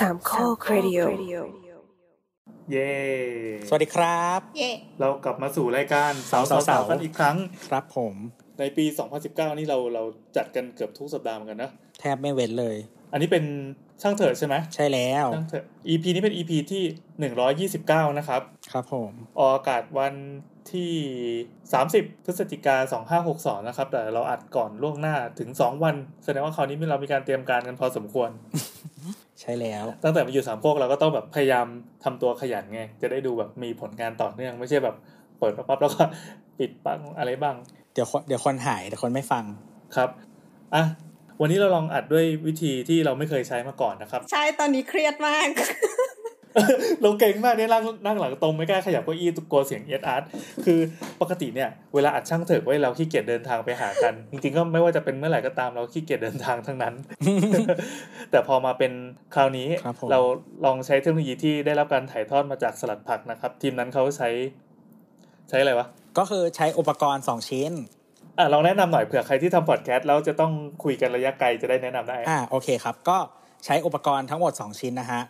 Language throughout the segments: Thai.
สามข้อครดิโอเย้สวัสดีครับ เย่เรากลับมาสู่รายการสาวสาวสาๆวกันอีกครั้ง ครับผม ในปี 2019 นี่เราเราจัดกันเกือบทุกสัปดาห์เหมือนกันนะ แทบไม่เว้นเลย อันนี้เป็นช่างเถิดใช่ไหม ใช่แล้วช่างเถิด EP นี้เป็น EP ที่ 129 นะครับ ครับผม ออกอากาศวันที่ 30 พฤศจิกา2562 นะครับ แต่เราอัดก่อนล่วงหน้าถึง 2 วัน แสดงว่าคราวนี้เรามีการเตรียมการกันพอสมควร ใช่แล้ว ตั้งแต่มาอยู่สามโคกเราก็ต้องแบบพยายามทำตัวขยันไง จะได้ดูแบบมีผลงานต่อเนื่อง ไม่ใช่แบบเปิดมาปั๊บแล้วก็ปิดบ้างอะไรบ้าง เดี๋ยวคนเดี๋ยวคนหายเดี๋ยวคนไม่ฟังครับอะวันนี้เราลองอัดด้วยวิธีที่เราไม่เคยใช้มาก่อนนะครับ ใช่ตอนนี้เครียดมาก เราเก่งมากเนี่ยนั่งนั่งหลังตรงไม่กล้าขยับเก้าอี้ตุกกลัวเสียงเอสอาร์ตคือปกติเนี่ยเวลาอัดช่างเถิกไว้เราขี้เกียจเดินทางไปหากัน จริงๆก็ไม่ว่าจะเป็นเมื่อไหร่ก็ตามเราขี้เกียจเดินทางทั้งนั้น แต่พอมาเป็นคราวนี้ครับผมเราลองใช้เทคโนโลยีที่ได้รับการถ่ายทอดมาจากสลัดผักนะครับ ทีมนั้นเขาใช้ ใช้อะไรวะก็คือใช้อุปกรณ์2ชิ้นอะลองแนะนำหน่อยเผื่อใครที่ทำพอดแคสต์แล้วจะต้องคุยกันระยะไกลจะได้แนะนำได้อ่าโอเคครับ ก็ใช้อุปกรณ์ทั้งหมด 2 ชิ้นนะฮะ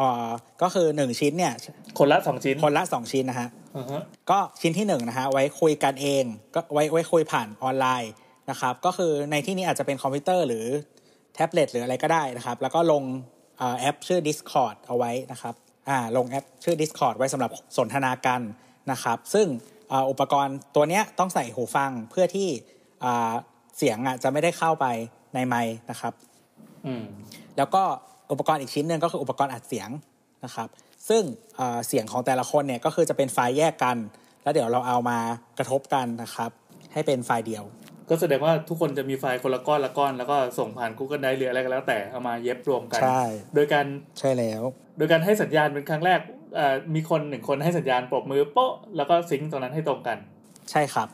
อ่าก็คือ1ชิ้นเนี่ยคนละสองชิ้นคนละ2ชิ้นนะฮะอือฮะก็ชิ้นที่1นะฮะไว้คุยกันเองก็ไว้ไว้คุยผ่านออนไลน์นะครับก็คือในที่นี้อาจจะเป็นคอมพิวเตอร์หรือแท็บเล็ตหรืออะไรก็ได้นะครับ แล้วก็ลงอ่าแอปชื่อ Discord เอาไว้นะครับอ่าลงแอปชื่อ Discord ไว้สำหรับสนทนากันนะครับ ซึ่งอ่าอุปกรณ์ตัวเนี้ยต้องใส่หูฟังเพื่อที่อ่าเสียงอะจะไม่ได้เข้าไปในไมค์นะครับอืมแล้วก็ อุปกรณ์อีกชิ้นหนึ่งก็คืออุปกรณ์อัดเสียงนะครับ ซึ่งเอ่อเสียงของแต่ละคนเนี่ยก็คือจะเป็นไฟล์แยกกัน แล้วเดี๋ยวเราเอามากระทบกันนะครับ ให้เป็นไฟล์เดียว ก็แสดงว่าทุกคนจะมีไฟล์คนละก้อนละก้อน แล้วก็ส่งผ่าน Google Drive หรืออะไรก็แล้วแต่เอามาเย็บรวมกัน ใช่ โดยการใช่แล้ว โดยการให้สัญญาณเป็นครั้งแรกเอ่อมีคนหนึ่งคนให้สัญญาณปรบมือโป๊ะแล้วก็ซิงค์ตรงนั้นให้ตรงกัน ใช่ครับ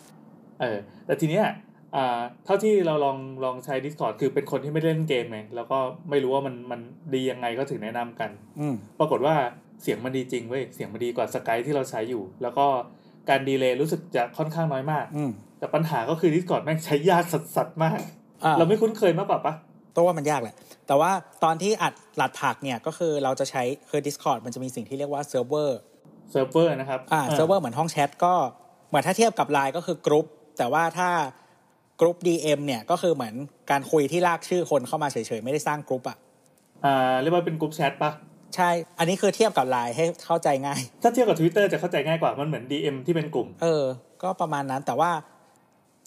เออแต่ทีเนี้ย อ่าเท่าที่เราลองลองใช้ Discord คือเป็นคนที่ไม่ได้เล่นเกมไงแล้วก็ไม่รู้ว่ามันมันดียังไงก็ถึงแนะนำกันอืมปรากฏว่าเสียงมันดีจริงเว้ยเสียงมันดีกว่า Skype ที่เราใช้อยู่ แล้วก็การ delay รู้สึกจะค่อนข้างน้อยมากอืมแต่ปัญหาก็คือ Discord แม่งใช้ยากสัสๆมากอ่าเราไม่คุ้นเคยมากกว่าปะตัวว่ามันยากแหละ แต่ว่าตอนที่อัดหลัดผักเนี่ยก็คือเราจะใช้คือ Discord มันจะมีสิ่งที่เรียกว่า server server นะครับอ่าเซิร์ฟเวอร์เหมือนห้องแชทก็เหมือนถ้าเทียบกับไลน์ก็คือกรุ๊ปแต่ว่าถ้า group DM เนี่ยก็คือเหมือนการคุยที่ลากชื่อคนเข้ามาเฉยๆ ไม่ได้สร้างกรุ๊ปอะอ่าเรียกว่าเป็นกลุ่มแชทปะใช่ อันนี้คือเทียบกับไลน์ให้เข้าใจง่าย ถ้าเทียบกับ Twitter จะเข้าใจง่ายกว่า มันเหมือน DM ที่เป็นกลุ่ม เออ ก็ประมาณนั้นแต่ว่า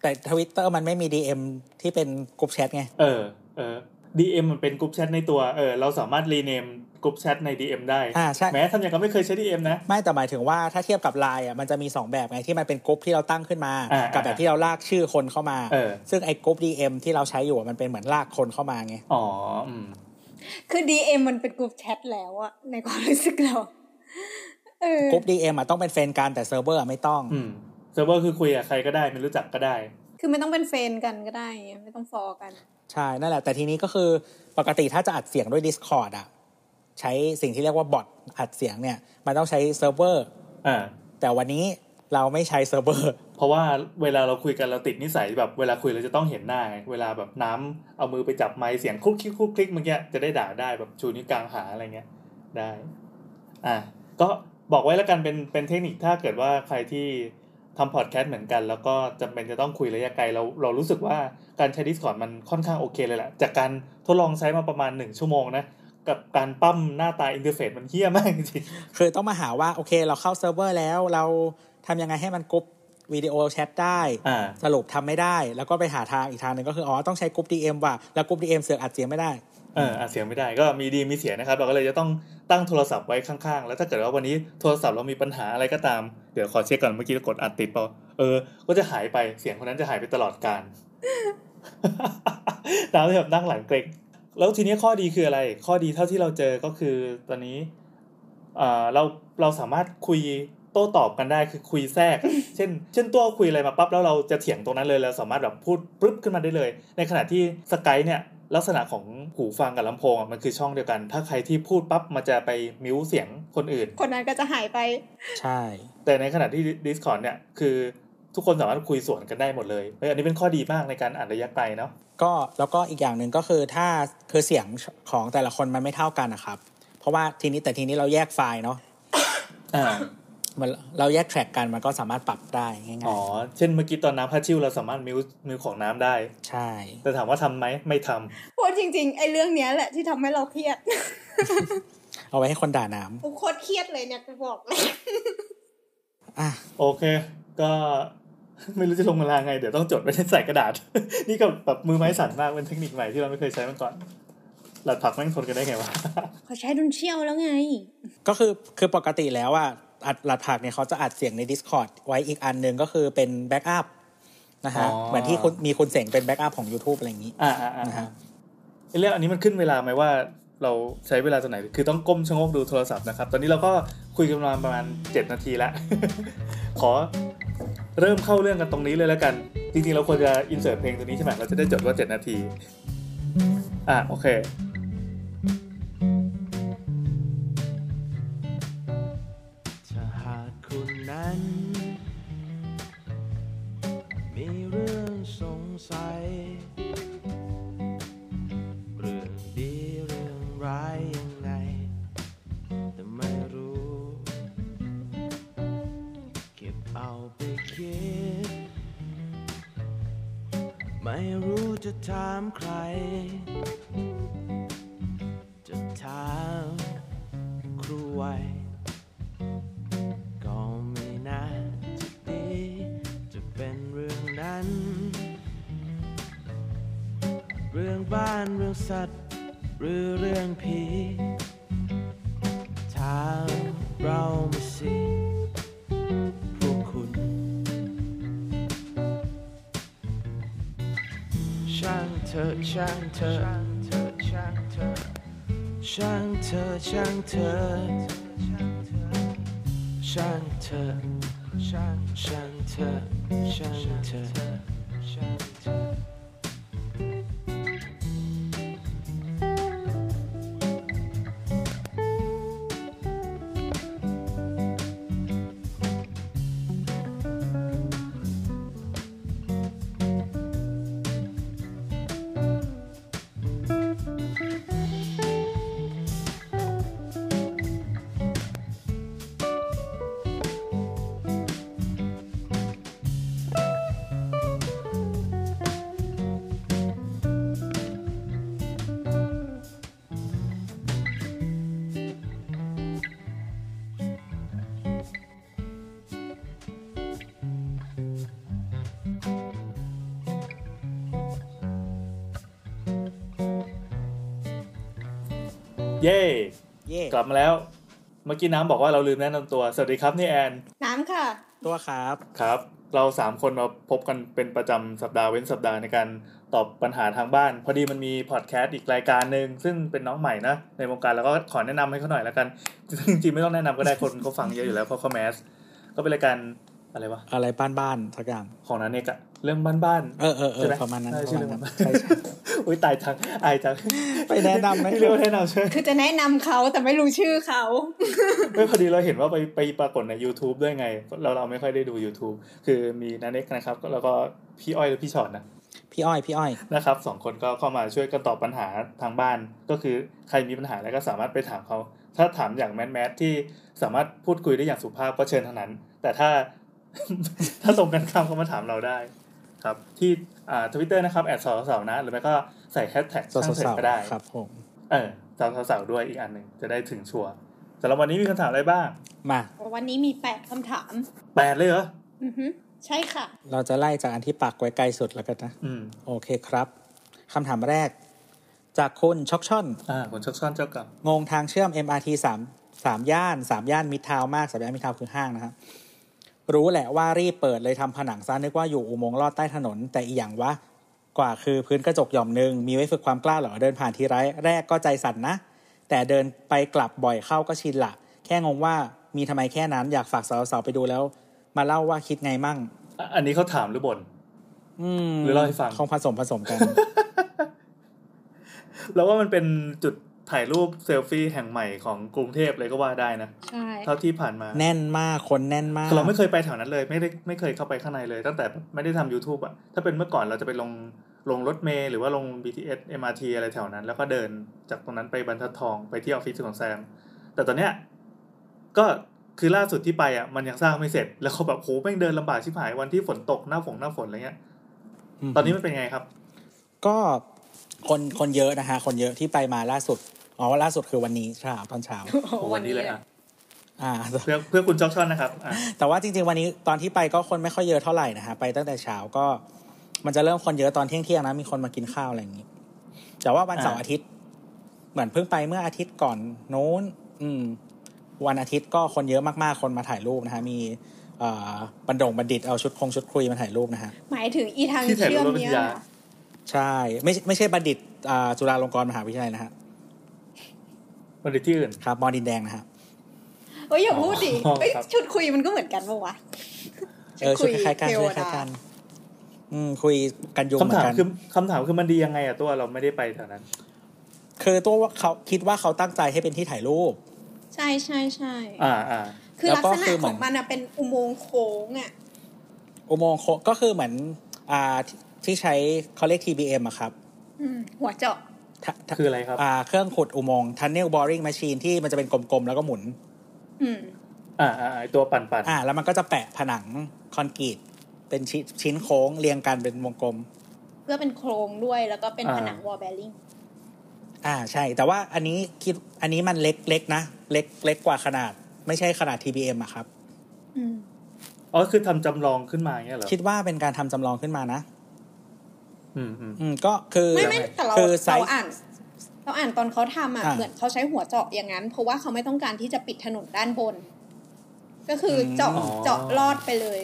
แต่ทวิตเตอร์มันไม่มี DM ที่เป็นกลุ่มแชทไง เออ เออ DM มันเป็นกลุ่มแชทในตัว เออ เราสามารถ rename กลุ่มแชทใน DM ได้อ่าใช่แม้ทำอย่างก็ไม่เคยใช้ DM นะ ไม่แต่หมายถึงว่าถ้าเทียบกับไลน์อะมันจะมี 2 แบบไงที่มันเป็นกลุ่มที่เราตั้งขึ้นมาอ่ากับแบบที่เราลากชื่อคนเข้ามาเออซึ่งไอ้กลุ่ม DM ที่เราใช้อยู่อะมันเป็นเหมือนลากคนเข้ามาไงอ๋ออืมคือ DM มันเป็นกลุ่มแชทแล้วอะในความรู้สึกเราเออกลุ่ม DM อะต้องเป็น friend กันแต่เซิร์ฟเวอร์อะไม่ต้องอืมเซิร์ฟเวอร์คือคุยกับใครก็ได้ไม่รู้จักก็ได้ คือไม่ต้องเป็น friend กันก็ได้ไงไม่ต้อง follow กัน ใช่นั่นแหละ แต่ทีนี้ก็คือปกติถ้าจะอัดเสียงด้วย Discord อะ ใช้สิ่งที่เรียกว่าบอทอัดเสียงเนี่ย มันต้องใช้เซิร์ฟเวอร์อ่าแต่วันนี้เราไม่ใช้เซิร์ฟเวอร์ เพราะว่าเวลาเราคุยกันเราติดนิสัยแบบเวลาคุยเราจะต้องเห็นหน้าไงเวลาแบบน้ำเอามือไปจับไมค์เสียงคลุกคลิกคลุกคลิกเมื่อกี้จะได้ด่าได้แบบชูนิ้วกลางหาอะไรเงี้ยได้ อะก็บอกไว้แล้วกันเป็นเป็นเทคนิคถ้าเกิดว่าใครที่ทำพอดแคสต์เหมือนกัน แล้วก็จำเป็นจะต้องคุยระยะไกลเราเรารู้สึกว่าการใช้ Discord มันค่อนข้างโอเคเลยแหละจากการทดลองใช้มาประมาณหนึ่งชั่วโมงนะ กับการปล้ำหน้าตา interface มันเหี้ยมากจริงคือต้องมาหาว่าโอเคเราเข้าเซิร์ฟเวอร์แล้วเราทำยังไงให้มัน group video chat ได้ๆอ่าสรุปทำไม่ได้ แล้วก็ไปหาทางอีกทางหนึ่งก็คืออ๋อต้องใช้ group DM ว่ะแล้ว group DM เสือกอัดเสียงไม่ได้เอออัดเสียงไม่ได้ก็มีดีมีเสียนะครับ เราก็เลยจะต้องตั้งโทรศัพท์ไว้ข้างๆ แล้วถ้าเกิดว่าวันนี้โทรศัพท์เรามีปัญหาอะไรก็ตาม เดี๋ยวขอเช็คก่อนเมื่อกี้เรากดอัดติดเปล่าเออ ก็จะหายไปเสียงคนนั้นจะหายไปตลอดการตามที่แบบนั่งหลังเกรง แล้วทีนี้ข้อดีคืออะไร ข้อดีเท่าที่เราเจอก็คือตอนนี้อ่าเราเราสามารถคุยโต้ตอบกันได้คือคุยแทรก เช่น เช่นตัวคุยอะไรมาปั๊บแล้วเราจะเถียงตรงนั้นเลยเราสามารถแบบพูดปึ๊บขึ้นมาได้เลย ในขณะที่สกายเนี่ยลักษณะของหูฟังกับลำโพงอะมันคือช่องเดียวกัน ถ้าใครที่พูดปั๊บมันจะไปมิวเสียงคนอื่น คนนั้นก็จะหายไป ใช่ แต่ในขณะที่ Discord เนี่ยคือ ทุกคนสามารถคุยสวนกันได้หมดเลยเฮ้ยอันนี้เป็นข้อดีมากในการอ่านระยะไกลเนาะก็แล้วก็อีกอย่างหนึ่งก็คือถ้าคือเสียงของแต่ละคนมันไม่เท่ากันนะครับ เพราะว่าทีนี้แต่ทีนี้เราแยกไฟล์เนาะอ่ามันเราแยกแทร็กกันมันก็สามารถปรับได้ง่ายอ๋อเช่นเมื่อกี้ตอนน้ำพัดชิวเราสามารถมิวมิวของน้ำได้ๆใช่ แต่ถามว่าทำไหมไม่ทำเพราะจริงๆไอ้เรื่องเนี้ยแหละที่ทำให้เราเครียด เอาไว้ให้คนด่าน้โคตรเครียดเลยเนี่ยจะบอกเลยำอะโอเค ก็ ไม่รู้จะลงเวลาไง เดี๋ยวต้องจดไว้ในใส่กระดาษ นี่ก็แบบมือไม้สั่นมากเป็นเทคนิคใหม่ที่เราไม่เคยใช้มาก่อนหลัดผักแม่งทนกันได้ไงวะเขาใช้ดุนเชี่ยวแล้วไง ก็คือคือปกติแล้วอะอัดหลัดผักเนี่ยเขาจะอัดเสียงใน Discord ไว้อีกอันหนึ่งก็คือเป็น backup นะฮะอ๋อเหมือนที่คุณมีคุณเสียงเป็น backup ของ YouTube อะไรอย่างนี้อ่าอ่าอ่านะฮะไอ้เรื่องอันนี้มันขึ้นเวลาไหมว่าเราใช้เวลาตอนไหน คือต้องก้มชะโงกดูโทรศัพท์นะครับ ตอนนี้เราก็คุยกันมาประมาณเจ็ดนาทีแล้ว ขอ เริ่มเข้าเรื่องกันตรงนี้เลยแล้วกัน จริงๆ เราควรจะ insert เพลงตัวนี้ใช่ไหมเราจะได้จดว่าเจ็ดนาที อะ โอเค ถ้าหากคุณนั้น มีเรื่องสงสัย ไปคิด ไม่รู้จะถามใคร จะถามครูไว้ ก็ไม่น่าจะดี จะเป็นเรื่องนั้น เรื่องบ้านเรื่องสัตว์ หรือเรื่องผีถามเรามาสิ ช่างเธอช่าง เย่เย่กลับมาแล้ว เมื่อกี้น้ำบอกว่าเราลืมแนะนำตัว สวัสดีครับนี่แอน น้ำค่ะ ตัวครับครับ เราสามคนมาพบกันเป็นประจำสัปดาห์เว้นสัปดาห์ในการตอบปัญหาทางบ้าน พอดีมันมีพอดแคสต์อีกรายการหนึ่งซึ่งเป็นน้องใหม่นะ ในวงการแล้วก็ขอแนะนำให้เขาหน่อยแล้วกัน จริงๆไม่ต้องแนะนำก็ได้คนเขาฟังเยอะอยู่แล้วเพราะเขาแมสก็เป็นรายการ อะไรวะอะไรบ้านๆสักอย่างของนันเอกอะเรื่องบ้านๆเออเออเอใช่อไหมประมาณนั้นใช่ประชื่อมาณเรื่องนั้นบ้านใช่ใช่อุ้ยตายจังอายจังไปแนะนำไหมไม่เรียกว่าแนะนำใช่ไหมคือจะแนะนำเขาแต่ไม่รู้ชื่อเขาไม่พอดีเราเห็นว่าไปไปปรากฏใน YouTube ด้วยไง เราเราไม่ค่อยได้ดู YouTube คือมีนันเอกนะครับ แล้วก็พี่อ้อยและพี่ชอนนะพี่อ้อยพี่อ้อยนะครับสองคนก็เข้ามาช่วยกันตอบปัญหาทางบ้าน ก็คือใครมีปัญหาอะไรก็สามารถไปถามเขาถ้าถามอย่างแมสแมสที่สามารถพูดคุยได้อย่างสุภาพก็เชิญเท่านั้น แต่ถ้า ถ้าตรงกันข้ามก็มาถามเราได้ ครับ ที่อ่าทวิตเตอร์นะครับแอดสาวสาวนะ หรือไม่ก็ใส่แฮชแท็กสาวช่างเสร็จสาวก็ได้ครับผมเออสาวสาวๆด้วยอีกอันหนึ่งจะได้ถึงชัวร์สำหรับวันนี้มีคำถามอะไรบ้าง มา วันนี้มีแปดคำถามแปดเลยเหรออือฮึใช่ค่ะ เราจะไล่จากอันที่ปักไว้ไกลสุดแล้วกันนะอืมโอเคครับคำถามแรก จากคุณช็อกช่อนอ่าผลชักช้อนเจ้ากับงงทางเชื่อม MRT สามสามย่านสามย่านมิดทาวน์มากสามย่านมิดทาวน์คือห้างนะครับ รู้แหละว่ารีบเปิดเลยทำผนังซะนึกว่าอยู่อุโมงค์ลอดใต้ถนน แต่อีกอย่างวะกว่าคือพื้นกระจกหย่อมหนึ่งมีไว้ฝึกความกล้าเหรอเดินผ่านทีไรแรกก็ใจสั่นนะ แต่เดินไปกลับบ่อยเข้าก็ชินละแค่งงว่ามีทำไมแค่นั้นอยากฝากสาวๆไปดูแล้ว มาเล่าว่าคิดไงมั่งอะอันนี้เขาถามหรือบ่นอืมหรือเล่าให้ฟังคงผสมผสมกัน แล้วว่ามันเป็นจุด ถ่ายรูปเซลฟี่แห่งใหม่ของกรุงเทพเลยก็ว่าได้นะใช่เท่าที่ผ่านมาแน่นมากคนแน่นมากคือเราไม่เคยไปแถวนั้นเลย ไม่ได้ไม่เคยเข้าไปข้างในเลย ตั้งแต่ไม่ได้ทำ YouTube อะถ้าเป็นเมื่อก่อนเราจะไปลงลงรถเมล์หรือว่าลง BTS MRT อะไรแถวนั้น แล้วก็เดินจากตรงนั้นไปบรรทัดทองไปที่ออฟฟิศของแซม แต่ตอนเนี้ยก็คือล่าสุดที่ไปอะมันยังสร้างไม่เสร็จ แล้วเขาแบบโหแม่งเดินลำบากชิบหายวันที่ฝนตกหน้าฝนหน้าฝนอะไรเงี้ย ตอนนี้มันเป็นไงครับ ก็คนคนเยอะนะฮะ คนเยอะที่ไปมาล่าสุด อ๋อล่าสุดคือวันนี้เช้าตอนเช้าโอ้วันนี้เลยอะอ่าเพื่อเพื่อคุณจ็อกชอนนะครับอะแต่ว่าจริง ๆ วันนี้ตอนที่ไปก็คนไม่ค่อยเยอะเท่าไหร่นะฮะไปตั้งแต่เช้าก็ มันจะเริ่มคนเยอะตอนเที่ยงเที่ยงๆนะมีคนมากินข้าวอะไรอย่างนี้ แต่ว่าวันเสาร์อาทิตย์ เหมือนเพิ่งไปเมื่ออาทิตย์ก่อนโน้น อืม วันอาทิตย์ก็คนเยอะมากๆคนมาถ่ายรูปนะฮะมีเอ่อบันดงบัณฑิตเอาชุดคงชุดคุยมาถ่ายรูปนะฮะหมายถึงอีทางที่ถ่ายเชื่อรูมปวิเนี้ทยยาเหรอใช่ไม่ไม่ใช่บัณฑิตอ่าจุฬาลงกรณ์มหาวิทยาลัยนะฮะ วันที่อื่นครับมอดินแดงนะฮะเอ้ยอย่าพูดดิอ๋อเอ้ยครับชุดคุยมันก็เหมือนกันปะวะเออชุดคล้ายๆกันเทชุวดคดาล้ายๆกันอืมคุยกันยุงเหมืคำอถามนกันคือคำถามคือมันดียังไงอะตัวเราไม่ได้ไปแถวนั้น คือตัวว่าเขาคิดว่าเขาตั้งใจให้เป็นที่ถ่ายรูป ใช่ใช่ใช่อ่าอ่าคือแล้วลักก็ษณะคือเหขมืออนงมันอะเป็นอุโมงค์โค้งอะอุโมงค์โคก็คือเหมือน อ่าที่ที่ใช้เขาเรียก TBM อะครับอืมหัวเจาะถ้าถ้า คืออะไรครับ อ่า เครื่องขุดอุโมงค์ Tunnel Boring Machine ที่มันจะเป็นกลมๆ แล้วก็หมุน อืม อ่าอ่าไอ้ตัวปั่นปั่นอ่า แล้วมันก็จะแปะผนังคอนกรีตเป็นชิ้นชิ้นโค้งเรียงกันเป็นวงกลม เพื่อเป็นโครงด้วยแล้วก็เป็นผนังวอลเบลลิงอ่าใช่ แต่ว่าอันนี้คิดอันนี้มันเล็กเล็กนะ เล็กเล็กกว่าขนาด ไม่ใช่ขนาด TBM อะครับอืมอ๋อคือทำจำลองขึ้นมาอย่างเงี้ยเหรอ คิดว่าเป็นการทำจำลองขึ้นมานะ อืมอืมอืมก็คือไม่ไม่แต่เราคือไซเราส์อ่านเราอ่านตอนเขาทำอะอ่าเหมือนเขาใช้หัวเจาะอย่างนั้น เพราะว่าเขาไม่ต้องการที่จะปิดถนนด้านบน ก็คือเจาะเจาะลอดไปเลย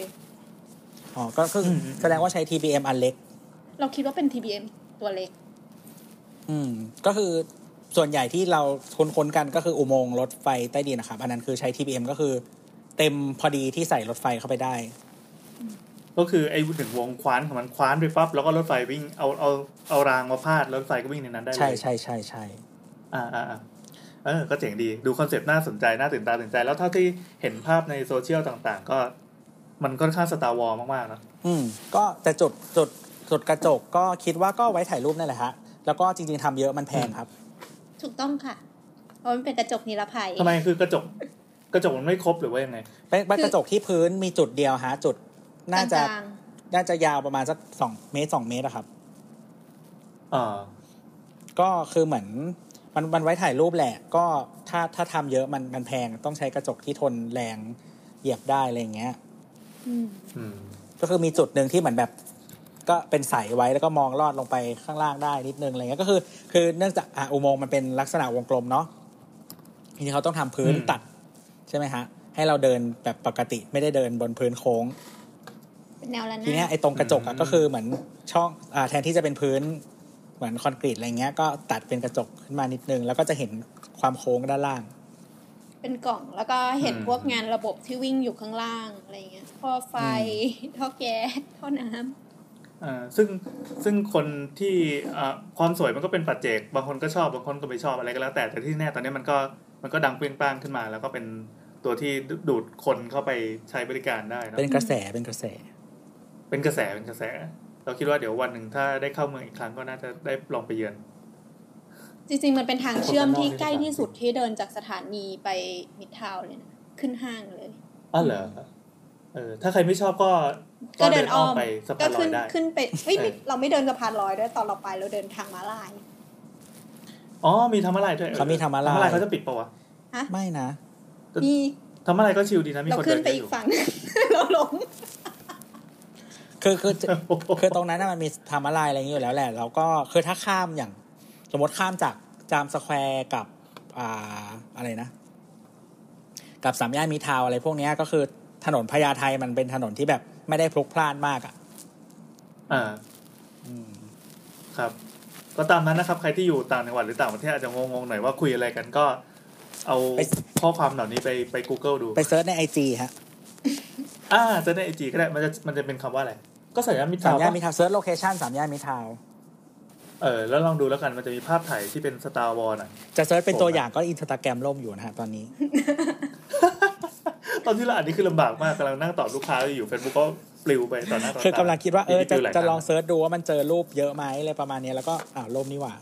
อ๋อก็คืออแสดงว่าใช้ TBM อันเล็ก เราคิดว่าเป็น TBM ตัวเล็ก อืม ก็คือส่วนใหญ่ที่เราคุ้นๆกันก็คืออุโมงค์รถไฟใต้ดินนะครับ อันนั้นคือใช้ TBM ก็คือ เต็มพอดีที่ใส่รถไฟเข้าไปได้ ก็คือไอ้ถึงวงคว้านของมันคว้านไปปั๊บแล้วก็รถไฟวิ่งเอาเอาเอารางมาพาดรถไฟก็วิ่งในนั้นได้เลยใช่ใช่ใช่ใช่อ่าอ่าอ่าเออก็เจ๋งดีดู concept น่าสนใจน่าตื่นตาตื่นใจ แล้วเท่าที่เห็นภาพในโซเชียลต่างๆ ก็มันค่อนข้าง Star Wars มากๆนะอืม ก็แต่จุดจุดจุดกระจกก็คิดว่าก็ไว้ถ่ายรูปนั่นแหละฮะแล้วก็จริง ๆทำเยอะมันแพงครับถูถูกต้องค่ะเพราะมันเป็นกระจกนิรภัยทำไมคือกระจกกระจกมันไม่ครบหรือว่ายังไงเป็นเป็นกระจกที่พื้นมีจุดเดียวฮะจุด น่าจะกลางน่าจะยาวประมาณสักสองเมตรสองเมตรอะครับอ่าก็คือเหมือนมันมันไว้ถ่ายรูปแหละ ก็ถ้าถ้าทำเยอะมันมันแพงต้องใช้กระจกที่ทนแรงเหยียบได้อะไรอย่างเงี้ยๆอืมอืมก็คือมีจุดหนึ่งที่เหมือนแบบ ก็เป็นใสไว้แล้วก็มองลอดลงไปข้างล่างได้นิดนึงอะไรเงี้ยก็คือ คือเนื่องจากอะอุโมงค์มันเป็นลักษณะวงกลมเนาะทีนี้เขาต้องทำพื้นอืมตัด ใช่ไหมฮะ ให้เราเดินแบบปกติไม่ได้เดินบนพื้นโค้งเป็น แนวระนาทีเนี้ยดไอ้ตรงกระจกอะก็คือเหมือนช่องอ่าแทนที่จะเป็นพื้นเหมือนคอนกรีตอะไรเงี้ย ก็ตัดเป็นกระจกขึ้นมานิดนึง แล้วก็จะเห็นความโค้งด้านล่าง เป็นกล่องแล้วก็เห็นอืมพวกงานระบบที่วิ่งอยู่ข้างล่างอะไรเงี้ยท่อไฟท่อแก๊สท่อน้ำอ่าซึ่งซึ่งคนที่อ่าความสวยมันก็เป็นปัจเจกบางคนก็ชอบบางคนก็ไม่ชอบอะไรก็แล้ว แต่แต่ที่แน่ตอนนี้มันก็มันก็ดังเปรี้ยงป้างขึ้นมา แล้วก็เป็นตัวที่ดูดคนเข้าไปใช้บริการได้เนอะเป็นกระแสเป็นกระแส เป็นกระแสเป็นกระแส เราคิดว่าเดี๋ยววันหนึ่งถ้าได้เข้าเมืองอีกครั้งก็น่าจะได้ลองไปเยือน จริงๆมันเป็นทางเชื่อมที่คนข้างนอกใกล้ที่สุดที่เดินจากสถานีไปมิดทาวน์เลยนะขึ้นห้างเลยอ๋อเหรอเออถ้าใครไม่ชอบก็ก็เดินอ้อมไปสะก็พานลอขึ้ยนได้ขึ้นไปเฮ้ยไม่เออเราไม่เดินสะพานลอยด้วยตอนเราไปเราเดินทางม้าลายอ๋อมีธรรมอะไรด้วยเขามีธรรมอะไรธรรมอะไรเขาจะปิดปะวะไม่นะนี่ธรรมอะไรก็ชิลดีนะมีเราคนขึ้เดินนไปเยอะอีอกยู่ฝั่งเราลง คือคือคือตรงนั้นน่ะมันมีทำอะไรอะไรอย่างเงี้ยอยู่แล้วแหละ แล้วก็คือถ้าข้ามอย่าง สมมติข้ามจากจามสแควร์กับอ่าอะไรนะ กับสามย่านมิตรทาวน์อะไรพวกเนี้ยก็คือถนนพญาไทมันเป็นถนนที่แบบไม่ได้พลุกพล่านมากอะ อ่าอืมครับ ก็ตามนั้นนะครับ ใครที่อยู่ต่างจังหวัดหรือต่างประเทศอาจจะงงๆหน่อยว่าคุยอะไรกันก็เอาข้อความเหล่านี้ไปไป Google ดู ไป searchใน IG ฮะ อ่าจะใน IG ก็ได้มันจะมันจะเป็นคำว่าอะไร ก็ใส่ย่านมิตรสาทามวน์ย่านปะมีทา search location สามย่านมิตรทาวน์เออแล้วลองดูแล้วกันมันจะมีภาพถ่ายที่เป็น Star Wars น่ะ จะ search เป็นตัวอย่างก็อินสตาแกรมล่มอยู่นะฮะตอนนี้ ตอนที่เราอ่านนี่คือลำบากมากกำลังนั่งตอบลูกค้าอยู่เฟซบุ๊กก็ปลิวไปต่อหน้าต่อตาคือกำลังคิดว่าเออจะปลิวหายจะลอง search ดูว่ามันเจอรูปเยอะไหมอะไรประมาณเนี้ยแล้วก็อ้าวล่มนี่หว่า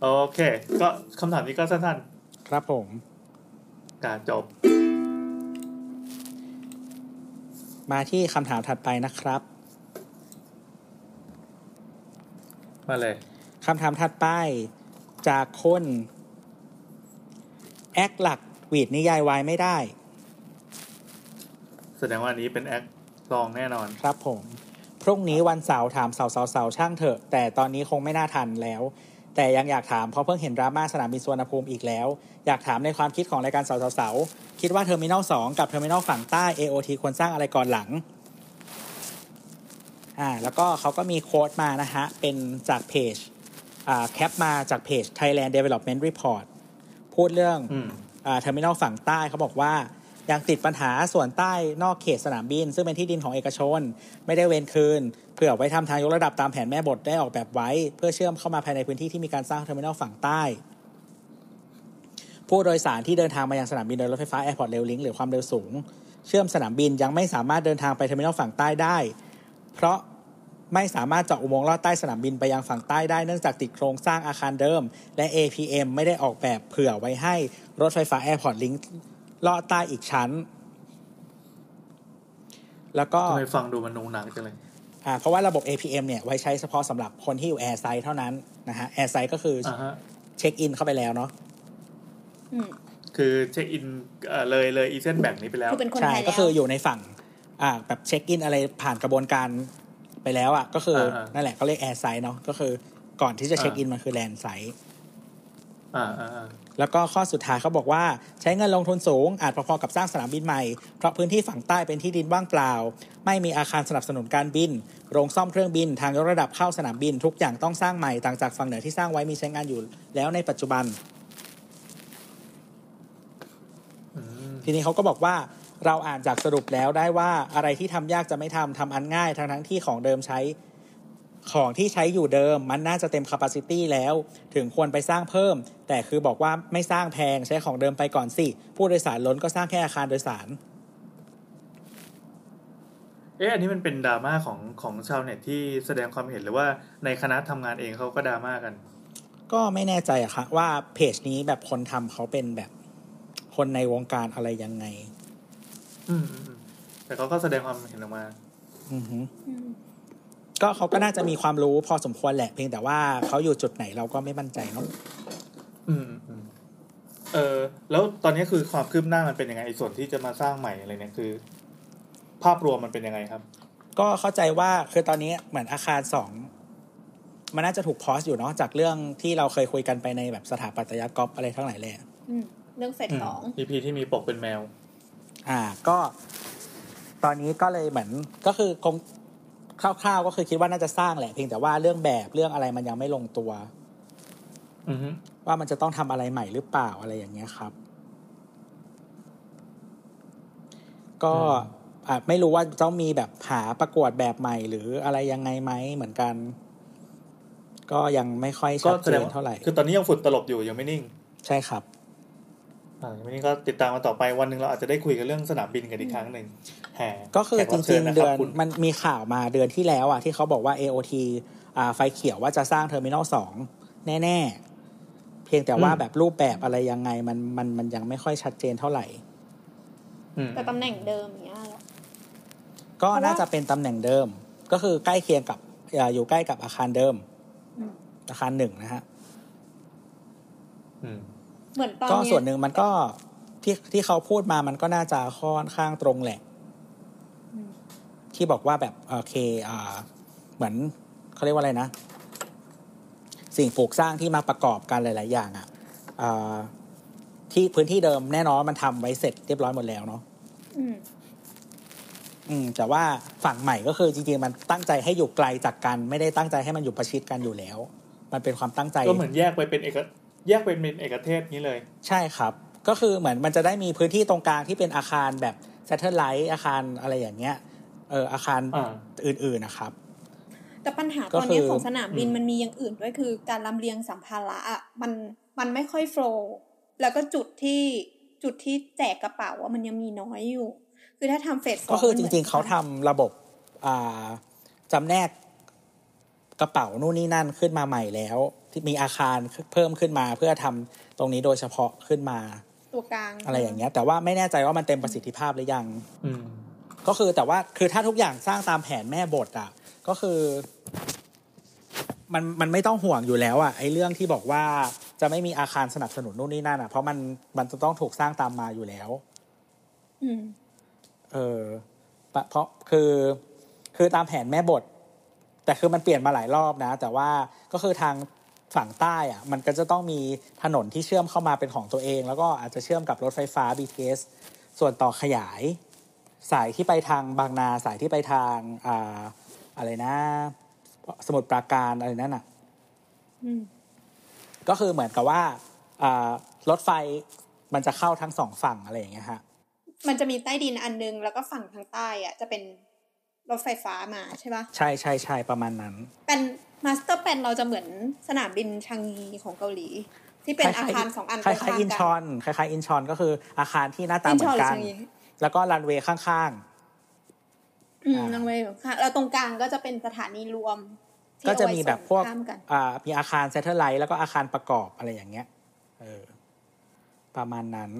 โอเค ก็คำถามนี้ก็สั้นครับผมๆการจบ มาที่คำถามถัดไปนะครับ มาเลยคำถามถัดไปจากคุณ acc หลักหวีดนิยายวายไม่ได้ แสดงว่าอันนี้เป็น acc รองแน่นอน ครับผม พรุ่งนี้วันเสาร์ถามเสาเสาเสาช่างเถอะ แต่ตอนนี้คงไม่น่าทันแล้ว แต่ยังอยากถามเพราะเพิ่งเห็นดราม่าสนามบินสุวรรณภูมิอีกแล้ว อยากถามในความคิดของรายการเสาเสาเสา คิดว่า terminal สองกับ terminal ฝั่งใต้ AOT ควรสร้างอะไรก่อนหลังอ่าแล้วก็เขาก็มี quote มานะฮะ เป็นจากเพจอ่า cap มาจากเพจ Thailand Development Report พูดเรื่องอืมอ่า terminal ฝั่งใต้เขาบอกว่ายังติดปัญหาส่วนใต้นอกเขตสนามบิน ซึ่งเป็นที่ดินของเอกชน ไม่ได้เวนคืน เพื่อไว้ทำทางยกระดับตามแผนแม่บทได้ออกแบบไว้ เพื่อเชื่อมเข้ามาภายในพื้นที่ที่มีการสร้าง terminal ฝั่งใต้ ผู้โดยสารที่เดินทางมายังสนามบินโดยรถไฟฟ้า Airport Rail Link หรือความเร็วสูง เชื่อมสนามบินยังไม่สามารถเดินทางไป terminal ฝั่งใต้ได้ เพราะไม่สามารถเจาะอุโมงค์ลอดใต้สนามบินไปยังฝั่งใต้ได้เนื่องจากติดโครงสร้างอาคารเดิม และ APM ไม่ได้ออกแบบเผื่อไว้ให้รถไฟฟ้า Airport Link ลอดใต้อีกชั้น แล้วก็ทำไมฟังดูมันนูหนังจังเลยอ่าเพราะว่าระบบ APM เนี่ยไว้ใช้เฉพาะสำหรับคนที่อยู่ Air Side เท่านั้นนะฮะ Air Side ก็คืออ่าฮะ check in เข้าไปแล้วเนาะอืม คือเช็คอินเอ่อเลยเลยอีเซนแบ่งนี้ไปแล้วคือเป็นคนใช่ไทยแล้วก็คืออยู่ในฝั่ง อ่า แบบเช็คอินอะไรผ่านกระบวนการไปแล้วอะ ก็คืออานั่นแหละก็เรียกแอร์ไซด์เนาะก็คือก่อนที่จะเช็คอินมันคือแลนด์ไซด์อ่าอ่าอ่าแล้วก็ข้อสุดท้ายเขาบอกว่าใช้เงินลงทุนสูง อาจพอๆกับสร้างสนามบินใหม่ เพราะพื้นที่ฝั่งใต้เป็นที่ดินว่างเปล่า ไม่มีอาคารสนับสนุนการบิน โรงซ่อมเครื่องบิน ทางยกระดับเข้าสนามบิน ทุกอย่างต้องสร้างใหม่ต่างจากฝั่งเหนือที่สร้างไว้มีใช้งานอยู่แล้วในปัจจุบัน อืม ทีนี้เขาก็บอกว่าเราอ่านจากสรุปแล้วได้ว่าอะไรที่ทำยากจะไม่ทำทำอันง่ายทั้งทั้งๆที่ของเดิมใช้ของที่ใช้อยู่เดิม มันน่าจะเต็ม capacity แล้ว ถึงควรไปสร้างเพิ่ม แต่คือบอกว่าไม่สร้างแพงใช้ของเดิมไปก่อนสิ ผู้โดยสารล้นก็สร้างแค่อาคารโดยสาร เอ๊ะอันนี้มันเป็นดราม่าของของชาวเน็ตที่แสดงความเห็นหรือว่าในคณะทำงานเองเขาก็ดราม่ากัน ก็ไม่แน่ใจอะค่ะว่าเพจนี้แบบคนทำเขาเป็นแบบ คนในวงการอะไรยังไงอืมอืมอืมแต่เขาก็แสดงความเห็นออกมาอือฮึอืมก็เขาก็น่าจะมีความรู้พอสมควรแหละเพียงแต่ว่าเขาอยู่จุดไหนเราก็ไม่มั่นใจเนาะอืมอืมเออ แล้วตอนนี้คือความคืบหน้ามันเป็นยังไงไอ้ส่วนที่จะมาสร้างใหม่อะไรเนี่ยคือ ภาพรวมมันเป็นยังไงครับ ก็เข้าใจว่าคือตอนนี้เหมือนอาคารสองมันน่าจะถูกพอสอยู่เนาะจากเรื่องที่เราเคยคุยกันไปในแบบสถาปัตยกรอบอะไรทั้งหลายแหละอืม เรื่องเฟสสองอีพีที่มีปกเป็นแมว อ่า ก็ ตอนนี้ก็เลยเหมือนก็คือคงคร่าวๆก็คือคิดว่าน่าจะสร้างแหละเพียงแต่ว่าเรื่องแบบเรื่องอะไรมันยังไม่ลงตัวอือฮึว่ามันจะต้องทำอะไรใหม่หรือเปล่าอะไรอย่างเงี้ยครับ ก็อาจไม่รู้ว่าต้องมีแบบหาประกวดแบบใหม่ หรืออะไรยังไงไหมเหมือนกัน ก็ยังไม่ค่อยก็ชัดแสเจดนงว่าเท่าไหร่ คือตอนนี้ยังฝุ่นตลบอยู่ยังไม่นิ่ง ใช่ครับ อ่ายังไม่นิ่งก็ติดตามมาต่อไปวันหนึ่งเราอาจจะได้คุยกันเรื่องสนามบินกันอีกครั้งหนึ่งแห่ก็คือแขจบริชิงญๆเดือนคุณมันมีข่าวมาเดือนที่แล้วอะที่เขาบอกว่า AOT อ่าไฟเขียวว่าจะสร้างเทอร์มินอลสองแน่ ๆ เพียงแต่ว่าแบบรูปแบบอะไรยังไงมันมันมันยังไม่ค่อยชัดเจนเท่าไหร่อืมแต่ตำแหน่งเดิมอย่างเนี้ยเหรอก็เพราะว่าน่าจะเป็นตำแหน่งเดิม ก็คือใกล้เคียงกับอ่าอยู่ใกล้กับอาคารเดิมอืมอาคารหนึ่งนะฮะอืม เหมือนตอนก็เนี้ยส่วนหนึ่งมันก็ที่ที่เขาพูดมามันก็น่าจะค่อนข้างตรงแหละอืมที่บอกว่าแบบโอเคอ่าเหมือนเขาเรียกว่าอะไรนะ สิ่งปลูกสร้างที่มาประกอบกันหลาย ๆ อย่างอะอ่าที่พื้นที่เดิมแน่นอนว่ามันทำไว้เสร็จเรียบร้อยหมดแล้วเนาะอืมอืมแต่ว่าฝั่งใหม่ก็คือจริงๆมันตั้งใจให้อยู่ไกลจากกัน ไม่ได้ตั้งใจให้มันอยู่ประชิดกันอยู่แล้ว มันเป็นความตั้งใจก็เหมือนแยกไปเป็นเอก แยกไปเป็นเอกเทศนี้เลย ใช่ครับ ก็คือเหมือนมันจะได้มีพื้นที่ตรงกลางที่เป็นอาคารแบบ s a t e l l i t e อาคารอะไรอย่างเงี้ยเอออาคารอ่าอื่นๆนะครับ แต่ปัญหาก็ตอนเนี้ยคือของสนามบินอืมมันมีอย่างอื่นด้วยคือการลำเลียงสัมภาระอะมันมันไม่ค่อยโฟล์แล้วก็จุดที่จุดที่แจกกระเป๋าว่ามันยังมีน้อยอยู่คคือถ้าทำเฟสสก็คือจมันหมืนริง ๆเขาทำระบบอ่าจำแนกกระเป๋านู่นนี่นั่นขึ้นมาใหม่แล้ว ที่มีอาคารเพิ่มขึ้นมาเพื่อทำตรงนี้โดยเฉพาะขึ้นมา ตัวกลางอะไรอย่างเงี้ย แต่ว่าไม่แน่ใจว่ามันเต็มประสิทธิภาพหรือยัง อืมก็คือแต่ว่าคือถ้าทุกอย่างสร้างตามแผนแม่บทอะ ก็คือ มันมันไม่ต้องห่วงอยู่แล้วอะไอ้เรื่องที่บอกว่าจะไม่มีอาคารสนับสนุนนู่นนี่นั่นอะ เพราะมันมันจะต้องถูกสร้างตามมาอยู่แล้ว อืม เออปะเพราะคือคือตามแผนแม่บท แต่คือมันเปลี่ยนมาหลายรอบนะ แต่ว่าก็คือทาง ฝั่งใต้อะมันก็จะต้องมีถนนที่เชื่อมเข้ามาเป็นของตัวเอง แล้วก็อาจจะเชื่อมกับรถไฟฟ้า BTS ส่วนต่อขยาย สายที่ไปทางบางนาสายที่ไปทางอ่าอะไรนะ สมุทรปราการอะไรนั่นอะอืมก็คือเหมือนกับว่าอ่ารถไฟมันจะเข้าทั้งสองฝั่งอะไรอย่างเงี้ยฮะมันจะมีใต้ดินอันนึง แล้วก็ฝั่งทางใต้อะจะเป็น รถไฟฟ้ามาใช่ปะใช่ใช่ใช่ประมาณนั้น เป็นมาสเตอร์แ n นเราจะเหมือนสนามบินชางงีของเกาหลี ที่เป็นอาคารสองอันคล้ายๆอินชอนคล้ายๆอินชอนก็คืออาคารที่หน้าตาเหมือนกัน อินชอนหรือกันชางงีแล้วก็รันเวย์ข้างอืมอ่ารันเวย์ค่ะแล้วตรงกลางก็จะเป็นสถานีรวมๆ ก็จะมีแบบพวก ที่เอาไว้ส่งข้ามกันอ่ามีอาคาร satellite แล้วก็อาคารประกอบอะไรอย่างเงี้ย เออ ประมาณนั้น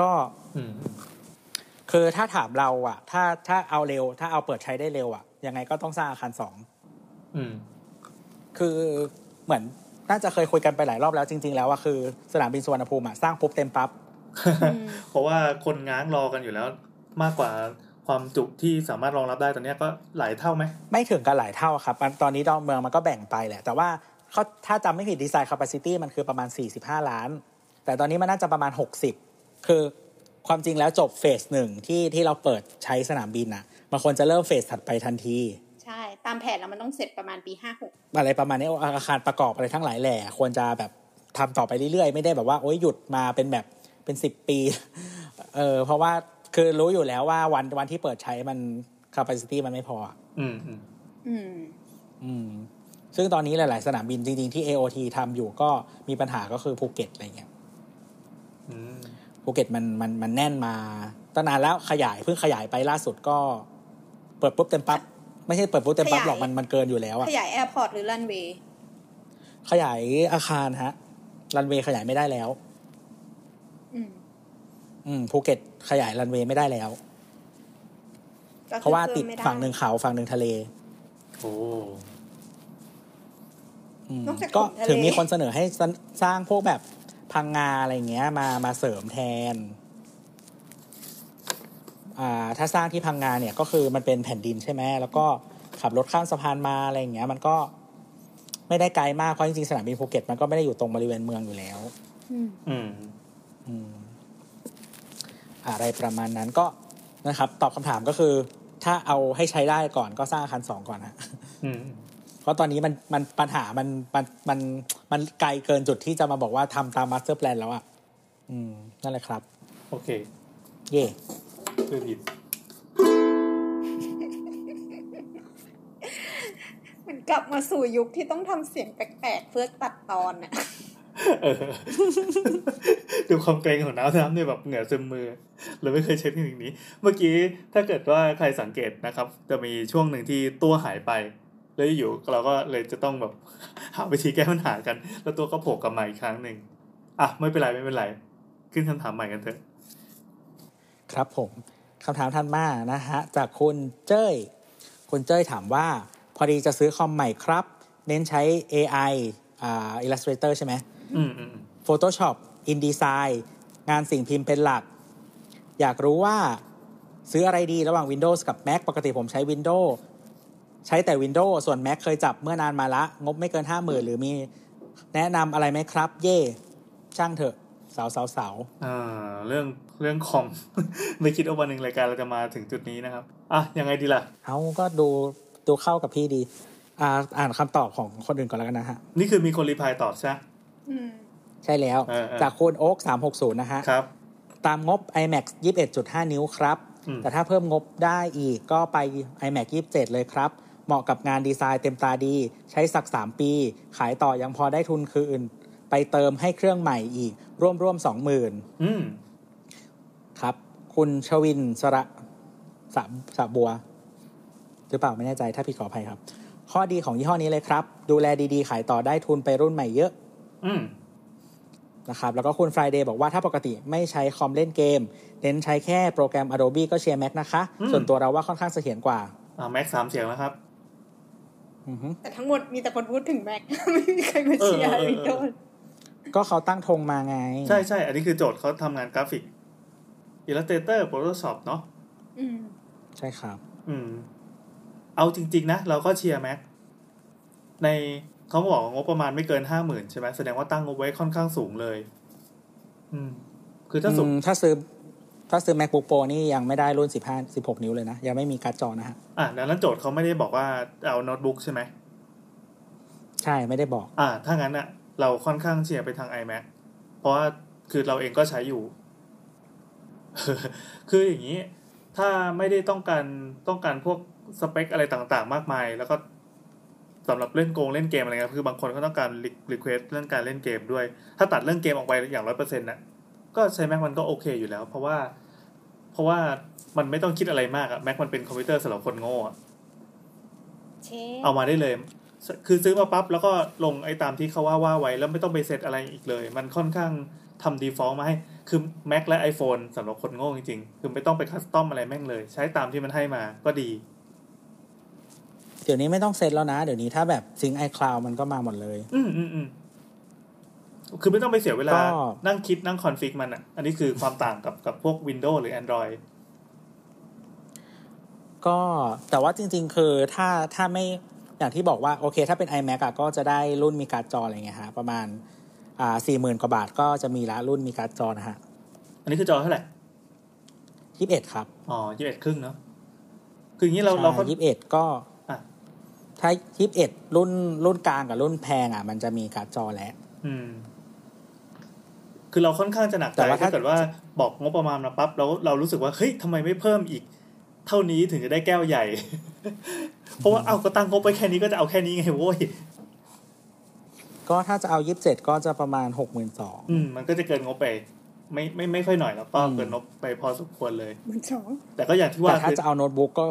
ก็อืม คือถ้าถามเราอะถ้าถ้าเอาเร็ว ถ้าเอาเปิดใช้ได้เร็วอะยังไงก็ต้องสร้างอาคารสองอืมคือเหมือนน่าจะเคยคุยกันไปหลายรอบแล้วจริง ๆ แล้วว่าคือสนามบินสุวรรณภูมิอะสร้างปุ๊บเต็มปั๊บเพราะว่าคนง้างรอกันอยู่แล้วมากกว่าความจุที่สามารถรองรับได้ตอนเนี้ยก็หลายเท่าไหม ไม่ถึงกันหลายเท่าครับมันตอนนี้ดอนเมืองมันก็แบ่งไปแหละ แต่ว่าเขาถ้าจำไม่ผิดดีไซน์ capacity มันคือประมาณ 45 ล้าน แต่ตอนนี้มันน่าจะประมาณ 60 คือ ความจริงแล้วจบเฟสหนึ่งที่ที่เราเปิดใช้สนามบินอะมันควรจะเริ่มเฟสถัดไปทันที ใช่ ตามแผนแล้วมันต้องเสร็จประมาณปีห้าหกอะไรประมาณนี้อาคารประกอบอะไรทั้งหลายแหล่ควรจะแบบทำต่อไปเรื่อยๆ ไม่ได้แบบว่าโอ๊ยหยุดมาเป็นแบบเป็นสิบปีเออเพราะว่าคือรู้อยู่แล้วว่าวันวันที่เปิดใช้มัน capacity มันไม่พออะอืมอืมอืมอืมซึ่งตอนนี้หลาย ๆ สนามบินจริง ๆ ที่ AOT ทำอยู่ก็มีปัญหาก็คือภูเก็ตอะไรเงี้ยอืม ภูเก็ตมันมันมันแน่นมาตั้งนานแล้วขยายเพิ่งขยายไปล่าสุดก็ เปิดปุ๊บเต็มปั๊บไม่ใช่เปิดปุ๊บเต็มปั๊บขยายหรอกมันมันเกินอยู่แล้วอะขยาย airport หรือรันเวย์ขยายอาคารฮะรันเวย์ขยายไม่ได้แล้ว อืมอืมภูเก็ตขยายรันเวย์ไม่ได้แล้วก็คือเพราะว่าเพิ่มไม่ได้ ติดฝั่งหนึ่งเขาฝั่งหนึ่งทะเลโอ้อืมนอกจากก็ของทะเลถึงมีคนเสนอให้สสร้างพวกแบบ พังงาอะไรเงี้ยมามาเสริมแทน อ่าถ้าสร้างที่พังงาเนี่ยก็คือมันเป็นแผ่นดินใช่ไหมแล้วก็ขับรถข้ามสะพานมาอะไรอย่างเงี้ย มันก็ไม่ได้ไกลมากเพราะจริงๆสนามบินภูเก็ตมันก็ไม่ได้อยู่ตรงบริเวณเมืองอยู่แล้ว อืมอืมอืมอะไรประมาณนั้นก็นะครับ ตอบคำถามก็คือ ถ้าเอาให้ใช้ได้ก่อนก็สร้างอาคารสองก่อนนะอืมเพราะตอนนี้มันมันปัญหามันมันมัน มันไกลเกินจุดที่จะมาบอกว่าทำตาม master plan แล้วอะ อืม นั่นแหละครับ โอเค เย่เพื่อผิดมันกลับมาสู่ยุคที่ต้องทำเสียงแปลกๆ เพื่อตัดตอนน่ะเออดูความเกรงของน้ำน้ำเนี่ยแบบเหงื่อซึมมือเราไม่เคยใช้เทคนิคนี้ เมื่อกี้ถ้าเกิดว่าใครสังเกตนะครับ จะมีช่วงหนึ่งที่ตัวหายไป แล้วอยู่เราก็เลยจะต้องแบบหาวิธีแก้ปัญหากัน แล้วตัวก็โผล่กลับมาอีกครั้งหนึ่งอะไม่เป็นไรไม่เป็นไร ขึ้นคำถามใหม่กันเถอะ ครับผมคำถามท่านมานะฮะจากคุณเจ้ยคุณเจ้ยถามว่า พอดีจะซื้อคอมใหม่ครับ เน้นใช้ AI อ่า Illustrator ใช่ไหมอืมอืมอืม Photoshop InDesign งานสิ่งพิมพ์เป็นหลัก อยากรู้ว่าซื้ออะไรดีระหว่าง Windows กับ Mac ปกติผมใช้ Windows ใช้แต่ Windows ส่วน Mac เคยจับเมื่อนานมาละ งบไม่เกิน5 0,000หรือมีแนะนำอะไรไหมครับ เย่ ช่างเถอะสาวสาวสาวอ่าเรื่องเรื่องคอม ไม่คิดว่าวันหนึ่งรายการเราจะมาถึงจุดนี้นะครับ อะ ยังไงดีล่ะ เอาก็ดูดูเข้ากับพี่ดี อ่าอ่านคำตอบของคนอื่นก่อนแล้วกันนะฮะ นี่คือมีคนรีพลายตอบใช่ไหมอืม ใช่แล้ว เออเออ จากคุณโอ๊ก360นะฮะ ครับ ตามงบ iMac 21.5 นิ้วครับ อืม แต่ถ้าเพิ่มงบได้อีกก็ไป iMac 27 เลยครับ เหมาะกับงานดีไซน์เต็มตาดี ใช้สัก 3 ปี ขายต่อยังพอได้ทุนคืน ไปเติมให้เครื่องใหม่อีก ร่วมร่วมๆ20,000อืมครับ คุณชวินสระสระสระบัว หรือเปล่าไม่แน่ใจถ้าผิดขออภัยครับ ข้อดีของยี่ห้อนี้เลยครับ ดูแลดีๆ ขายต่อได้ทุนไปรุ่นใหม่เยอะอืมนะครับแล้วก็คุณ Friday บอกว่าถ้าปกติไม่ใช้คอมเล่นเกม เน้นใช้แค่โปรแกรม Adobe ก็เชียร์ Mac นะคะอืมส่วนตัวเราว่าค่อนข้างเสถียรกว่าอ่าแม็กสามเสียงแล้วครับอือฮึ แต่ทั้งหมดมีแต่คนพูดถึงแม็กไม่มีใครมาเชียร์เออเออเออวินโดว์ก็เขาตั้งธงมาไง ใช่ใช่อันนี้คือโจทย์เขาทำงานกราฟิก Illustrator Photoshop เนาะอืมใช่ครับ อืม เอาจริง ๆ นะ เราก็เชียร์แม็กในเขาบอกว่างบประมาณไม่เกินห้าหมื่นใช่ไหมแสดงว่าตั้งงบไว้ค่อนข้างสูงเลย อืม คือถ้าสูงอืมถ้าซื้อ ถ้าซื้อ MacBook Pro นี่ยังไม่ได้รุ่น 15 16 นิ้วเลยนะ ยังไม่มีการ์ดจอนะฮะอะดังนั้นโจทย์เขาไม่ได้บอกว่าเอาโน้ตบุ๊กใช่ไหม ใช่ไม่ได้บอก อ่า ถ้างั้นอะเราค่อนข้างเชียร์ไปทาง iMac เพราะว่าคือเราเองก็ใช้อยู่ คืออย่างนี้ ถ้าไม่ได้ต้องการต้องการพวกสเปคอะไรต่างๆ มากมาย แล้วก็สำหรับเล่นโกงเล่นเกมอะไรเงี้ยคือบางคนก็ต้องการ request เรื่องการเล่นเกมด้วย ถ้าตัดเรื่องเกมออกไปอย่างร้อยเปอร์เซ็นต์น่ะ ก็ใช้ Mac มันก็โอเคอยู่แล้ว เพราะว่า เพราะว่ามันไม่ต้องคิดอะไรมากอะ Mac มันเป็นคอมพิวเตอร์สำหรับคนโง่อะเชเอามาได้เลย คือซื้อมาปั๊บแล้วก็ลงไอ้ตามที่เขาว่าว่าไว้ แล้วไม่ต้องไปเซตอะไรอีกเลย มันค่อนข้างทำ default มาให้ คือ Mac และ iPhone สำหรับคนโง่จริงๆ คือไม่ต้องไป custom อะไรแม่งเลย ใช้ตามที่มันให้มาก็ดี เดี๋ยวนี้ไม่ต้องเซ็ตแล้วนะ เดี๋ยวนี้ถ้าแบบ sync iCloud มันก็มาหมดเลย อืมอืมอืม คือไม่ต้องไปเสียเวลาก็นั่งคิดนั่ง config มันอะ อันนี้คือความต่างกับกับพวก Windows หรือ Android ก็แต่ว่าจริง ๆ คือถ้าถ้าไม่อย่างที่บอกว่าโอเค ถ้าเป็น iMac อะก็จะได้รุ่นมีการ์ดจออะไรเงี้ยฮะประมาณอ่าสี่หมื่นกว่าบาทก็จะมีละรุ่นมีการ์ดจอนะฮะ อันนี้คือจอเท่าไหร่ยี่สิบเอ็ดครับ อ๋อยี่สิบเอ็ดครึ่งเนาะคืออย่างนี้เราเราก็ยี่สิบเอ็ดก็อะถ้ายี่สิบเอ็ดรุ่นรุ่นกลางกับรุ่นแพงอะ มันจะมีการ์ดจอแล้ว อืม คือเราค่อนข้างจะหนักใจแต่ว่าถ้าถ้าเกิดว่าบอกงบประมาณมาปั๊บแล้วเรารู้สึกว่าเฮ้ยทำไมไม่เพิ่มอีก เท่านี้ถึงจะได้แก้วใหญ่ เพราะว่าเอาก็ตั้งงบไปแค่นี้ก็จะเอาแค่นี้ไงโว้ยก็ถ้าจะเอายี่สิบเจ็ดก็จะประมาณหกหมื่นสองอืมมันก็จะเกินงบไป ไม่ไม่ไม่ค่อยหน่อยแล้วก็อืมเกินงบไปพอสมควรเลยมันสองแต่ก็อย่างที่แต่ว่าถ้าคือจะเอาโน้ตบุ๊กก็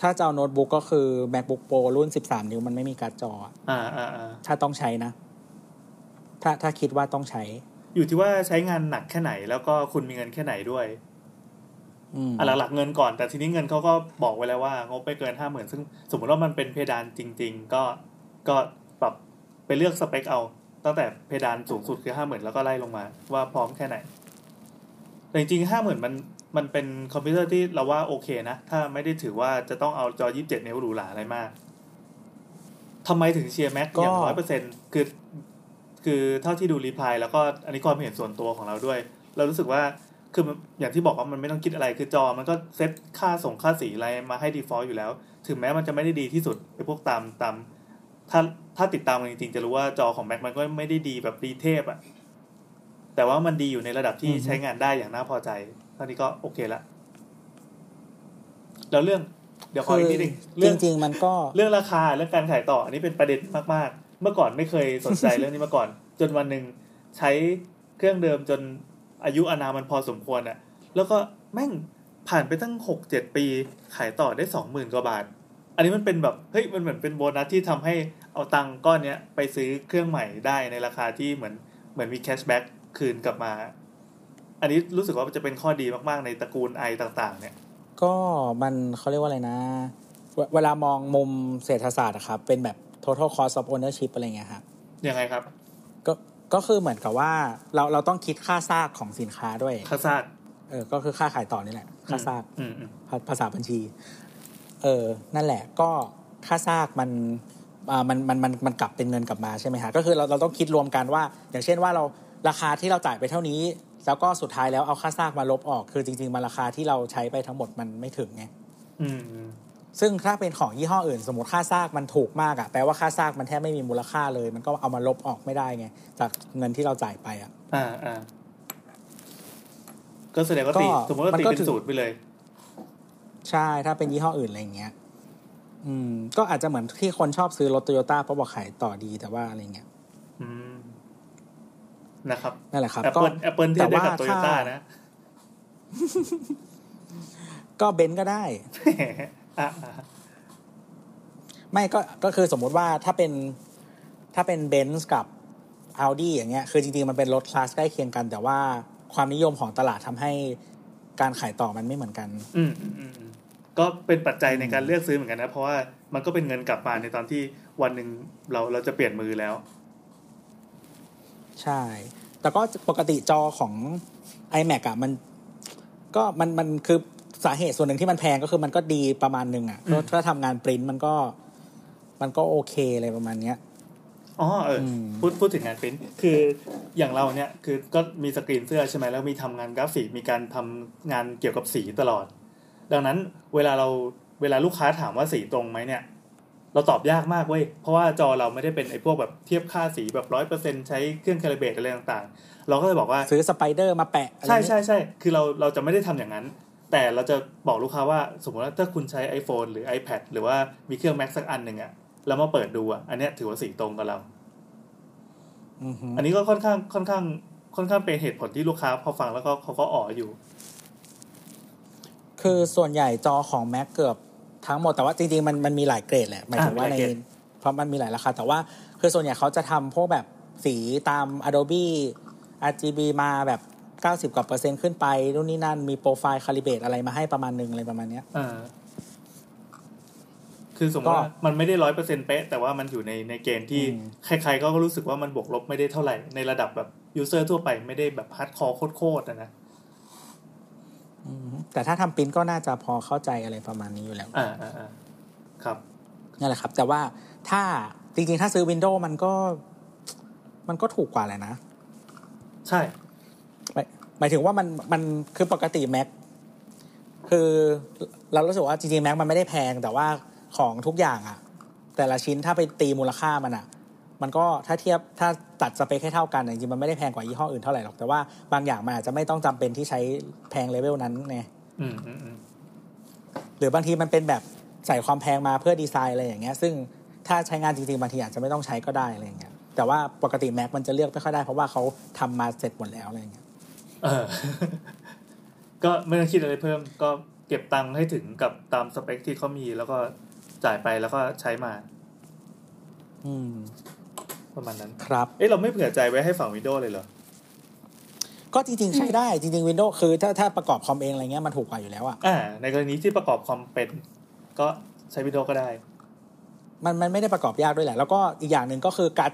ถ้าจะเอาโน้ตบุ๊กก็คือ macbook pro รุ่นสิบสามนิ้วมันไม่มีการ์ดจออะอ่าอ่าอ่าถ้าต้องใช้นะ ถ้าถ้าคิดว่าต้องใช้ อยู่ที่ว่าใช้งานหนักแค่ไหน แล้วก็คุณมีเงินแค่ไหนด้วยอืมอะหลักๆเงินก่อน แต่ทีนี้เงินเขาก็บอกไว้แล้วว่างบไม่เกินห้าหมื่นซึ่งสมมติว่ามันเป็นเพดานจริง ๆ ก็ก็ปรับไปเลือกสเปคเอา ตั้งแต่เพดานสูงสุดคือห้าหมื่นแล้วก็ไล่ลงมา ว่าพร้อมแค่ไหน แต่จริงๆห้าหมื่นมันมันเป็นคอมพิวเตอร์ที่เราว่าโอเคนะ ถ้าไม่ได้ถือว่าจะต้องเอาจอยี่สิบเจ็ดนิ้วหรูหราอะไรมากทำไมถึงเชียร์ Mac ก็อย่างร้อยเปอร์เซ็นต์คือ คือเท่าที่ดู reply แล้วก็อันนี้ความเห็นส่วนตัวของเราด้วย เรารู้สึกว่าคืออย่างที่บอกว่ามันไม่ต้องคิดอะไรคือจอมันก็เซตค่าส่งค่าสีอะไรมาให้ default อยู่แล้ว ถึงแม้มันจะไม่ได้ดีที่สุดไอ้พวกตามตามถ้าถ้าติดตามมันจริงๆ จะรู้ว่าจอของ Mac มันก็ไม่ได้ดีแบบดีเทพอะแต่ว่ามันดีอยู่ในระดับที่ใช้งานได้อย่างน่าพอใจเท่านี้ก็โอเคละแล้วเรื่อง เดี๋ยวขออีกนิดนึงจริงจริงมันก็เรื่องราคาเรื่องการขายต่ออันนี้เป็นประเด็นมากๆ เมื่อก่อนไม่เคยสนใจเรื่องนี้มาก่อน จนวันหนึ่งใช้เครื่องเดิมจนอายุอนามันพอสมควรอะแล้วก็แม่งผ่านไปตั้งหกเจ็ดปีขายต่อได้สองหมื่นกว่าบาท อันนี้มันเป็นแบบเฮ้ยมันเหมือนเป็นโบนัสที่ทำให้เอาตังก้อนเนี้ยไปซื้อเครื่องใหม่ได้ในราคาที่เหมือนเหมือนมี cashback คืนกลับมา อันนี้รู้สึกว่าจะเป็นข้อดีมากๆในตระกูล i ต่างๆ เนี่ย ก็มันเขาเรียกว่าอะไรนะ เวเวลามองมุมเศรษฐศาสตร์อะครับเป็นแบบ total cost of ownership อะไรเงี้ยครับยังไงครับ ก็ก็คือเหมือนกับว่าเราเราต้องคิดค่าซากของสินค้าด้วยคาซาดเออก็คือค่าขายต่อนี่แหละ ค่าซากอืมอืมภาภาษาบัญชี เออนั่นแหละก็ค่าซากมันอ่ามันมันมันมันกลับเป็นเงินกลับมาใช่ไหมฮะก็คือเราเราต้องคิดรวมกันว่า อย่างเช่นว่าเราราคาที่เราจ่ายไปเท่านี้ แล้วก็สุดท้ายแล้วเอาค่าซากมาลบออก คือจริง ๆมันราคาที่เราใช้ไปทั้งหมดมันไม่ถึงไงอืมอืม ซึ่งถ้าเป็นของยี่ห้ออื่น สมมติค่าซากมันถูกมากอะแปลว่าค่าซากมันแทบไม่มีมูลค่าเลย มันก็เอามาลบออกไม่ได้ไงจากเงินที่เราจ่ายไปอะอ่าอ่าก็แสดงว่าตีก็สมมติว่ามันตีก็เป็นถือสูตรไปเลย ใช่ถ้าเป็นยี่ห้ออื่นอะไรอย่างเงี้ย อืม ก็อาจจะเหมือนที่คนชอบซื้อรถโตโยต้าเพราะบอกขายต่อดีแต่ว่าอะไรเงี้ยอืมนะครับนั่นแหละครับก็ Apple Apple เทียบได้กับโตแต่โยว่าถ้านะ ก็เบนซ์ก็ได้อะอะ ไม่ก็ก็คือสมมุติว่าถ้าเป็นถ้าเป็นเบนซ์กับ Audi อย่างเงี้ย คือจริงๆ มันเป็นรถคลาสใกล้เคียงกัน แต่ว่าความนิยมของตลาดทำให้การขายต่อมันไม่เหมือนกันอืมอืมอืมอืมก็เป็นปัจจัยในการเลือกซื้อเหมือนกันนะ เพราะว่ามันก็เป็นเงินกลับมาในตอนที่วันหนึ่งเราเราจะเปลี่ยนมือแล้ว ใช่ แต่ก็ปกติจอของ iMac อะมัน ก็มันมันคือ สาเหตุส่วนหนึ่งที่มันแพงก็คือมันก็ดีประมาณหนึ่งอะอืมถ้าทำงานปริ้นมันก็ มันก็โอเคเลยประมาณเนี้ยอ๋อเอออมพูดพูดถึงงานปริ้นคืออย่างเราเนี่ยคือก็มีสกรีนเสื้อใช่ไหมแล้วมีทำงานกราฟิกมีการทำงานเกี่ยวกับสีตลอด ดังนั้นเวลาเราเวลาลูกค้าถามว่าสีตรงไหมเนี่ย เราตอบยากมากเว้ยเพราะว่าจอเราไม่ได้เป็นไอ้พวกแบบเทียบค่าสีแบบร้อยเปอร์เซ็นต์ใช้เครื่อง calibrate อะไรต่างๆ เราก็เลยบอกว่าซื้อ Spyder มาแปะอะไรใช่อย่างงี้ใช่ใช่คือเราเราจะไม่ได้ทำอย่างนั้น แต่เราจะบอกลูกค้าว่าสมมติว่าถ้าคุณใช้ iPhone หรือ iPad หรือว่ามีเครื่อง Mac สักอันหนึ่งอะแล้วมาเปิดดูอะอันเนี้ยถือว่าสีตรงกับเราอือฮึอันนี้ก็ค่อนข้างค่อนข้างค่อนข้างเป็นเหตุผลที่ลูกค้าพอฟังแล้วก็เขาก็อ๋ออยู่ คือส่วนใหญ่จอของ Mac เกือบทั้งหมดแต่ว่าจริงๆมันมันมีหลายเกรดแหละหมายถึงว่าอ่ามีในหลายเกรดเพราะมันมีหลายราคา แต่ว่าคือส่วนใหญ่เขาจะทำพวกแบบสีตาม Adobe RGB มาแบบ 90 กว่าเปอร์เซ็นต์ขึ้นไปนู่นนี่นั่นมีโปรไฟล์ calibrate อะไรมาให้ประมาณหนึ่งอะไรประมาณเนี้ยอ่าคือสมมติว่าก็มันไม่ได้ร้อยเปอร์เซ็นต์เป๊ะแต่ว่ามันอยู่ในในเกณฑ์ที่อืมใครๆก็รู้สึกว่ามันบวกลบไม่ได้เท่าไหร่ในระดับแบบ user ทั่วไปไม่ได้แบบ hardcore โคตรๆอะนะอืมแต่ถ้าทำปริ้นก็น่าจะพอเข้าใจอะไรประมาณนี้อยู่แล้วอ่าอ่าอ่าครับนั่นแหละครับ แต่ว่าถ้าจริงๆ ถ้าซื้อ Windows มันก็ มันก็ถูกกว่าแหละนะ ใช่ หมายหมายถึงว่ามันมันคือปกติ Mac คือเรารู้สึกว่าจริงๆ Mac มันไม่ได้แพง แต่ว่าของทุกอย่างอะแต่ละชิ้นถ้าไปตีมูลค่ามันอะมันก็ถ้าเทียบถ้าตัดสเปคให้เท่ากันอะจริงๆมันไม่ได้แพงกว่ายี่ห้ออื่นเท่าไหร่หรอกแต่ว่าบางอย่างมันอาจจะไม่ต้องจำเป็นที่ใช้แพงเลเวลนั้นไงอืมอืมอืมหรือบางทีมันเป็นแบบใส่ความแพงมาเพื่อดีไซน์อะไรอย่างเงี้ย ซึ่งถ้าใช้งานจริงๆบางทีอาจจะไม่ต้องใช้ก็ได้อะไรอย่างเงี้ยแต่ว่าปกติ Mac มันจะเลือกไม่ค่อยได้เพราะว่าเขาทำมาเสร็จหมดแล้วอะไรอย่างเงี้ย เออ ก็ไม่ต้องคิดอะไรเพิ่ม ก็เก็บตังค์ให้ถึงกับตามสเปคที่เขามีแล้วก็จ่ายไปแล้วก็ใช้มา อืม ประมาณนั้น ครับ เอ้เราไม่เผื่อใจไว้ให้ฝั่งวินโดว์เลยเหรอ ก็จริง ๆ ใช้ได้จริง ๆ Windows คือถ้าถ้าประกอบคอมเองอะไรเงี้ยมันถูกกว่าอยู่แล้วอะอ่า ในกรณีที่ประกอบคอมเป็น ก็ใช้ Windows ก็ได้ มันมันไม่ได้ประกอบยากด้วยแหละ แล้วก็อีกอย่างหนึ่งก็คือการ์ด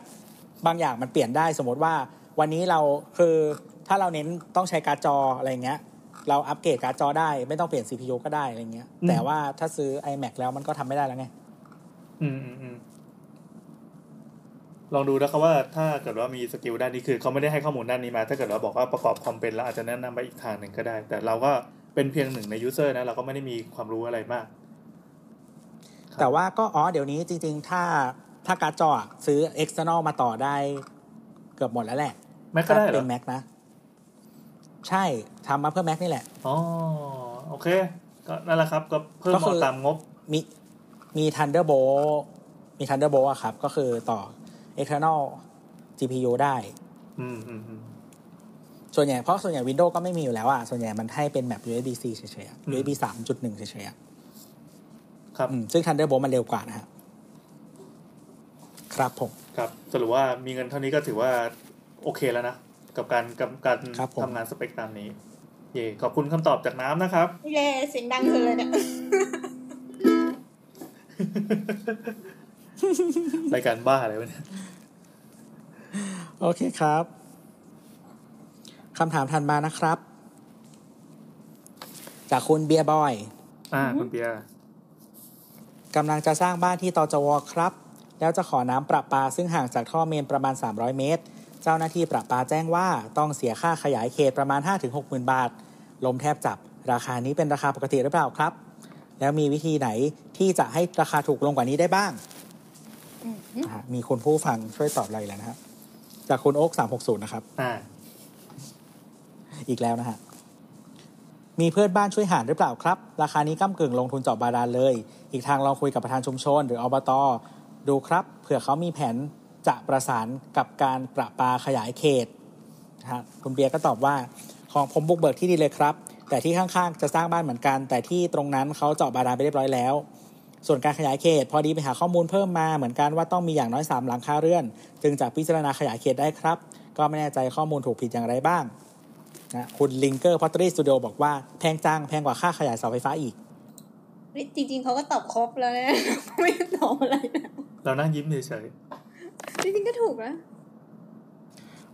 บางอย่างมันเปลี่ยนได้สมมติว่าวันนี้เราคือ ถ้าเราเน้นต้องใช้การ์ดจออะไรเงี้ย เราอัปเกรดการ์ดจอได้ ไม่ต้องเปลี่ยน CPU ก็ได้อะไรเงี้ยอืมแต่ว่าถ้าซื้อ iMac แล้วมันก็ทำไม่ได้แล้วไงอืมอืมอืมลองดูนะครับว่าถ้าเกิดว่ามี skill ด้านนี้คือเขาไม่ได้ให้ข้อมูลด้านนี้มา ถ้าเกิดว่าบอกว่าประกอบคอมเป็นแล้วอาจจะแนะนำไปอีกทางหนึ่งก็ได้ แต่เราก็เป็นเพียงหนึ่งใน user นะ เราก็ไม่ได้มีความรู้อะไรมากครับแต่ว่าก็อ๋อเดี๋ยวนี้จริง ๆ ถ้าถ้าการ์ดจออะซื้อ external มาต่อได้ เกือบหมดแล้วแหละแม็กก็ได้เหรเป็อน Mac นะ ใช่ทำมาเพื่อ Mac นี่แหละอ๋อโอเค ก็นั่นแหละครับ ก็เพิ่มก็คือเอาตามงบมีมี Thunderbolt มี Thunderbolt อะครับ ก็คือต่อ external GPU ได้ อืมอืมอืมส่วนใหญ่เพราะส่วนใหญ่ Windows ก็ไม่มีอยู่แล้วอะส่วนใหญ่มันให้เป็นแบบ USB-C เฉยๆอะอืม USB 3.1เฉยๆอะครับอืมซึ่ง Thunderbolt มันเร็วกว่านะฮะครับผม ครับสรุปว่ามีเงินเท่านี้ก็ถือว่าโอเคแล้วนะ กับการกับการครับผมทำงานสเปคตามนี้ เย่ขอบคุณคำตอบจากน้ำนะครับ เย่เสียงดังเลยเนี่ยรายการบ้าอะไรวะเนี่ยโอเคครับคำถามถัดมานะครับ จากคุณเบียร์บอย อ่าคุณเปียร์กำลังจะสร้างบ้านที่ตจวครับ แล้วจะขอน้ำประปาซึ่งห่างจากท่อเมนประมาณ 300 เมตร เจ้าหน้าที่ประปาแจ้งว่าต้องเสียค่าขยายเขตประมาณ 5-6หมื่นบาท ลมแทบจับ ราคานี้เป็นราคาปกติหรือเปล่าครับ แล้วมีวิธีไหนที่จะให้ราคาถูกลงกว่านี้ได้บ้างอะมีคุณผู้ฟังช่วยตอบอะไรแล้วนะครับจากคุณโอ๊ก360นะครับอ่าอีกแล้วนะฮะมีเพื่อนบ้านช่วยหารหรือเปล่าครับ ราคานี้ก้ากึ่งลงทุนเจาะบาดาลเลย อีกทางลองคุยกับประธานชุมชน หรืออบตดูครับ เผื่อเขามีแผน จะประสานกับการประปาขยายเขตนะฮะคุณเบียร์ก็ตอบว่าของผมบุกเบิกที่ดีเลยครับ แต่ที่ข้างๆจะสร้างบ้านเหมือนกัน แต่ที่ตรงนั้นเขาเจาะบาดาลไปเรียบร้อยแล้ว ส่วนการขยายเขต พอดีไปหาข้อมูลเพิ่มมาเหมือนกันว่าต้องมีอย่างน้อยสามหลังคาเรือน จึงจะพิจารณาขยายเขตได้ครับ ก็ไม่แน่ใจข้อมูลถูกผิดอย่างไรบ้างนะคุณลิงเกอร์พอตเตอรี่สตูดิโอบอกว่าแพงจังแพงกว่าค่าขยายเสาไฟฟ้าอีกจริงๆเขาก็ตอบครบแล้วนะไม่ตอบอะไรนะเรานั่งยิ้มเฉย จริงๆก็ถูกนะ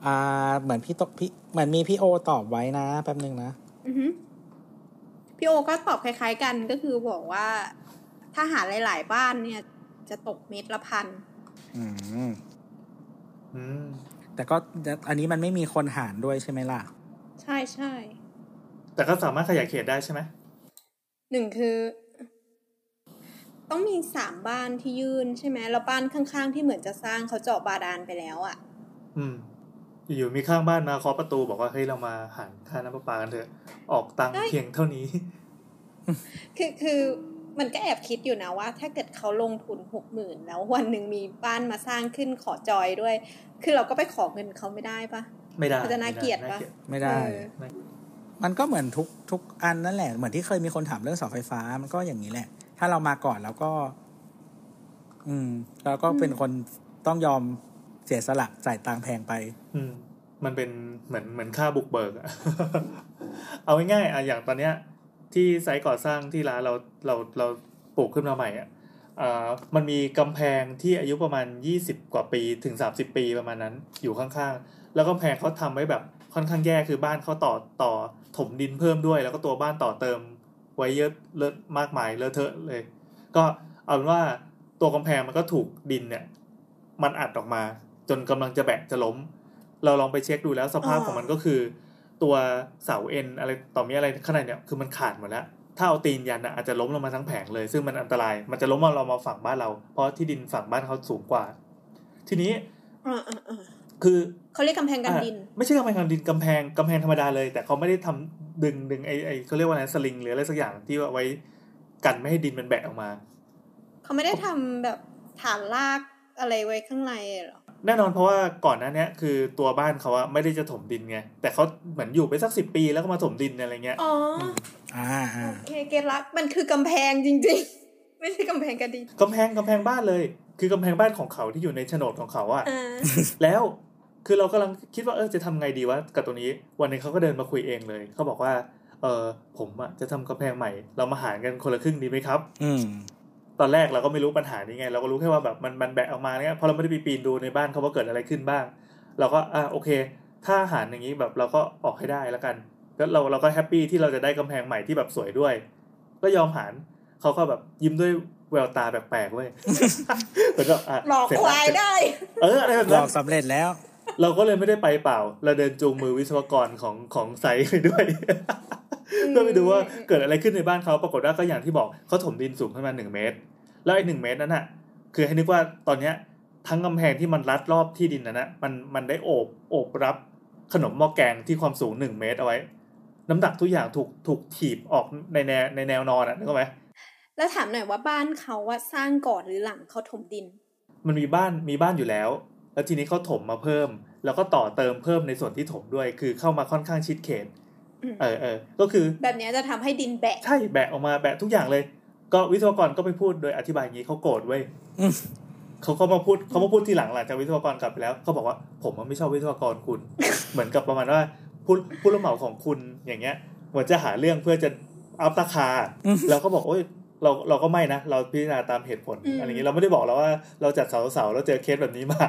อ่า เหมือนพี่ตพี่เหมือนมีพี่โอตอบไว้นะแป๊บนึงนะอือฮึพี่โอก็ตอบคล้าย ๆ กันก็คือบอกว่าถ้าหาหลาย ๆ บ้านเนี่ย จะตกเม็ดละพันอืมๆอืมแต่ก็อันนี้มันไม่มีคนหารด้วยใช่ไหมล่ะ ใช่ใช่แต่ก็สามารถขยายเขตได้ใช่ไหมหนึ่งคือ ต้องมีสามบ้านที่ยื่นใช่ไหมแล้วบ้านข้างๆ ที่เหมือนจะสร้างเขาเจาะบาดาลไปแล้วอะ่ะ อืม อยู่ๆมีข้างบ้านมาเคาะประตูบอกว่าเฮ้ยเรามาหารค่าน้ำประปากันเถอะออกตังค์เฮ้ยเพียงเท่านี้ คือคือมันก็แอบคิดอยู่นะว่า ถ้าเกิดเขาลงทุนหกหมื่นแล้ววันหนึ่งมีบ้านมาสร้างขึ้นขอจอยด้วย คือเราก็ไปขอเงินเขาไม่ได้ปะไม่ได้มันจะน่าเกลียดปะไม่ได้เออมันก็เหมือนทุกทุกอันนั่นแหละ เหมือนที่เคยมีคนถามเรื่องเสาไฟฟ้ามันก็อย่างนี้แหละ ถ้าเรามาก่อนแล้วก็ อืมแล้วก็เป็นคนต้องยอมเสียสละจ่ายตังค์แพงไป อืม มันเป็นเหมือนเหมือนค่าบุกเบิกอะเอาง่ายๆอะอย่างตอนเนี้ย ที่ไซต์ก่อสร้างที่ร้านเราเราเราปลูกขึ้นมาใหม่อะอ่ามันมีกำแพงที่อายุประมาณยี่สิบกว่าปีถึงสามสิบปีประมาณนั้น อยู่ข้างๆ แล้วก็แพงเขาทำไว้แบบค่อนข้างแย่คือบ้านเขาต่อต่อถมดินเพิ่มด้วย แล้วก็ตัวบ้านต่อเติม ไว้เยอะเลอะมากมายเลอะเทอะเลย ก็เอาเป็นว่าตัวกำแพงมันก็ถูกดินเนี่ย มันอัดออกมา จนกำลังจะแบะจะล้ม เราลองไปเช็คดูแล้วสภาพอ่าของมันก็คือ ตัวเสาเอ็นอะไรต่อมีอะไรข้างในเนี่ยคือมันขาดหมดแล้วถ้าเอาตีนยันอะอาจจะล้มลงมาทั้งแผงเลย ซึ่งมันอันตราย มันจะล้มมาเรามาฝั่งบ้านเรา เพราะที่ดินฝั่งบ้านเขาสูงกว่า ทีนี้อ่าอ่าอ่าคือเขาเรียกกำแพงกันดินอะไม่ใช่กำแพงกันดินกำแพงกำแพงธรรมดาเลย แต่เขาไม่ได้ทำ ดึงดึงไอไอเขาเรียกว่าอะไรสลิงหรืออะไรสักอย่างที่เอาไว้กันไม่ให้ดินมันแบะออกมา เขาไม่ได้ทำแบบฐานลากอะไรไว้ข้างในเหรอแน่นอนเพราะว่าก่อนหน้าเนี้ยคือตัวบ้านเขาอะไม่ได้จะถมดินไง แต่เขาเหมือนอยู่ไปสักสิบปีแล้วก็มาถมดินอะไรเงี้ยอ๋ออ่าอ่าโอเคเกลักมันคือกำแพงจริง ๆ ไม่ใช่กำแพงกันดินกำแพงกำแพงบ้านเลย คือกำแพงบ้านของเขาที่อยู่ในโฉนดของเขาอะอ่าแล้ว คือเรากำลังคิดว่าเออจะทำไงดีวะกับตัวนี้ วันหนึงเขาก็เดินมาคุยเองเลยเขาบอกว่า เออผมอะจะทำกำแพงใหม่ เรามาหารกันคนละครึ่งดีไหมครับ อืมตอนแรกเราก็ไม่รู้ปัญหานี้ไง เราก็รู้แค่ว่าแบบมันมันแบะออกมาเนี่ยเพราะเราไม่ได้ไปปีนดูในบ้านเขาว่าเกิดอะไรขึ้นบ้าง เราก็อะโอเค ถ้าหารอย่างนี้แบบเราก็ออกให้ได้แล้วกันก็เราเราก็แฮปปี้ที่เราจะได้กำแพงใหม่ที่แบบสวยด้วย ก็ยอมหารเขาก็แบบยิ้มด้วยแววตาแปลกๆเว้ยเหมือนกับอะหลอกเสร็จควายเสร็จได้ เอออะไรแบบหลนั้อนกสำเร็จแล้ว เราก็เลยไม่ได้ไปเปล่า เราเดินจูงมือวิศวกรของของไซต์ไปด้วยเพื่อไปดูว่าเกิดอะไรขึ้นในบ้านเขาปรากฏว่าก็อย่างที่บอกเขาถมดินสูงขึ้นมาหนึ่งเมตร แล้วไอ้หนึ่งเมตรนั้นน่ะ คือให้นึกว่าตอนเนี้ยทั้งกำแพงที่มันรัดรอบที่ดินนั้นนะมันมันได้โอบโอบรับขนมหม้อแกงที่ความสูงหนึ่งเมตรเอาไว้ น้ำหนักทุกอย่างถูกถูกถีบออกในแนวในแนวนอนอะนึกออกไหมแล้วถามหน่อยว่าบ้านเขาว่าสร้างก่อนหรือหลังเขาถมดิน มันมีบ้านมีบ้านอยู่แล้ว แล้วทีนี้เขาถมมาเพิ่ม แล้วก็ต่อเติมเพิ่มในส่วนที่ถมด้วย คือเข้ามาค่อนข้างชิดเขตอืมเออเออก็คือ แบบเนี้ยจะทำให้ดินแบะใช่แบะออกมาแบะทุกอย่างเลย ก็วิศวกรก็ไปพูดโดยอธิบายอย่างนี้เขาโกรธเว้ยอืมเขาก็มาพูดเขามาพูดทีหลังหลังจากวิศวกรกลับไปแล้วเขาบอกว่าผมมันไม่ชอบวิศวกรคุณ เหมือนกับประมาณว่าผู้ผู้รับเหมาของคุณอย่างเงี้ยเหมือนจะหาเรื่องเพื่อจะอัพราคาอืมแล้วก็บอกโอ้ย เราเราก็ไม่นะ เราพิจารณาตามเหตุผลอืมอะไรอย่างนี้เราไม่ได้บอกแล้วว่าเราจัดเสาเสาแล้วเจอเคสแบบนี้มา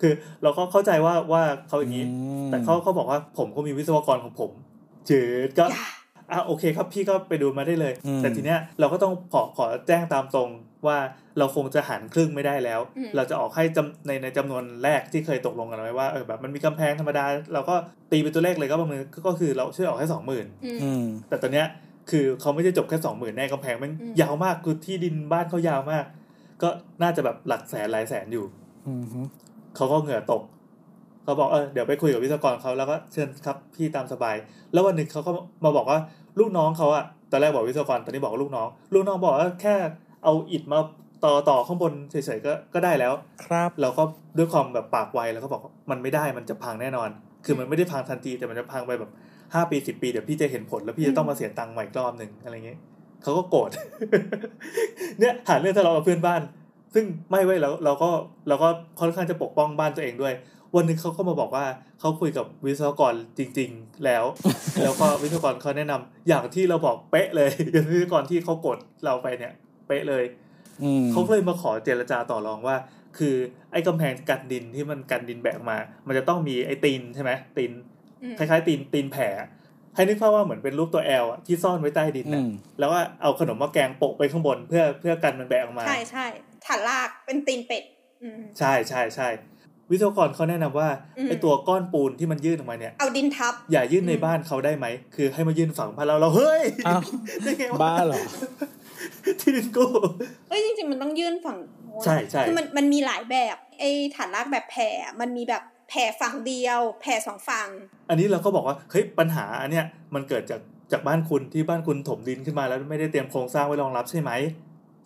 คือเราก็เข้าใจว่าว่าเขาอย่างนี้ แต่เขาเขาบอกว่าผมก็มีวิศวกรของผมจืดก็อย่าอะโอเคครับพี่ก็ไปดูมาได้เลยอืมแต่ทีเนี้ยเราก็ต้องขอขอแจ้งตามตรงว่าเราคงจะหันครึ่งไม่ได้แล้วอืมเราจะออกให้จำในในจำนวนแรกที่เคยตกลงกันไว้ว่าเออแบบมันมีกำแพงธรรมดา เราก็ตีเป็นตัวเลขเลยก็ประมาณก็ก็คือเราช่วยออกให้สองหมื่นอืมอืมแต่ตอนเนี้ย คือเขาไม่ได้จบแค่สองหมื่นแน่กำแพงมันอืมยาวมากคือที่ดินบ้านเขายาวมาก ก็น่าจะแบบหลักแสนหลายแสนอยู่อืมฮึเขาก็เหงื่อตกเขาบอกเออเดี๋ยวไปคุยกับวิศวกรเขาแล้วก็เชิญครับพี่ตามสบาย แล้ววันหนึ่งเขาก็มาบอกว่าลูกน้องเขาอะตอนแรกบอกวิศวกรตอนนี้บอกว่าลูกน้อง ลูกน้องบอกว่าแค่เอาอิฐมาต่อต่อข้างบนเฉยๆก็ก็ได้แล้ว ครับเราก็ด้วยความแบบปากไวแล้วก็บอกว่ามันไม่ได้มันจะพังแน่นอน คือมันไม่ได้พังทันทีแต่มันจะพังไปแบบ ห้าปีสิบปีเดี๋ยวพี่จะเห็นผลแล้วพี่จะต้องมาเสียตังค์ใหม่อีกรอบหนึ่งอะไรเงี้ยเขาก็โกรธเนี่ยหาเรื่องทะเลาะกับเพื่อนบ้าน ซึ่งไม่ไว้ยแล้วเราก็เราก็ค่อนข้างจะปกป้องบ้านตัวเองด้วย วันหนึ่งเขาก็มาบอกว่าเขาคุยกับวิศวกรจริง ๆ แล้ว แล้วก็วิศวกรเขาแนะนำอย่างที่เราบอกเป๊ะเลยอย่างวิศวกรที่เขากดเราไปเนี่ย เป๊ะเลยอืมเขาก็เลยมาขอเจรจาต่อรองว่า คือไอ้กำแพงกันดินที่มันกันดินแบกมา มันจะต้องมีไอ้ตีนใช่ไหมตีนอืม คล้ายๆตีนตีนแผ่อะให้นึกภาพว่าเหมือนเป็นรูปตัวแอลอะที่ซ่อนไว้ใต้ดินอืนะมแล้วว่าเอาขนมหมาแกงโปะไปข้างบนเพื่อเพื่อกันมันแบกออกมา ใช่ใช่ฐานลากเป็นตีนเป็ดอืมใช่ใช่ใช่วิศวกรเขาแนะนำว่าอืมไอ้ตัวก้อนปูนที่มันยื่นออกมาเนี่ยเอาดินทับ อย่ายื่นในอืมบ้านเขาได้ไหม คือให้มายื่นฝั่งบ้านเราเราเฮ้ยอ้าวได้ไงวะบ้าเหรอที่ดินกูเอ้ยจริงๆมันต้องยื่นฝั่งโน้นใช่ใช่คือมันมันมีหลายแบบไอ้ฐานลากแบบแผ่อะมันมีแบบ แผ่ฝั่งเดียว แผ่สองฝั่ง อันนี้เราก็บอกว่าเฮ้ยปัญหาอันเนี้ยมันเกิดจากจากบ้านคุณที่บ้านคุณถมดินขึ้นมาแล้วไม่ได้เตรียมโครงสร้างไว้รองรับใช่ไหม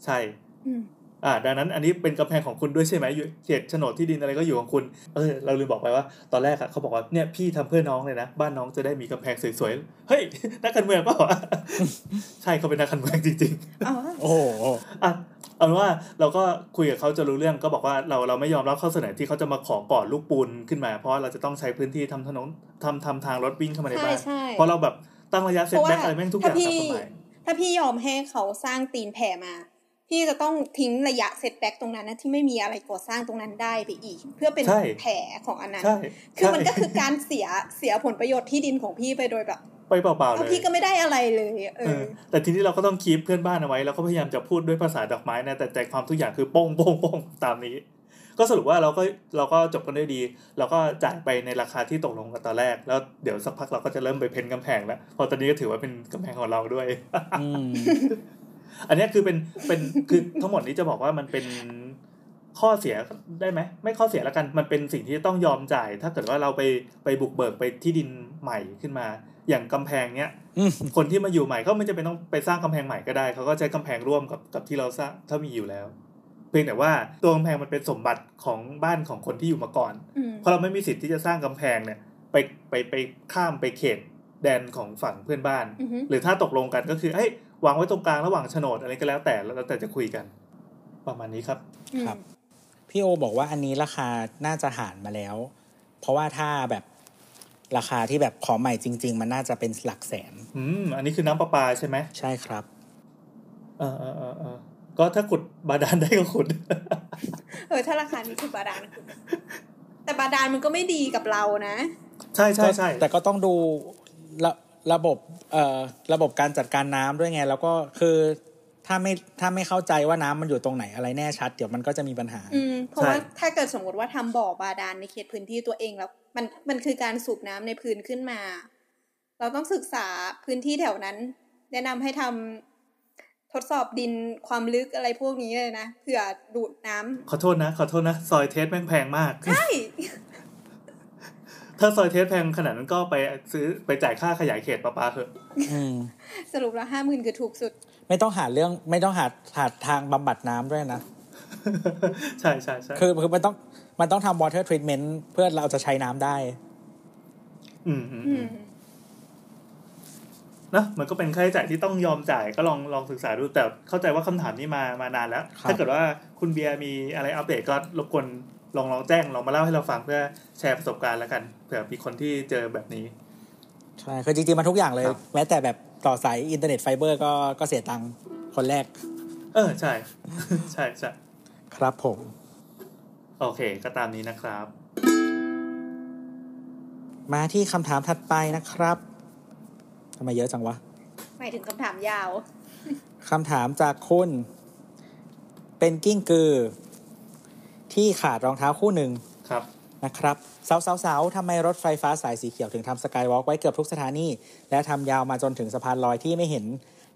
ใช่อืมอ่า ดังนั้นอันนี้เป็นกำแพงของคุณด้วยใช่ไหมอยู่เขตโฉนดที่ดินอะไรก็อยู่ของคุณเออเราลืมบอกไปว่า ตอนแรกอะเขาบอกว่าเนี่ยพี่ทำเพื่อน้องเลยนะบ้านน้องจะได้มีกำแพงสวยๆเฮ้ยนักการเมืองเปล่าวะใช่เขาเป็นนักการเมืองจริงๆเอาวะโอ้โหอะ เอาเป็นว่าเราก็คุยกับเขาจนรู้เรื่องก็บอกว่าเราเราไม่ยอมรับข้อเสนอที่เขาจะมาขอก่อลูกปูนขึ้นมา เพราะว่าเราจะต้องใช้พื้นที่ทำถนนทำทำทางรถวิ่งเข้ามาในใช่บ้านใช่เพราะเราแบบตั้งระยะ setback เพราะว่าอะไรแม่งทุกอย่างถ้าพี่ตามกฎหมายถ้าพี่ยอมให้เขาสร้างตีนแผ่มา พี่จะต้องทิ้งระยะ setback ตรงนั้นนะที่ไม่มีอะไรก่อสร้างตรงนั้นได้ไปอีก เพื่อเป็นใช่แผลของอันนั้นใช่คือมันใช่ก็คือการเสียเสียผลประโยชน์ที่ดินของพี่ไปโดยแบบ ไปเปล่าๆเอาเลยพี่ก็ไม่ได้อะไรเลยเอเอออแต่ทีนี้เราก็ต้องคีปเพื่อนบ้านเอาไว้แล้วก็พยายามจะพูดด้วยภาษาดอกไม้นะแต่ใจความทุกอย่างคือโป้งโป้งโป้งตามนี้ ก็สรุปว่าเราก็เราก็จบกันด้วยดี เราก็จ่ายไปในราคาที่ตกลงกันตอนแรก แล้วเดี๋ยวสักพักเราก็จะเริ่มไปเพ้นกำแพงแล้วเพอตอนนี้ก็ถือว่าเป็นกำแพงของเราด้วยอืมอันเนี้ยคือเป็นเป็นคือทั้งหมดนี้จะบอกว่ามันเป็นข้อเสียได้ไหมไม่ข้อเสียแล้วกันมันเป็นสิ่งที่ต้องยอมจ่าย ถ้าเกิดว่าเราไปไปบุกเบิกไปที่ดินใหม่ขึ้นมา อย่างกำแพงเนี้ยอืมคนที่มาอยู่ใหม่ก็ไม่จำเป็นต้องไปสร้างกำแพงใหม่ก็ได้เขาก็ใช้กำแพงร่วมกับกับที่เราสร้างถ้ามีอยู่แล้ว เพียงแต่ว่าตัวกำแพงมันเป็นสมบัติของบ้านของคนที่อยู่มาก่อนอืมเพราะเราไม่มีสิทธิ์ที่จะสร้างกำแพงเนี่ย ไปไปไปข้ามไปเขตแดนของฝั่งเพื่อนบ้านอือฮึหรือถ้าตกลงกันก็คือเอ้ยวางไว้ตรงกลางระหว่างโฉนดอะไรก็แล้วแต่แล้วแต่จะคุยกัน ประมาณนี้ครับอืมครับพี่โอบอกว่าอันนี้ราคาน่าจะหารมาแล้ว เพราะว่าถ้าแบบ ราคาที่แบบขอใหม่จริง ๆ มันน่าจะเป็นหลักแสน อืม อันนี้คือน้ำประปาใช่ไหม ใช่ครับ เออเออเออเออก็ถ้าขุดบาดาลได้ก็ขุด เออถ้าราคานี้คือบาดาลคือแต่บาดาลมันก็ไม่ดีกับเรานะ ใช่ใช่ใช่แต่ก็ต้องดูระระบบเอ่อระบบการจัดการน้ำด้วยไง แล้วก็คือ ถ้าไม่ถ้าไม่เข้าใจว่าน้ำมันอยู่ตรงไหนอะไรแน่ชัด เดี๋ยวมันก็จะมีปัญหา อืมเพราะว่าถ้าเกิดสมมติว่าทำบ่อบาดาลในเขตพื้นที่ตัวเองแล้ว มันมันคือการสูบน้ำในพื้นขึ้นมา เราต้องศึกษาพื้นที่แถวนั้น แนะนำให้ทำทดสอบดินความลึกอะไรพวกนี้เลยนะเผื่อดูดน้ำขอโทษนะ ขอโทษนะ ซอยเทสแม่งแพงมากใช่ถ้าซอยเทสแพงขนาดนั้นก็ไปซื้อไปจ่ายค่าขยายเขตประปาเถอะอืมสรุปแล้วห้าหมื่นคือถูกสุด ไม่ต้องหาเรื่องไม่ต้องหาหาทางบำบัดน้ำด้วยนะ ใช่ใช่ใช่คือคือมันต้องมันต้องทำ water treatment เพื่อเราจะใช้น้ำได้ อืมอืมอือืมมนะมันก็เป็นค่าใช้จ่ายที่ต้องยอมจ่ายก็ลองลองศึกษาดูแต่เข้าใจว่าคำถามนี้มามานานแล้วครับถ้าเกิดว่าคุณเบียร์มีอะไรอัปเดตก็รบกวนลองลองแจ้งลองมาเล่าให้เราฟังเพื่อแชร์ประสบการณ์แล้วกันเผื่อมีคนที่เจอแบบนี้ ใช่คือจริงๆมันทุกอย่างเลยครับแม้แต่แบบต่อสายอินเทอร์เน็ตไฟเบอร์ก็ก็เสียตังค์คนแรก เออ ใช่ ใช่ใช่ครับผม โอเค ก็ตามนี้นะครับ มาที่คำถามถัดไปนะครับทำไมเยอะจังวะหมายถึงคำถามยาวคำถามจากคุณ เป็นกิ้งกือ ที่ขาดรองเท้าคู่หนึ่งครับ นะครับสาวสาวสาวทำไมรถไฟฟ้าสายสีเขียวถึงทำสกายวอล์กไว้เกือบทุกสถานี และทำยาวมาจนถึงสะพานลอยที่ไม่เห็น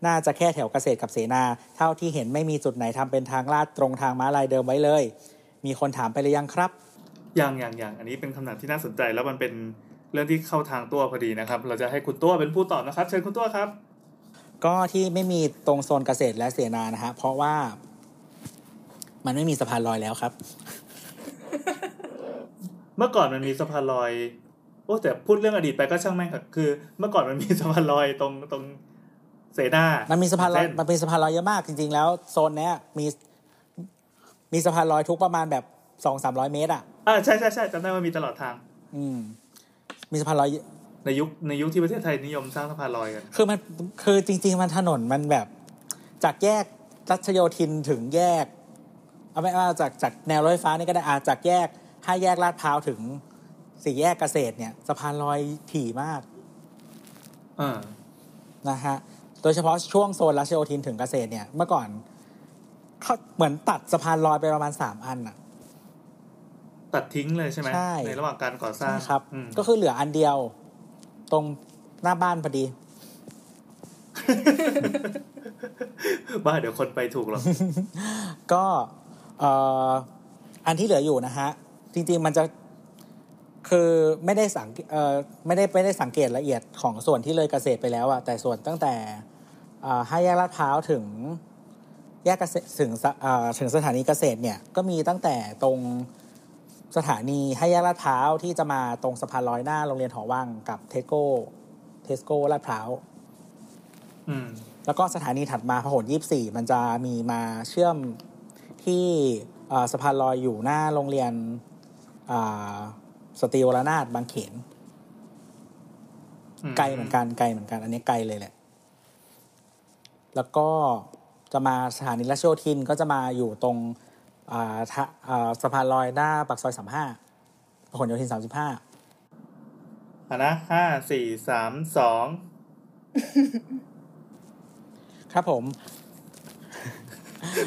น่าจะแค่แถวเกษตรกับเสนา เท่าที่เห็นไม่มีจุดไหนทำเป็นทางลาดตรงทางม้าลายเดิมไว้เลย มีคนถามไปหรือยังครับอย่างอย่างอย่างอันนี้เป็นคำถามที่น่าสนใจแล้วมันเป็นเรื่องที่เข้าทางตัวพอดีนะครับ เราจะให้คุณตัวเป็นผู้ตอบนะครับ เชิญคุณตัวครับ ก็ที่ไม่มีตรงโซนเกษตรและเสนานะฮะเพราะว่า มันไม่มีสะพานลอยแล้วครับ เมื่อก่อนมันมีสะพานลอยโอ้แต่พูดเรื่องอดีตไปก็ช่างแม่งเถอะคือ เมื่อก่อนมันมีสะพานลอยตรงตรงเสนามันมีสะพานลอยเส้มันเป็นสะพานลอยเยอะมากจริง ๆ แล้วโซนเนี้ยมีมีสะพานลอยทุกประมาณแบบสองสามร้อยเมตรอะอ่าใช่ใช่ใช่จำได้ว่ามีตลอดทาง อืม มีสะพานลอยในยุคในยุคที่ประเทศไทยนิยมสร้างสะพานลอยกัน คือมันคือจริง ๆ มันถนนมันแบบ จากแยกรัชโยธินถึงแยก เอาไม่ว่าจากจากแนวรถไฟฟ้านี่ก็ได้อาจากแยก ห้าแยกลาดพร้าวถึงสี่แยกเกษตรเนี่ยสะพานลอยถี่มากอ่านะฮะโดยเฉพาะช่วงโซนรัชโยธินถึงเกษตรเนี่ยเมื่อก่อนเขาเหมือนตัดสะพานลอยไปประมาณสามอันอะตัดทิ้งเลยใช่ไหมใช่ระหว่างการก่อสร้างใช่ครับอืมก็คือเหลืออันเดียว ตรงหน้าบ้านพอดี บ้าเดี๋ยวคนไปถูกหรอกก็เอ่ออันที่เหลืออยู่นะฮะ จริงๆมันจะคือไม่ได้สังเอ่อไม่ได้ไม่ได้สังเกตละเอียดของส่วนที่เลยเกษตรไปแล้วอะแต่ส่วนตั้งแต่อ่าห้าแยกลาดพร้าวถึงแยกเกษตรถึงสะอ่าถึงสถานีเกษตรเนี่ยก็มีตั้งแต่ตรงสถานีห้าแยกลาดพร้าวที่จะมาตรงสะพานลอยหน้าโรงเรียนหอวังกับ Tesco Tesco ลาดพร้าวอืมแล้วก็สถานีถัดมาพหลยี่สี่มันจะมีมาเชื่อมที่เอ่อสะพานลอยอยู่หน้าโรงเรียนอ่า สตรีวรนาถบางเขนไกลเหมือนกันไกลเหมือนกัน อันนี้ไกลเลยแหละ แล้วก็จะมาสถานีราชโยธินก็จะมาอยู่ตรงอ่าทะอ่าสะพานลอยหน้าปากซอยสามห้าพหลโยธินสามสิบห้าอะนะห้าสี่สามสองครับผม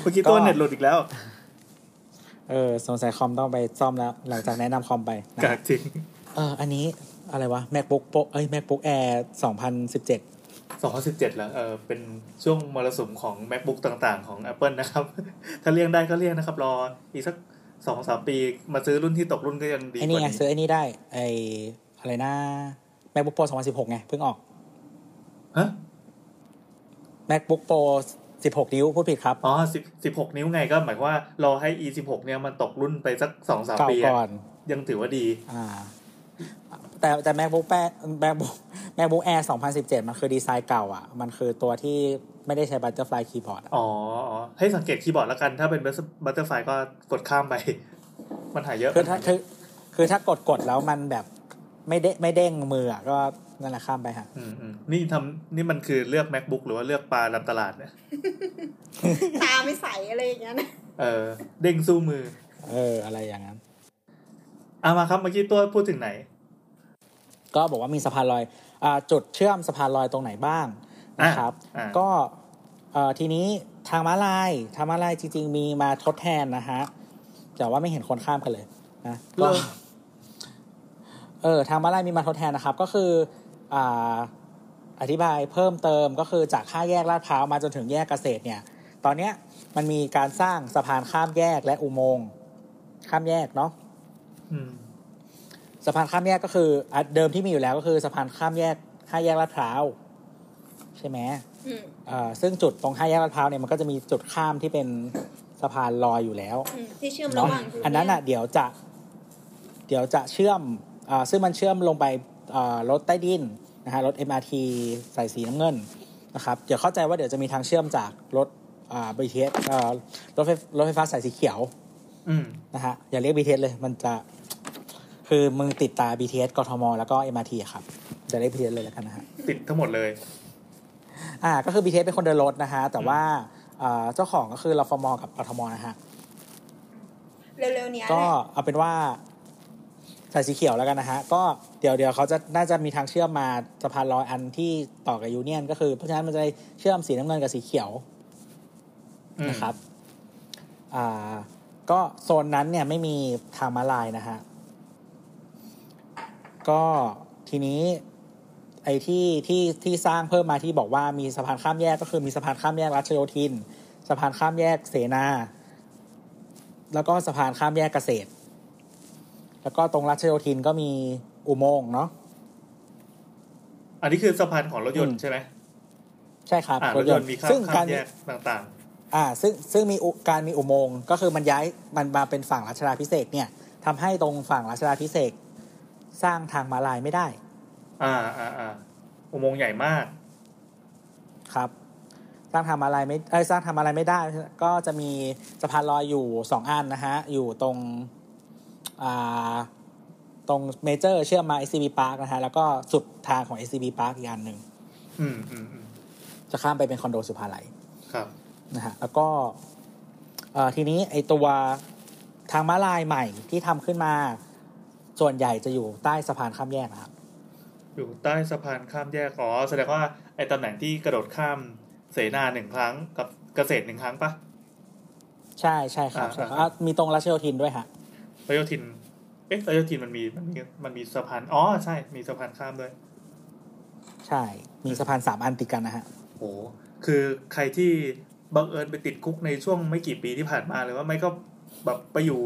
เมื่อกี้ตัวก็เน็ตหลุดอีกแล้ว เออสงสัยคอมต้องไปซ่อมแล้ว หลังจากแนะนำคอมไปนะกากจริงเอออันนี้อะไรวะ MacBook Pro เอ้ย MacBook Air 2017สองพันสิบเจ็ดแล้วเออเป็นช่วงมรสุมของ macbook ต่างๆ ของ Apple นะครับ ถ้าเลี่ยงได้ก็เลี่ยงนะครับ รออีกสักสองสามปีมาซื้อรุ่นที่ตกรุ่นก็ยังดีไอ้กนี่ว่าไงนี้ซื้อไอ้นี่ได้ไอ้อะไรนะ MacBook Pro 2016 ไง เพิ่งออกฮะ MacBook Pro 16 นิ้วพูดผิดครับ อ๋อสิบสิบหกนิ้วไงก็หมายความว่า รอให้ e สิบหกเนี่ยมันตกรุ่นไปสักสองสามเก่าปีอะก่อนยังถือว่าดีอ่าแต่แต่ MacBook Air MacBook MacBook Air 2017 มันคือดีไซน์เก่าอะ มันคือตัวที่ไม่ได้ใช้ Butterfly Keyboard อะอ๋ออ๋อ ให้สังเกตคีย์บอร์ดแล้วกัน ถ้าเป็น Butterfly ก็กดข้ามไป มันหายเยอะ คือถ้าคือคือถ้ากดกดแล้วมันแบบไม่เด้งไม่เด้งมืออะก็ นั่นแหละข้ามไปฮะอืมอืมนี่ทำนี่มันคือเลือก MacBook หรือว่าเลือกปลาในตลาดเนี่ยตาไม่ใสอะไรอย่างเงี้ยนะเออ เด้งสู้มือ เออ อะไรอย่างนั้นเอามาครับเมื่อกี้ตัวพูดถึงไหน ก็บอกว่ามีสะพานลอยอาจุดเชื่อมสะพานลอยตรงไหนบ้างนะครับอ่าก็เอ่อทีนี้ทางม้าลายทางม้าลายจริง ๆ มีมาทดแทนนะฮะแต่ว่าไม่เห็นคนข้ามกันเลยนะก็เลิกเออทางม้าลายมีมาทดแทนนะครับ ก็คือ อ่าอธิบายเพิ่มเติมก็คือจากห้าแยกลาดพร้าวมาจนถึงแยกเกษตรเนี่ย ตอนเนี้ยมันมีการสร้างสะพานข้ามแยกและอุโมงค์ข้ามแยกเนาะอืมสะพานข้ามแยกก็คืออะเดิมที่มีอยู่แล้วก็คือสะพานข้ามแยกห้าแยกลาดพร้าวใช่ไหมอืมอ่าซึ่งจุดตรงห้าแยกลาดพร้าวเนี่ยมันก็จะมีจุดข้ามที่เป็นสะพานลอยอยู่แล้วอืมที่เชื่อมระเนาะหว่างอันนั้นอะเดี๋ยวจะ เดี๋ยวจะเชื่อมอ่าซึ่งมันเชื่อมลงไปอ่ารถใต้ดิน นะฮะรถ MRT สายสีน้ำเงินนะครับเดี๋ยวเข้าใจว่าเดี๋ยวจะมีทางเชื่อมจากรถอ่า BTS อ่ารถไฟรถไฟฟ้าสายสีเขียวอืมนะฮะอย่าเรียก BTS เลยมันจะคือมึงติดตา BTS กทม แล้วก็ MRT อะครับจะเรียก BTS เลยแล้วกันนะฮะติดทั้งหมดเลย อ่าก็คือ BTS เป็นคนเดินรถนะฮะแต่ว่าอ่าเจ้าของก็คือรฟมกับกทมนะฮะเร็วๆเนี้ยก็แหละเอาเป็นว่าสายสีเขียวแล้วกันนะฮะ ก็ เดี๋ยวเดี๋ยวเขาจะน่าจะมีทางเชื่อมมาสะพานลอยอันที่ต่อกับยูเนียน ก็คือ เพราะฉะนั้นมันจะเชื่อมสีน้ำเงินกับสีเขียวนะครับ อ่า ก็โซนนั้นเนี่ยไม่มีทางมาลายนะฮะ ก็ทีนี้ไอ้ที่ที่ที่สร้างเพิ่มมาที่บอกว่ามีสะพานข้ามแยกก็คือมีสะพานข้ามแยกรัชโยธิน สะพานข้ามแยกเสนา แล้วก็สะพานข้ามแยกเกษตร แล้วก็ตรงรัชโยธินก็มี อุโมงค์เนาะอันนี้คือสะพานของรถยนอืต์มใช่ไหมใช่ครับอ่ารถยนต์มีข้ามซึ่งข้าการมแยกต่างอ่า ซึ่งซึ่งมีอุการมีอุโมงค์ก็คือมันย้ายมันมาเป็นฝั่งรัชดาพิเศษกเนี่ยทำให้ตรงฝั่งรัชดาพิเศษกสร้างทางม้าลายไม่ได้ อ่าอ่าอ่าอุโมงค์ใหญ่มาก ครับ สร้างทางม้าลายไม่เอ้ยสร้างทางม้าลายไม่ได้ ก็จะมีสะพานลอยอยู่สองอันนะฮะ อยู่ตรงอ่า ตรงเมเจอร์เชื่อมมา SCB Park นะฮะ แล้วก็สุดทางของ SCB Park อีกอันหนึ่งอืมอืมอืมจะข้ามไปเป็นคอนโดสุภาลัยครับนะฮะแล้วก็เอ่อทีนี้ไอตัวทางม้าลายใหม่ที่ทำขึ้นมา ส่วนใหญ่จะอยู่ใต้สะพานข้ามแยกนะครับ อยู่ใต้สะพานข้ามแยกอ๋อแสดงว่าไอ้ตำแหน่งที่กระโดดข้ามเสนาหนึ่งครั้งกับเกษตรหนึ่งครั้งปะใช่ใช่ครับอ่าใช่ครับอ่าอะมีตรงรัชโยธินด้วยฮะรัชโยธิน เอ๊ะรัชโยธินมันมีมันมีมันมีสะพานอ๋อใช่ มีสะพานข้ามด้วย ใช่ มีสะพานสามอันติดกันนะฮะโอ้คือใครที่บังเอิญไปติดคุกในช่วงไม่กี่ปีที่ผ่านมาหรือว่าไม่ก็แบบไปอยู่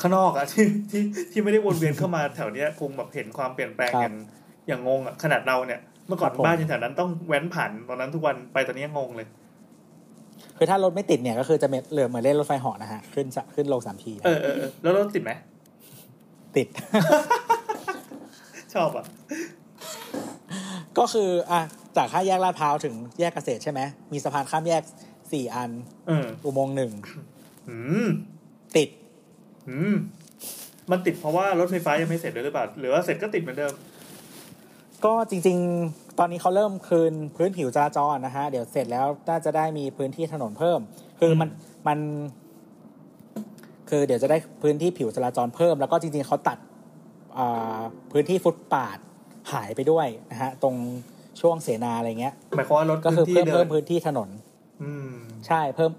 ข้างนอกอะที่ที่ที่ไม่ได้วนเวียนเข้ามาแถวเนี้ยคงแบบเห็นความเปลี่ยนแปลงครับอย่างอย่างงงอะขนาดเราเนี่ยเมื่อก่อนครับผมบ้านอยู่แถวนั้นต้องแว้นผ่านตอนนั้นทุกวันไปตอนนี้ยังงงเลย คือถ้ารถไม่ติดเนี่ยก็คือจะเหลือเหมือนเล่นรถไฟเหาะนะฮะขึ้นจะขึ้นลงสามทีเออเออเออแล้วรถติดไหม ติด ชอบอะ ก็คืออะจากห้าแยกลาดพร้าวถึงแยกเกษตรใช่ไหม มีสะพานข้ามแยกสี่อันเอออุโมงค์หนึ่งอืมติดอืมมันติดเพราะว่ารถไฟฟ้ายังไม่เสร็จด้วยหรือเปล่า หรือว่าเสร็จก็ติดเหมือนเดิม ก็จริง ๆ ตอนนี้เขาเริ่มคืนพื้นผิวจราจรนะฮะ เดี๋ยวเสร็จแล้วน่าจะได้มีพื้นที่ถนนเพิ่ม คือมันมัน คือเดี๋ยวจะได้พื้นที่ผิวจราจรเพิ่ม แล้วก็จริงๆเขาตัดอ่าพื้นที่ฟุตปาดหายไปด้วยนะฮะตรงช่วงเสนาอะไรเงี้ยหมายความว่ารถก็คือพื้นที่เพิ่มเดิเพิ่นมพื้นที่ถนน อืมใช่เพิ่ม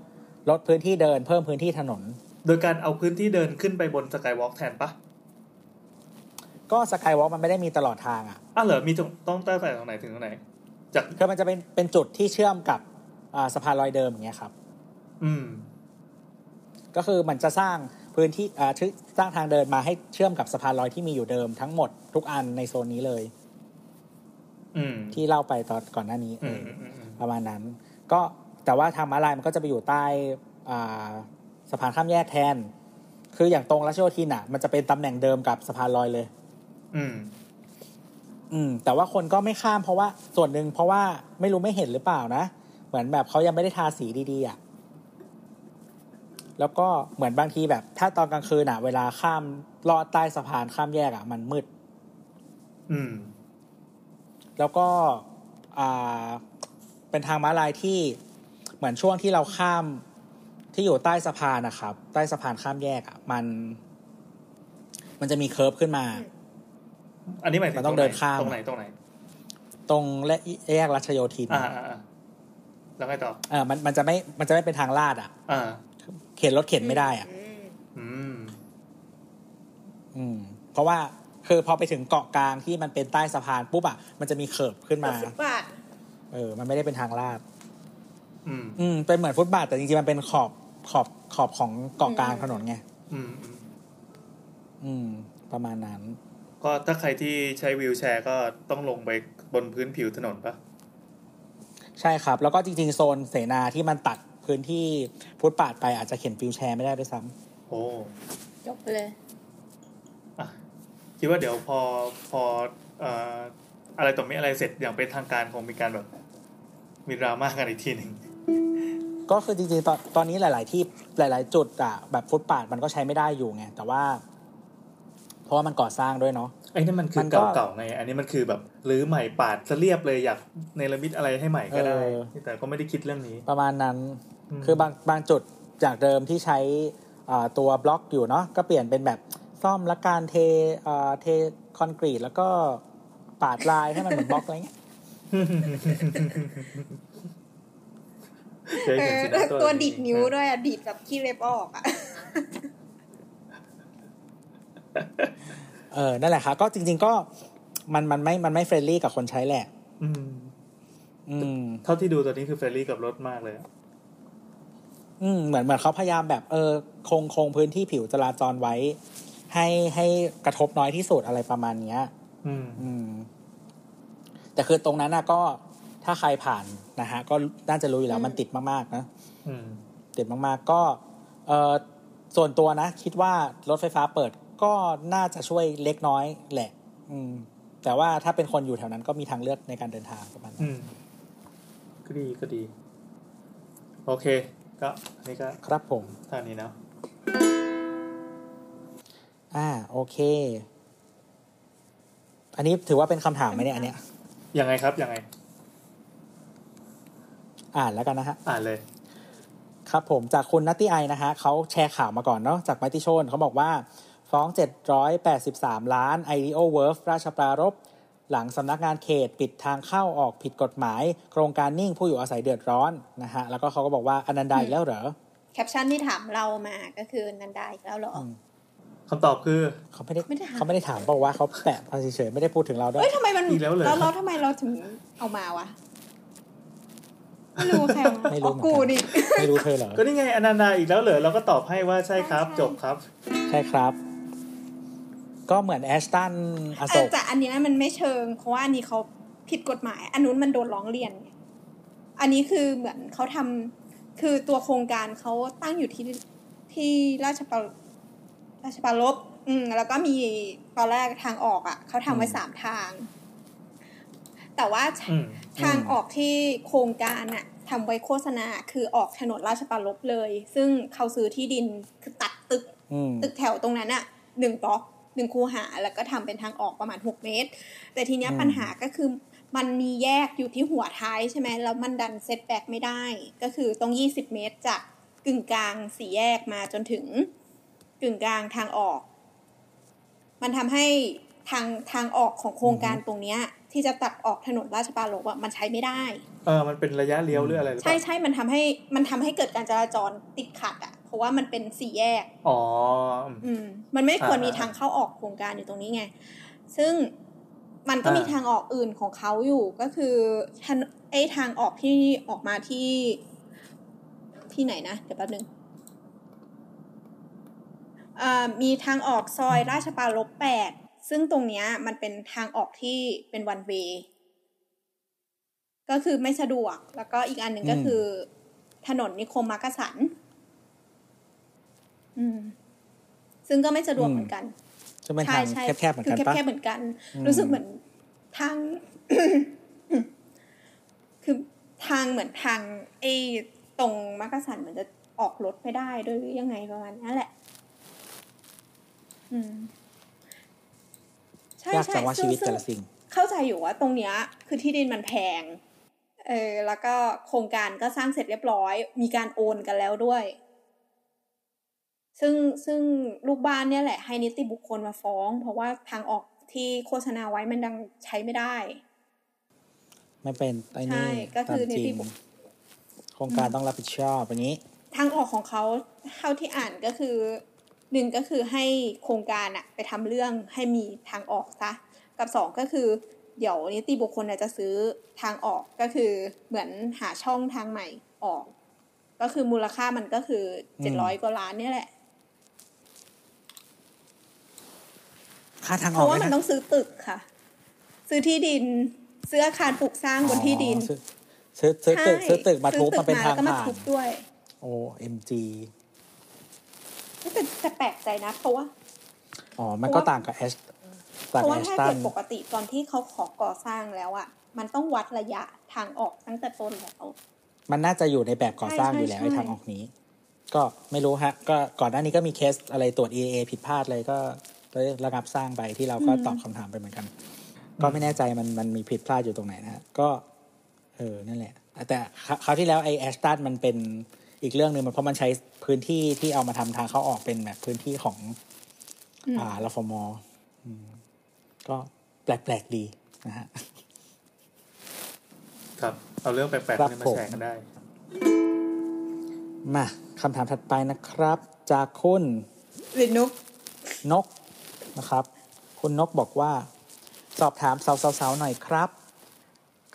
ลดพื้นที่เดิน เพิ่มพื้นที่ถนน โดยการเอาพื้นที่เดินขึ้นไปบนสกายวอล์กแทนปะก็สกายวอล์กมันไม่ได้มีตลอดทางอะอ้าวเหรอมีตรงต้องตั้งแต่ตรงไหนถึงตรงไหน จากคือมันจะเป็นเป็นจุดที่เชื่อมกับอ่าสะพานลอยเดิมอย่างเงี้ยครับ อืม ก็คือมันจะสร้างพื้นที่อ่าชื่อสร้างทางเดินมาให้เชื่อมกับสะพานลอยที่มีอยู่เดิมทั้งหมดทุกอันในโซนนี้เลยอืมที่เล่าไปตอนก่อนหน้านี้อืมเออือมอืมอืมประมาณนั้น ก็แต่ว่าทางม้าลายมันก็จะไปอยู่ใต้อ่าสะพานข้ามแยกแทน คืออย่างตรงรัชโยธินอะ มันจะเป็นตำแหน่งเดิมกับสะพานลอยเลย อืม อืม แต่ว่าคนก็ไม่ข้ามเพราะว่าส่วนหนึ่งเพราะว่าไม่รู้ไม่เห็นหรือเปล่านะ เหมือนแบบเขายังไม่ได้ทาสีดีๆอะ แล้วก็เหมือนบางทีแบบ ถ้าตอนกลางคืนอะ เวลาข้ามลอดใต้สะพานข้ามแยกอะ มันมืด อืม แล้วก็อ่าเป็นทางม้าลายที่เหมือนช่วงที่เราข้ามที่อยู่ใต้สะพานนะครับ ใต้สะพานข้ามแยกอะ มัน มันจะมี curb ขึ้นมา อันนี้หมายถึงมันต้องเดินข้ามตรงไหนตรงไหน ตรงและแยกรัชโยธินอ่าอ่าอ่าแล้วไงต่อเออมันมันจะไม่มันจะไม่เป็นทางลาดอะอ่า เข็นรถเข็นไม่ได้อะอืมอืมอืม เพราะว่าคือพอไปถึงเกาะกลางที่มันเป็นใต้สะพานปุ๊บอะมันจะมีเคิร์ฟขึ้นมาฟุตบาทเออ มันไม่ได้เป็นทางลาด อืม อืม เป็นเหมือนฟุตบาทแต่จริงๆมันเป็นขอบขอบขอบของเกาะกลางถนนไง อืม อืมอืมประมาณนั้น ก็ถ้าใครที่ใช้วีลแชร์ก็ต้องลงไปบนพื้นผิวถนนปะใช่ครับ แล้วก็จริงๆ โซนเสนาที่มันตัด พื้นที่ฟุตปาดไปอาจจะเข็นฟิวแชร์ไม่ได้ด้วยซ้ำโอ้จบไปเลยอะคิดว่าเดี๋ยวพอพอเอ่ออะไรต่อมีอะไรเสร็จอย่างเป็นทางการคงมีการแบบมีดราม่ากันอีกทีหนึ่งก็คือจริงๆตอนตอนนี้หลาย ๆ ที่หลาย ๆ จุดอะแบบฟุตปาดมันก็ใช้ไม่ได้อยู่ไงแต่ว่า เพราะว่ามันก่อสร้างด้วยเนาะไอ้นี่มันคืมัอนก็เก่าๆไง อันนี้มันคือแบบรื้อใหม่ปาดจะเรียบเลยอยากเนรมิตอะไรให้ใหม่ก็ได้เออแต่ก็ไม่ได้คิดเรื่องนี้ ประมาณนั้นอืม คือบางบางจุดจากเดิมที่ใช้อ่าตัวบล็อกอยู่เนาะก็เปลี่ยนเป็นแบบซ่อมและการเทอ่าเทคอนกรีตแล้วก็ปาดลายให้มันเหมือนบล็อกอะไรเงี้ยเคยเอเห็นอสินะแล้วตัวนี้ดีดนิ้วด้วยอะดีดแบบขี้เล็บออกอะเออนั่นแหละครับก็จริง ๆ ก็มันมันไม่มันไม่ friendly กับคนใช้แหละ อืม อืม เท่าที่ดูตอนนี้คือ friendly กับรถมากเลย อะอืมเหมือนเหมือนเขาพยายามแบบเออคงคงพื้นที่ผิวจราจรไว้ ให้ให้กระทบน้อยที่สุดอะไรประมาณเนี้ย อืม อืม แต่คือตรงนั้นนะก็ถ้าใครผ่านนะฮะ ก็น่าจะรู้อยู่แล้วมันติดมากๆนะอืมติดมากๆ ก็ เออส่วนตัวนะ คิดว่ารถไฟฟ้าเปิดก็น่าจะช่วยเล็กน้อยแหละ อืม แต่ว่าถ้าเป็นคนอยู่แถวนั้นก็มีทางเลือกในการเดินทางประมาณนั้นอืมก็ดีก็ดี โอเค ก็อันนี้ก็ครับผมเท่านี้เนาะอ่าโอเค อันนี้ถือว่าเป็นคำถามไหมเนี่ยอันเนี้ยยังไงครับยังไงอ่อ่านแล้วกันนะฮะอ่านเลย ครับผมจากคุณนัตตี้ไอนะฮะเขาแชร์ข่าวมาก่อนเนาะจากไมติชนเขาบอกว่า ฟ้อง 783 ล้าน IDO w o r f ราชปรารภ หลังสำนักงานเขตปิดทางเข้าออกผิดกฎหมาย โครงการนิ่งผู้อยู่อาศัยเดือดร้อนนะฮะแล้วก็เขาก็บอกว่าอนันดาอีกแล้วเหรอแคปชั่นที่ถามเรามาก็คือนันดาอีกแล้วเหรออมคำตอบคือเขาไม่ได้ไม่ได้ถามเขาไม่ได้ถามบอกว่าเขาแปะมาเฉยๆไม่ได้พูดถึงเราด้วยเอ้ยทำไมมันอีกแล้วเหรอแล้วเราทำไมเราถึงเอามาวะไม่รู้ใครเอาาไม่รู้อ๋อเหมือนกันกูนี่ไม่รู้เธอเหรอก็นี่ไงอนันดาอีกแล้วเหรอเราก็ตอบให้ว่าใช่ครับใช่จบครับ ใช่ครับ ก็เหมือนแอชตันอโศแต่กแต่อันเนี้ยมันไม่เชิง เพราะว่าอันนี้เขาผิดกฎหมาย อันนู้นมันโดนร้องเรียนไงอันนี้คือเหมือนเขาทำคือตัวโครงการเขาตั้งอยู่ที่ที่ราชปรราชปรารภอืมแล้วก็มีตอนแรกทางออกอะเขาทำไว้สามทาง แต่ว่าอืมทางออกที่โครงการอะทำไว้โฆษณาคือออกถนนราชปรารภเลย ซึ่งเขาซื้อที่ดินคือตัดตึกอืมตึกแถวตรงนั้นอะหนึ่งบล็อก หนึ่งคูหา แล้วก็ทำเป็นทางออกประมาณหกเมตร แต่ทีเนี้ยอืมปัญหาก็คือมันมีแยกอยู่ที่หัวท้ายใช่ไหมแล้วมันดันเซตแบ็กไม่ได้ ก็คือต้องยี่สิบเมตรจากกึ่งกลางสี่แยกมาจนถึงกึ่งกลางทางออก มันทำให้ทางทางออกของโครงการตรงเนี้ยที่จะตัดออกถนนราชปรารภอะมันใช้ไม่ได้ เออ มันเป็นระยะเลี้ยวหรืออะไรหรือเปใช่ล่าใช่มันทำให้มันทำให้เกิดการจราจรติดขัดอะเพ ราะว่ามันเป็นสี่แยก อ๋อ อืม มันไม่ควรอ่ามีมีทางเข้าออกโครงการอยู่ตรงนี้ไง ซึ่งมันก็อ่ามีมีทางออกอื่นของเขาอยู่ก็คือทางไอ้ทางออกที่ออกมาที่ที่ไหนนะ เดี๋ยวแป๊บนึงอ่ามีทางออกซอยราชปรารภแปดซึ่งตรงเนี้ยมันเป็นทางออกที่เป็นวันเวก็คือไม่สะดวก แล้วก็อีกอันหนึ่งก็อืมคือ ถนนนิคมมักกะสัน อืม ซึ่งก็ไม่สะดวกเหมือนกันจะเป็นทางแคบๆเหมือนกันคือปะแคบๆเหมือนกันอืมรู้สึกเหมือนทาง คือทางเหมือนทางไอ้ตรงมักกะสันเหมือนจะออกรถไม่ได้ด้วยหรือยังไงประมาณนั้นแหละ อืมใช่ยากใช่จังว่าซึ่ชีวิตซึ่แต่ละสิ่ง เข้าใจอยู่ว่าตรงเนี้ย คือที่ดินมันแพง เออ แล้วก็โครงการก็สร้างเสร็จเรียบร้อย มีการโอนกันแล้วด้วย ซึ่งซึ่งลูกบ้านเนี่ยแหละให้นิติบุคคลมาฟ้อง เพราะว่าทางออกที่โฆษณาไว้มันดังใช้ไม่ได้ ไม่เป็นไอ้ใช่นี่ก็คือตามจรินิติงบุคโครงการต้องรับผิดชอบอย่างนี้ ทางออกของเขาเท่าที่อ่านก็คือหนึ่งก็คือให้โครงการอะไปทำเรื่องให้มีทางออกซะกับสองก็คือ เดี๋ยวนิติบุคคลอะจะซื้อทางออกก็คือเหมือนหาช่องทางใหม่ออก ก็คือมูลค่ามันก็คืออืเจ็ดร้อยมกว่าล้านเนี่ยแหละ ค่าทางเพออกราะว่าด้วยมันนะต้องซื้อตึกค่ะ ซื้อที่ดิน ซื้ออาคารปลูกสร้างบนที่ดินอ๋อซื้อซื้อซื้อตึกใช่ซื้อตึกมาทุบซื้อมาเป็นทางแล้วก็มาผ่านทุบด้วยโอ้เอ็มจีแต่แต่แปลกใจนะ เพราะว่าอ๋อ มันก็ต่างกับแอชเพต่างราะกับว่าแอชถ้าตัเกินดปกติตอนที่เขาขอก่อสร้างแล้วอะมันต้องวัดระยะทางออกตั้งแต่ต้นแล้วมันน่าจะอยู่ในแบบก่อสร้างใช่อยู่แล้วใช่ไอ้ทางออกนี้ ก็ไม่รู้ฮะ ก็ก่อนหน้านี้ก็มีเคสอะไรตรวจ EA ผิดพลาดเลยก็เลย ระงับสร้างไปที่เราก็ตอบคำถามไปเหมือนกัน ก็ไม่แน่ใจมันมันมีผิดพลาดอยู่ตรงไหนนะฮะก็ เออนั่นแหละ แต่คราวที่แล้วไอ้แอชตันมันเป็นอีกเรื่องหนึ่งมันเพราะมันใช้พื้นที่ที่เอามาทำทางเข้าออกเป็นแบบพื้นที่ของอืมอ่ารฟมอืมก็แปลกๆดีนะฮะครับ เอาเรื่องแปลกครัๆบนี้มาผมแชร์กันได้ มาคำถามถัดไปนะครับ จากคุณหรือนกนก นะครับ คุณนกบอกว่า สอบถามสาวๆๆหน่อยครับ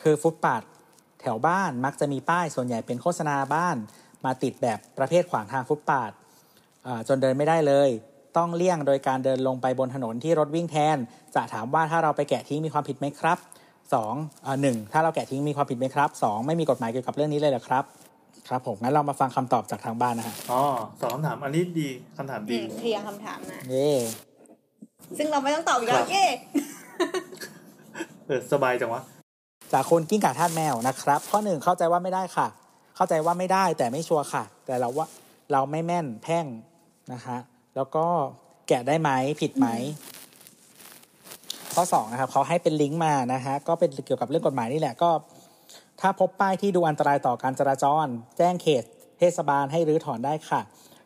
คือฟุตปาดแถวบ้านมักจะมีป้ายส่วนใหญ่เป็นโฆษณาบ้านมาติดแบบประเภทขวางทางฟุตปาดอ่าจนเดินไม่ได้เลย ต้องเลี่ยงโดยการเดินลงไปบนถนนที่รถวิ่งแทน จะถามว่าถ้าเราไปแกะทิ้งมีความผิดไหมครับสองอ่าหนึ่งถ้าเราแกะทิ้งมีความผิดไหมครับสองไม่มีกฎหมายเกี่ยวกับเรื่องนี้เลยเหรอครับ ครับผมงั้นเรามาฟังคำตอบจากทางบ้านนะฮะอ๋อสองคำถามอันนี้ดีคำถามอืดีมเคลียร์คำถามมาเย่ ซึ่งเราไม่ต้องตอบอีกแล้ครัวบเย่เออสบายจังวะจากคุณกิ้งก่าทาสแมวนะครับ ข้อหนึ่งเข้าใจว่าไม่ได้ค่ะ เข้าใจว่าไม่ได้แต่ไม่ชัวร์ค่ะ แต่เราว่าเราไม่แม่นแพ่งนะฮะแล้วก็แกะได้ไหมผิดไหมข้อสองนะครับเขาให้เป็นลิงก์มานะฮะก็เป็นเกี่ยวกับเรื่องกฎหมายนี่แหละก็ ถ้าพบป้ายที่ดูอันตรายต่อการจราจร แจ้งเขต เทศบาลให้รื้อถอนได้ค่ะ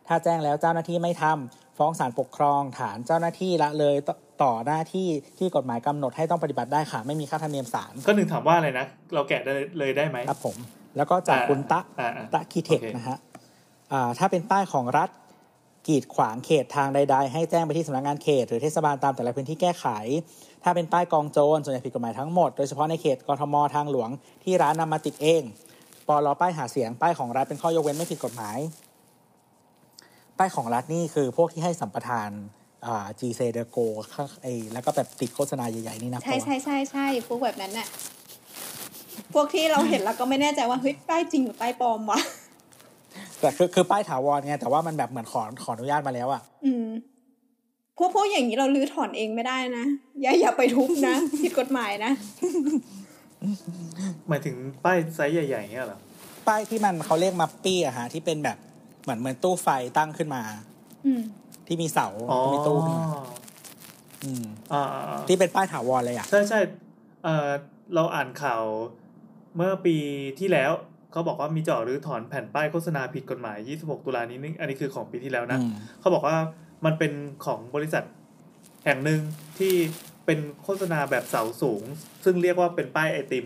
ถ้าแจ้งแล้วเจ้าหน้าที่ไม่ทำ ฟ้องศาลปกครองฐานเจ้าหน้าที่ละเลยตต่อหน้าที่ที่กฎหมายกำหนดให้ต้องปฏิบัติได้ค่ะ ไม่มีค่าธรรมเนียมศาลก็หนึ่งถามว่าอะไรนะ เราแกะได้เลยได้ไหมครับผม แล้วก็จากคุณตะอ่าอ่าตะคีเทคโอเคนะฮะอ่าถ้าเป็นป้ายของรัฐกีดขวางเขตทางใด ๆ ให้แจ้งไปที่สำนักงานเขต หรือเทศบาลตามแต่ละพื้นที่แก้ไข ถ้าเป็นป้ายกองโจรส่วนใหญ่ผิดกฎหมายทั้งหมด โดยเฉพาะในเขตกทมทางหลวงที่ร้านนำมาติดเองปลป้ายหาเสียงป้ายของรัฐเป็นข้อยกเว้นไม่ผิดกฎหมาย ป้ายของรัฐนี่คือพวกที่ให้สัมปทานอ่า G C d e Go ข้างไอแล้วก็แบบติดโฆษณาใหญ่ๆนี่นะใช่ใช่ใช่ใช่พวกแบบนั้นน่ะพวกที่เราเห็นแล้วก็ไม่แน่ใจว่าเฮ้ยป้ายจริงหรือป้ายปลอมวะแต่คือคือป้ายถาวรไงแต่ว่ามันแบบเหมือนขอขออนุญาตมาแล้วอะอืมพวกพวกอย่างนี้เราลื้อถอนเองไม่ได้นะ อย่าอย่าไปทุบนะผิดกฎหมายนะ หมายถึงป้ายไซส์ใหญ่ๆเงี้ยเหรอป้ายที่มันเขาเรียกมัปปี้อะฮะที่เป็นแบบ เหมือนเหมือนตู้ไฟตั้งขึ้นมา อืมที่มีเสาอ๋อมีตู้ขึ้นมาอืมอ่าอ่าอ่าที่เป็นป้ายถาวรเลยอะใช่ใช่เออเราอ่านข่าวเมื่อปีที่แล้วเขาบอกว่ามีเจาะหรือถอนแผ่นป้ายโฆษณาผิดกฎหมาย 26 ตุลานี้นี่อันนี้คือของปีที่แล้วนะอืมเขาบอกว่ามันเป็นของบริษัทแห่งหนึ่งที่เป็นโฆษณาแบบเสาสูง ซึ่งเรียกว่าเป็นป้ายไอติม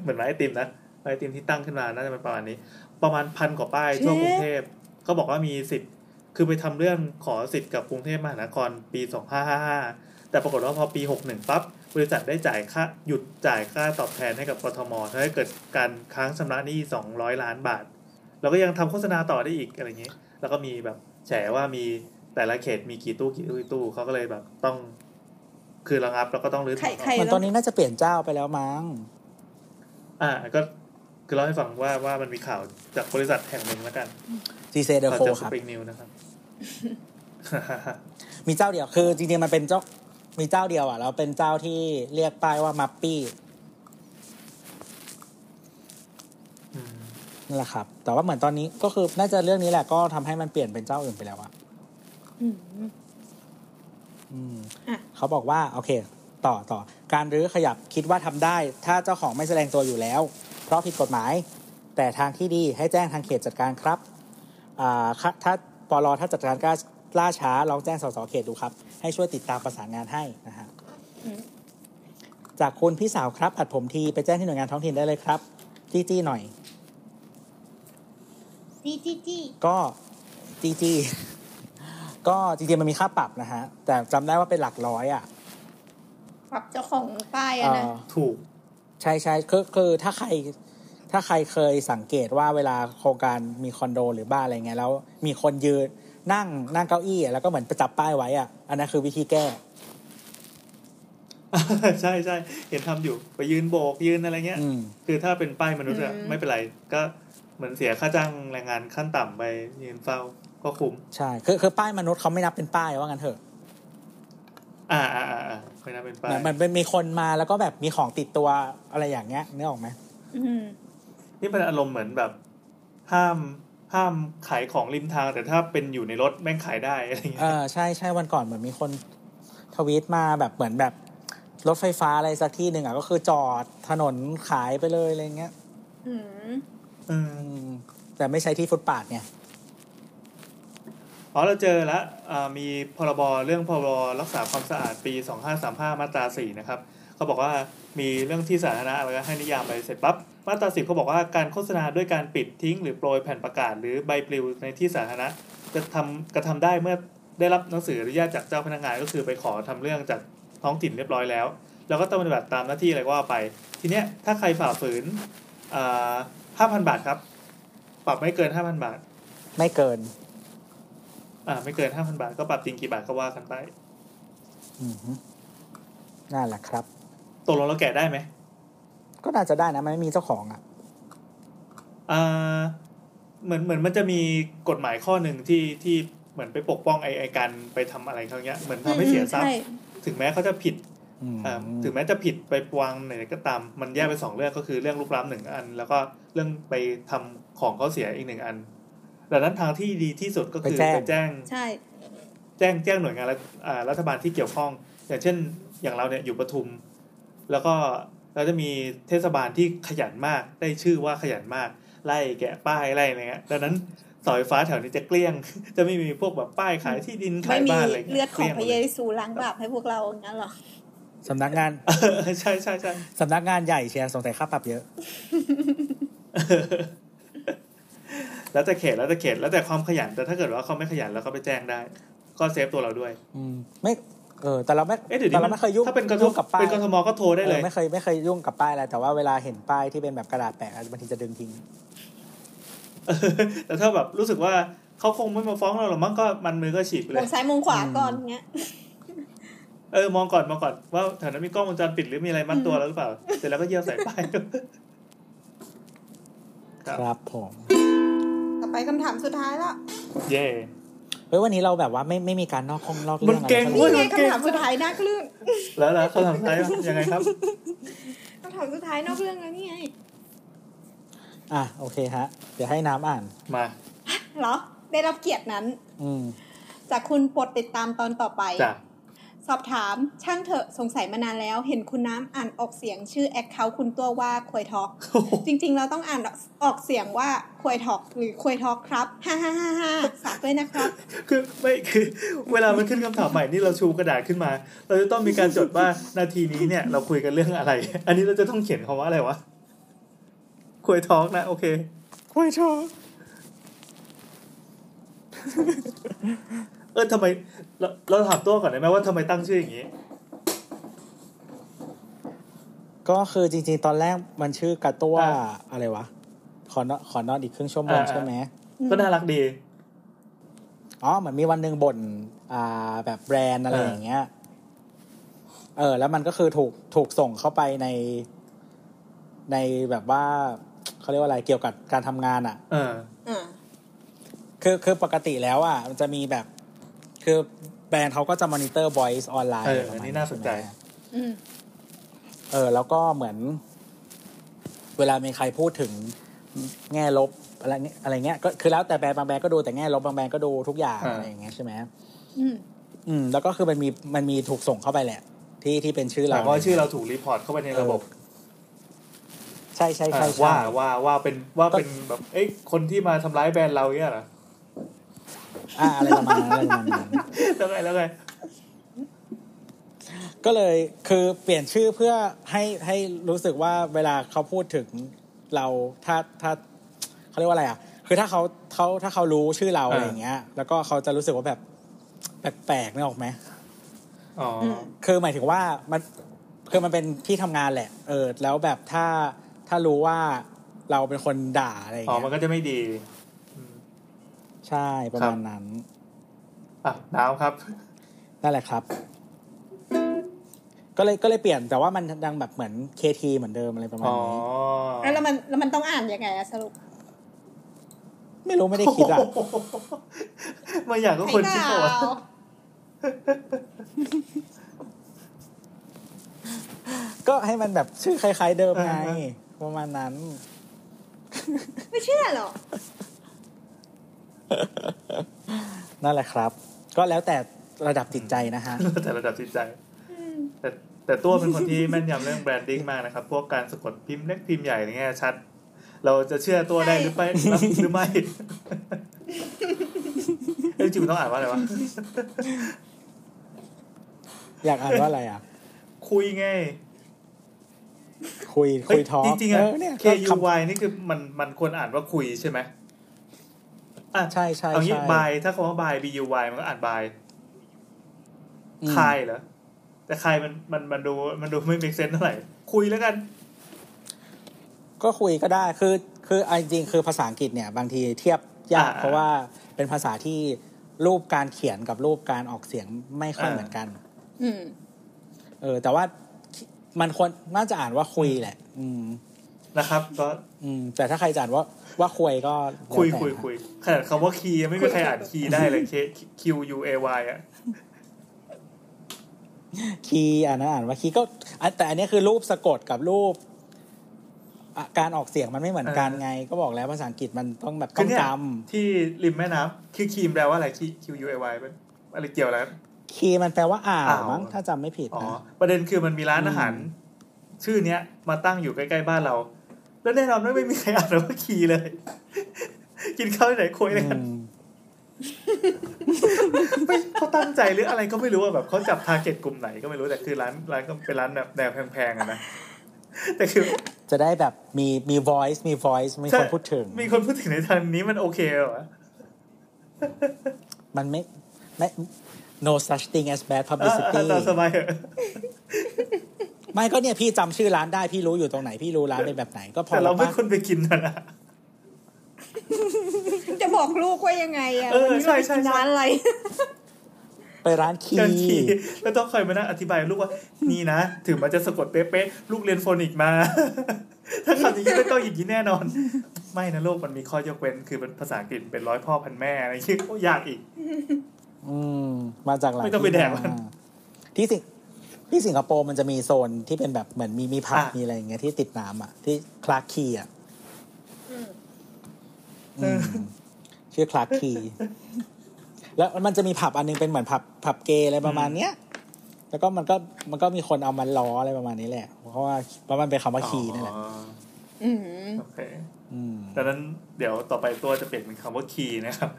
เหมือนร้านไอติมนะป้ายไอติมที่ตั้งขึ้นมาน่าจะเป็นประมาณนี้ ประมาณพันกว่าป้ายทั่วกรุงเทพ เขาบอกว่ามีสิทธิ์คือไปทำเรื่องขอสิทธิ์กับกรุงเทพมหานครปี 2555 แต่ปรากฏว่าพอปี 61 ปั๊บบริษัทได้จ่ายค่าหยุดจ่ายค่าตอบแทนให้กับกทมทำให้เกิดการค้างชำระหนี้ 200 ล้านบาท เราก็ยังทำโฆษณาต่อได้อีกอะไรเงี้ยแล้วก็มีแบบแฉว่ามีแต่ละเขตมีกี่ตู้กี่ตู้กี่ตู้เขาก็เลยแบบต้องคือระงับแล้วก็ต้องรื้อถใครอนออกใครเหมือนตอนนี้น่าจะเปลี่ยนเจ้าไปแล้วมั้งอ่าก็คือเล่าให้ฟังว่าว่ามันมีข่าวจากบริษัทแห่งหนึ่งแล้วกัน จีเซเดโคจากคสรับปริงนิวนะครับมีเจ้าเดียวคือจริงๆมันเป็นเจ้า มีเจ้าเดียวอะแล้วเป็นเจ้าที่เรียกป้ายว่ามัปปี้อืมนั่นแหละครับ แต่ว่าเหมือนตอนนี้ก็คือน่าจะเรื่องนี้แหละก็ทำให้มันเปลี่ยนเป็นเจ้าอื่นไปแล้วอะอืมอืมอะเขาบอกว่า โอเค ต่อต่อ การรื้อขยับคิดว่าทำได้ ถ้าเจ้าของไม่แสดงตัวอยู่แล้ว เพราะผิดกฎหมาย แต่ทางที่ดีให้แจ้งทางเขตจัดการครับอ่าค่ะ ถ้าปลถ้าจัดการกล้าล่าช้าลองแจ้งสสเขตดูครับ ให้ช่วยติดตามประสานงานให้นะฮะอืมจากคุณพี่สาวครับอัดผมทีไปแจ้งที่หน่วยงานท้องถิ่นได้เลยครับจี้จี้หน่อยจีจีจีก็จีจีก็จริงๆมันมีค่าปรับนะฮะ แต่จำได้ว่าเป็นหลักร้อยอะปรับเจ้าของป้ายอะนะเอ่อถูก ใช่ใช่คือคือถ้าใคร ถ้าใครเคยสังเกตว่าเวลาโครงการมีคอนโดหรือบ้านอะไรเงี้ยแล้ว มีคนยืนนั่งนั่งเก้าอี้อะแล้วก็เหมือนไปจับป้ายไว้อะ อันนั้นคือวิธีแก้ ใช่ใช่เห็นทำอยู่ไปยืนโบกยืนอะไรเงี้ยอืมคือถ้าเป็นป้ายมนุษย์อะอืมไม่เป็นไร ก็เหมือนเสียค่าจ้างแรงงานขั้นต่ำไปยืนเฝ้าก็คุ้มใช่คือคือป้ายมนุษย์เขาไม่นับเป็นป้ายว่างั้นเถอะ อ่าอ่าอ่าอ่าไม่น่าเป็นป้าเหมืยอนมันเป็นมีคนมาแล้วก็แบบมีของติดตัวอะไรอย่างเงี้ยนึกออกไหมอืม นี่เป็นอารมณ์เหมือนแบบห้ามห้ามขายของริมทาง แต่ถ้าเป็นอยู่ในรถแม่งขายได้อะไรเงี้เอยอใช่ใช่วันก่อนเหมือนมีคนทวีตมาแบบเหมือนแบบรถไฟฟ้าอะไรสักที่หนึ่งอะก็คือจอดถนนขายไปเลยอะไรเงี้ยอืมอืมอืมแต่ไม่ใช่ที่ฟุตปาดไงอ๋อเราเจอแล้วอ่ามีพรบเรื่องพรบรักษาความสะอาดปี2535มาตรา4นะครับเขาบอกว่ามีเรื่องที่สาธารณะแล้วก็ให้นิยามไปเสร็จปั๊บ มาตรา10เขาบอกว่าการโฆษณาด้วยการปิดทิ้ง หรือโปรยแผ่นประกาศ หรือใบปลิวในที่สาธารณะจะทำกระทำได้เมื่อได้รับหนังสืออนุญาตจากเจ้าพนักงานก็คือไปขอทำเรื่องจากท้องถิ่นเรียบร้อยแล้ว แล้วก็ต้องปฏิบัติตามหน้าที่อะไรก็ว่าไป ทีเนี้ยถ้าใครฝ่าฝืนอ่า5,000บาทครับ ปรับไม่เกิน5,000บาท ไม่เกิน อ่า ไม่เกิน5,000บาท ก็ปรับจริงกี่บาทก็ว่ากันไปอืมฮึนั่นแหละครับตกลงเราแกะได้ไหม ก็น่าจะได้นะมันไม่มีเจ้าของอะอ่าเหมือนเหมือนมันจะมีกฎหมายข้อหนึ่งที่ที่เหมือนไปปกป้องไอไอการไปทำอะไรเขาเงี้ยเหมือนทำให้เสียทรัพใช่ย์ถึงแม้เขาจะผิดอืมอ่าถึงแม้จะผิดไปวางไหนก็ตาม มันแยกเป็นสองเรื่องก็คือเรื่องลุกล้ำหนึ่งอัน แล้วก็เรื่องไปทำของเขาเสียอีกหนึ่งอันดังนั้นทางที่ดีที่สุดก็คือไปแจ้งใช่ แจ้งแจ้งหน่วยงานรัฐอ่ารัฐบาลที่เกี่ยวข้อง อย่างเช่น อย่างเราเนี่ยอยู่ปทุม แล้วก็ เราจะมีเทศบาลที่ขยันมากได้ชื่อว่าขยันมาก ไล่แกะป้ายไล่อะไรเงี้ยดังนั้นเสาไฟฟ้าแถวนี้จะเกลี้ยง จะไม่มีพวกแบบป้ายขายที่ดินขาไม่ยมีบ้านอะไรงี้ยเลือดของพระเยกลี้ยซูล้างบาปให้พวกเราอย่างนั้นหรอสำนักงานเออใช่ใช่ใช่สำนักงานใหญ่เชียร์สงสัยค่าปรับเยอะ แล้วแต่เขตแล้วแต่เขตแล้วแต่ความขยันแต่ถ้าเกิดว่าเขาไม่ขยันแล้วก็ไปแจ้งได้ ก็เซฟตัวเราด้วย อืมไม่ เออแต่เราไม่เอ๊ะเดี๋ยวแต่นี้เรามันไม่เคยยุ่งถ้าเป็นกทยุ่งกับป้ายเป็นกทมก็โทรได้เลยออไม่เคยไม่เคยยุ่งกับป้ายอะไรแต่ว่าเวลาเห็นป้ายที่เป็นแบบกระดาษแปะบางทีจะดึงทิ้ง เออแต่ถ้าแบบรู้สึกว่าเขาคงไม่มาฟ้องเราหรอกมั้งก็มันมือก็ฉีกไปเลมอย งซ้ายมองขวาก่อนเงี้ย เออมองก่อนมองก่อนว่าแถวนั้นมีกล้องวงจรปิดหรือมีอะไรมัดตัวแล้วหรือเปล่า เสร็จแล้วก็เยี่ยวใส่ป้าย ครับ ครับผม ต่อไปคำถามสุดท้ายแล้วเย่ เฮ้ยวันนี้เราแบบว่าไม่ไม่มีการนอกห้องนอกมัเรื่อนงอะไรเก่งเท่าเว้ไหร่ยนี่ไงคำถามสุดท้ายน่าเรื่องแล้วแล้วเขาทำไรยังไงครับคำถามสุดท้ายนอกเรื่องแล้วนี่ไงอะโอเคฮะ เดี๋ยวให้น้ำอ่านมาเหรอ ได้รับเกียรตินั้น อืมจากคุณโปรดติดตามตอนต่อไปจ้ะ สอบถามช่างเถอะสงสัยมานานแล้ว เห็นคุณน้ำอ่านออกเสียงชื่อแอคเคาท์คุณตัวว่าควยทอกจริง ๆ เราต้องอ่านออกเสียงว่าควยทอกหรือควยทอกครับฮ่าฮ่าฮ่าฮ่าฝากด้วยนะครับ คือไม่คือ เวลามันขึ้นคำถามใหม่นี่เราชูกระดาษขึ้นมา เราจะต้องมีการจดว่านาทีนี้เนี่ย เราคุยกันเรื่องอะไร อันนี้เราจะต้องเขียนคำว่าอะไรวะคุยทอกนะ โอเคคุยทอกเออทำไมเราเราถามตัวก่อนได้ไหมว่าทำไมตั้งชื่ออย่างนี้ ก็คือจริงๆ ตอนแรกมันชื่อกระตัวอ่า อะไรวะ ขอนอนขอนอนอีกครึ่งชั่วโมงอ่าใช่ไหมก็น่ารักดี อ๋อเหมือนมีวันหนึ่งบ่นอ่าแบบแบรนด์อะไรอ่าอย่างเงี้ย เออ แล้วมันก็คือถูกถูกส่งเข้าไปใน ในแบบว่าเขาเรียกว่าอะไรเกี่ยวกับการทำงานอะ เออ อ่า คือคือปกติแล้วอะมันจะมีแบบ คือแบรนด์เขาก็จะมอนิเตอร์ voice ออนไลน์เออประมณอันนี้น่าสนใจช่ไหมอืมเออ แล้วก็เหมือน เวลามีใครพูดถึงแง่ลบอะไรเงี้ยอะไรเงี้ยก็คือแล้วแต่แบรนด์บางแบรนด์ก็ดูแต่แง่ลบบางแบรนด์ก็ดูทุกอย่างอ่าอะไรอย่างเงี้ยใช่ไหมอืมอืม แล้วก็คือมันมีมันมีถูกส่งเข้าไปแหละ ที่ที่เป็นชื่อแต่เราว่าชื่อเราถูกรีพอร์ตเข้าไปในระบบ ใช่ใช่ใช่อ่าใช่ว่าว่าว่าเป็นว่าเป็นแบบ เอ้ยคนที่มาทำร้ายแบรนด์เราเนี่ยเหรอ อ่าอะไรประมาณนั้นอะไรประมาณนั้นแล้วไงแล้วไงก็เลยคือเปลี่ยนชื่อเพื่อให้ให้รู้สึกว่าเวลาเขาพูดถึงเราถ้าถ้าเขาเรียกว่าอะไรอะ คือถ้าเขาเขาถ้าเขารู้ชื่อเราอ่าอะไรอย่างเงี้ย แล้วก็เขาจะรู้สึกว่าแบบแปลกๆนึกออกไหมอ๋ออมคือหมายถึงว่ามันคือมันเป็นที่ทำงานแหละ เออ แล้วแบบถ้าถ้ารู้ว่าเราเป็นคนด่าอะไรอย่างอ๋อเงี้มันยก็จะไม่ดีอืม ใช่ประมาณนั้นอะน้ำครับนั่นแหละครับ ก็เลยก็เลยเปลี่ยนแต่ว่ามันดังแบบเหมือนเคทีเหมือนเดิมอะไรประมาณอ๋อนี้แล้วมันแล้วมันต้องอ่านยังไงอะสรุป ไม่รู้ไม่ได้คิดอะไมาอยากก็คนคิดให้เปล่าวะดาวก็ให้มันแบบชื่อคล้าย ๆ เดิมไงอ่าฮะประมาณนั้น ไม่เชื่อหรอก นั่นแหละครับ ก็แล้วแต่ระดับจิตใจนะฮะแต่ระดับจิตใจแต่แต่ตัวเป็นคนที่แม่นยำเรื่องแบรนดิ้งมากนะครับ พวกการสะกดพิมพ์เล็กพิมพ์ใหญ่อะไรเงี้ยชัด เราจะเชื่อตัวได้หรือไม่หรือไม่เอ้ยจริงๆมันต้องอ่านว่าอะไรวะ อยากอ่านว่าอะไรอะ คุยไง คุยคุยทอเฮ้ล์กจริงๆอะเนี่ย K ก็ U คำ Y นี่คือมันมันควรอ่านว่าคุยใช่ไหม อะใช่ใช่เอางี้ใช่บายถ้าคำว่าบาย B U Y มันก็อ่านบายอืมคายเหรอแต่คายมันมันมันดูมันดูไม่ make sense เท่าไหร่ คุยแล้วกัน ก็คุยก็ได้คือ คือเอาจริงๆคือภาษาอังกฤษเนี่ย บางทีเทียบยากอ่าเพราะว่าเป็นภาษาที่รูปการเขียนกับรูปการออกเสียงไม่ค่อยอ่าเหมือนกัน อืม เออ แต่ว่ามันควรน่าจะอ่านว่าคุยแหละ อืมนะครับก็อืม แต่ถ้าใครจะอ่านว่า ว่าควยก็แล้วคุยแต่คุยนะคุยขนาดคำว่าคีย์ยังไม่มีใครอ่านคีย์ได้เลย K Q U A Y อะคีย์อ่านนะอ่านว่าคีย์ก็อะแต่อันนี้คือรูปสะกดกับรูปอะการออกเสียงมันไม่เหมือนกันไง ก็บอกแล้วภาษาอังกฤษมันต้องแบบคืต้อองเนี่ยจที่ริมแม่น้ำคือครีมแปลว่าอะไร Q U A Y เป็นอะไรเกี่ยวแล้ว quay มันแปลว่าอ่าวอ่าวมั้งถ้าจำไม่ผิดอ๋อนะประเด็นคือมันมีร้านอาหารอืมชื่อเนี้ยมาตั้งอยู่ใกล้ๆบ้านเรา แล้วแน่นอนไม่มีใครอ่านว่า quay เลย กินข้าวที่ไหนควยเลยกันอืมไม่เขาตั้งใจหรืออะไรก็ไม่รู้ว่าแบบเขาจับ target กลุ่มไหนก็ไม่รู้แต่คือร้านร้านก็เป็นร้านแบบแนวแพงๆอะนะแต่คือ จะได้แบบมีมี voice มี voice มีคนพูดถึง มีคนพูดถึงในทางนี้มันโอเคเหรอมันไม่ไม่ no such thing as bad อะ publicity อะตามสบายเถอะ ไม่ก็เนี่ยพี่จำชื่อร้านได้พี่รู้อยู่ตรงไหนพี่รู้ร้านเป็นแบบไหนก็พอแต่เราแล้วไม่ปะควรไปกินนะนะจะบอกลูกว่ายังไงอะเออวันนี้ใช่เราไปใช่กินใช่ร้านอะไรไปร้านคีการขี่ย์แล้วต้องคอยมานั่งอธิบายลูกว่า นี่นะ ถึงมันจะสะกดเป๊ะๆลูกเรียนโฟนิกมา ถ้าคำอย่างนี้ไม่ต้องอย่างนี้แน่นอน ไม่นะลูกมันมีข้อยกเว้น คือเป็นภาษาอังกฤษเป็นร้อยพ่อพันแม่อะไรที่โอ้ยากอีก อืม มาจากหลายไม่ต้องไปที่แดกมามันที่สิง ที่สิงคโปร์มันจะมีโซนที่เป็นแบบเหมือนมีมีผับอะมีอะไรอย่างเงี้ยที่ติดน้ำอะ ที่คลาร์กคีอะอืมอืมชื่อคลาร์กคีแล้วมันจะมีผับอันนึงเป็นเหมือนผับผับเกย์อะไรประมาณเนี้ยแล้วก็มันก็มันก็มีคนเอามันล้ออะไรประมาณนี้แหละ เพราะว่าเพราะมันเป็นคำว่าคีนี่แหละอ๋ออืมโอเคอืมดังนั้นเดี๋ยวต่อไปตัวจะเปลี่ยนเป็นคำว่าคีย์นะครับ